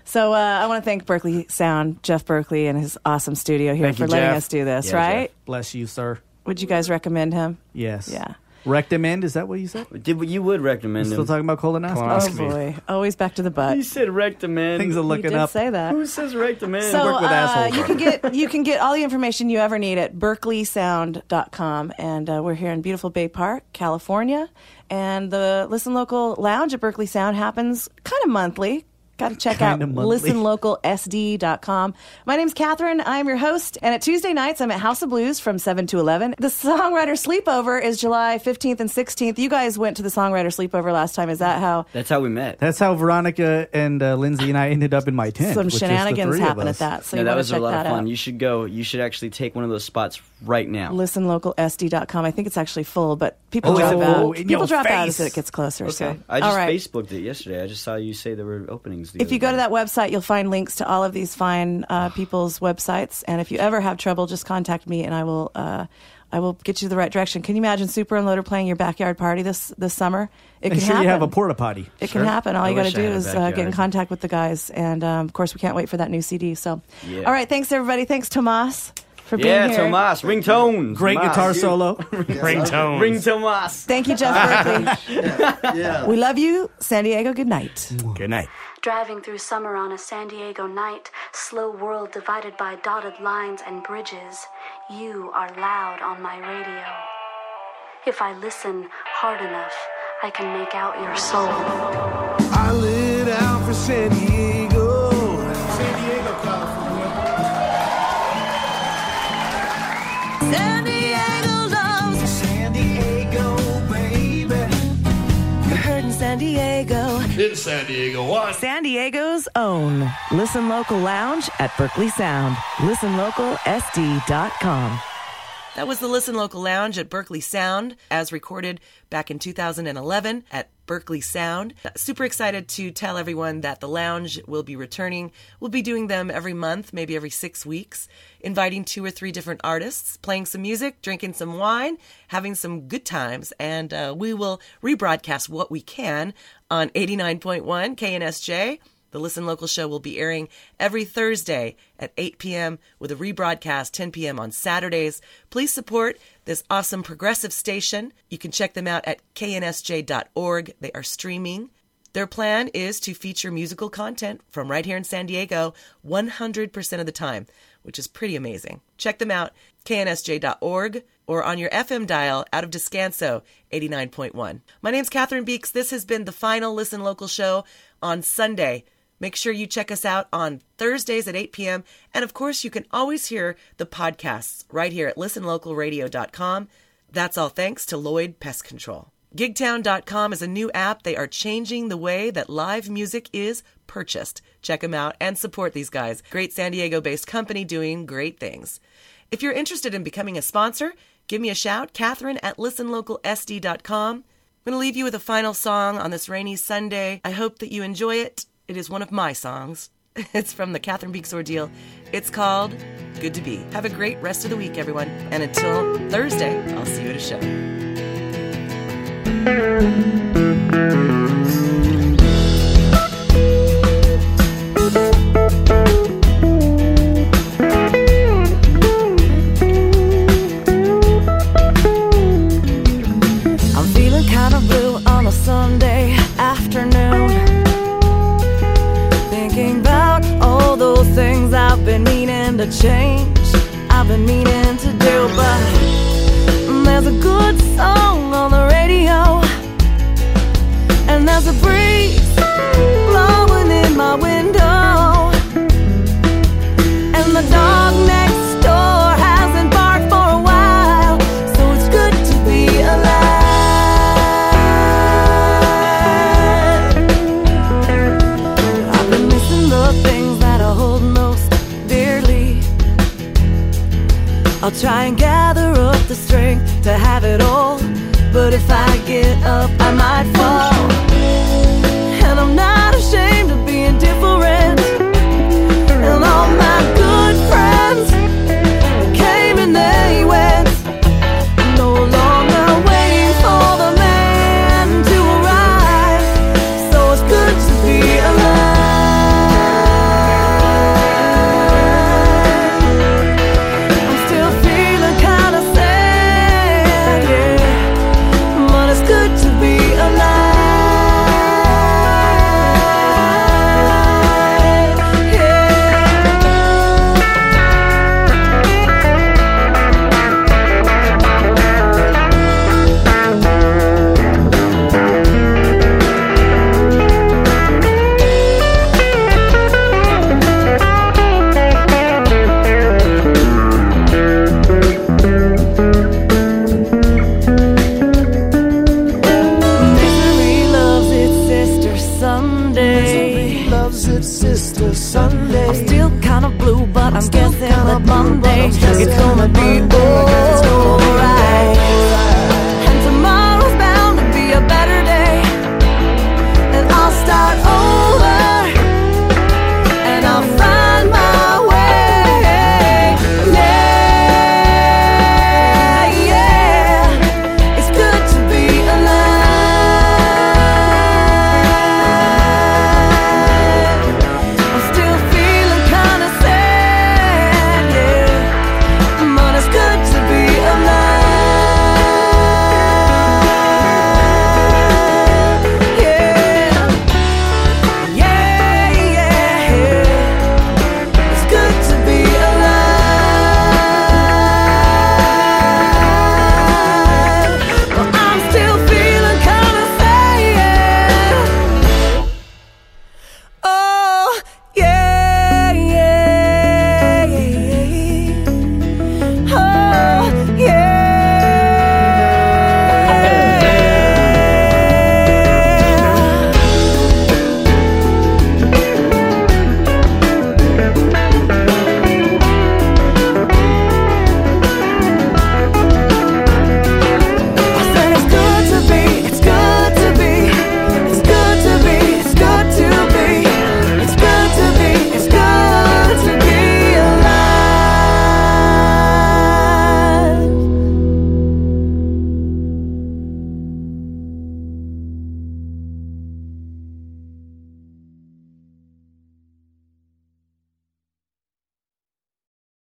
So uh, I want to thank Berkley Sound, Jeff Berkley, and his awesome studio here Thank for you, letting Jeff. us do this. Yeah, right? Bless you, sir. Would you guys recommend him? Yes. Yeah. Recommend, is that what you said? Did you would recommend Still him? talking about colonoscopy. Oh boy, always back to the butt. You said recommend. Things are You looking did up. say that. Who says recommend? So work with uh, assholes. you can get you can get all the information you ever need at berkleysound.com and uh, we're here in beautiful Bay Park, California, and the Listen Local Lounge at Berkley Sound happens kind of monthly. Got to check out Kinda monthly. listenlocalsd.com. My name's Cathryn. I'm your host, and at Tuesday nights I'm at House of Blues from 7 to 11. The Songwriter Sleepover is July 15th and 16th. You guys went to the Songwriter Sleepover last time. Is that how That's how we met. That's how Veronica and uh, Lindsay and I ended up in my tent. some which is the shenanigans three happen at that? So no, you that want was to check a lot that of fun. out. You should go. You should actually take one of those spots right now. listenlocalsd.com. I think it's actually full, but people Oh, drop it out. People your drop out as it gets closer. Okay. So, I just all right. Facebooked it yesterday. I just saw you say there were openings. The If you go day. to that website, you'll find links to all of these fine uh, people's websites. And if you ever have trouble, just contact me, and I will. Uh, I will get you the right direction. Can you imagine Super Unloader playing your backyard party this this summer? It can sure happen. you have a porta potty. It Sure. can happen. All I you got to do is uh, get in contact with the guys, and um, of course, we can't wait for that new CD. So, Yeah. all right, thanks everybody. Thanks Tomas for being yeah, here. Yeah, Tomas, ringtones. Great Tomas. guitar solo. Ringtone. Ring Tomas. Thank you, Jeff Berkley. Yeah. we love you, San Diego. Good night. Good night. Driving through summer on a San Diego night, slow world divided by dotted lines and bridges, you are loud on my radio. If I listen hard enough, I can make out your soul. I lit out for San Diego. In San Diego, what? San Diego's own Listen Local Lounge at Berkley Sound. ListenLocalSD.com. That was the Listen Local Lounge at Berkley Sound, as recorded back in 2011 at Berkley Sound. Super excited to tell everyone that the lounge will be returning. We'll be doing them every month, maybe every six weeks, inviting two or three different artists, playing some music, drinking some wine, having some good times, and uh, we will rebroadcast what we can on 89.1 KNSJ The Listen Local show will be airing every Thursday at 8 p.m. with a rebroadcast 10 p.m. on Saturdays. Please support this awesome progressive station. You can check them out at knsj.org. They are streaming. Their plan is to feature musical content from right here in San Diego 100% of the time, which is pretty amazing. Check them out, knsj.org, or on your FM dial out of Descanso 89.1. My name's Cathryn Beeks. This has been the final Listen Local show on Sunday. Make sure you check us out on Thursdays at 8 p.m. And of course, you can always hear the podcasts right here at listenlocalradio.com. That's all thanks to Lloyd Pest Control. Gigtown.com is a new app. They are changing the way that live music is purchased. Check them out and support these guys. Great San Diego based company doing great things. If you're interested in becoming a sponsor, give me a shout. Cathryn at listenlocalsd.com. I'm going to leave you with a final song on this rainy Sunday. I hope that you enjoy it. It is one of my songs. It's from the Cathryn Beeks Ordeal. It's called Good to Be. Have a great rest of the week, everyone. And until Thursday, I'll see you at a show. To change. I've been meaning to do, but there's a good song on the radio. And there's a breeze try and gather up the strength to have it all. But if I get up, I might fall.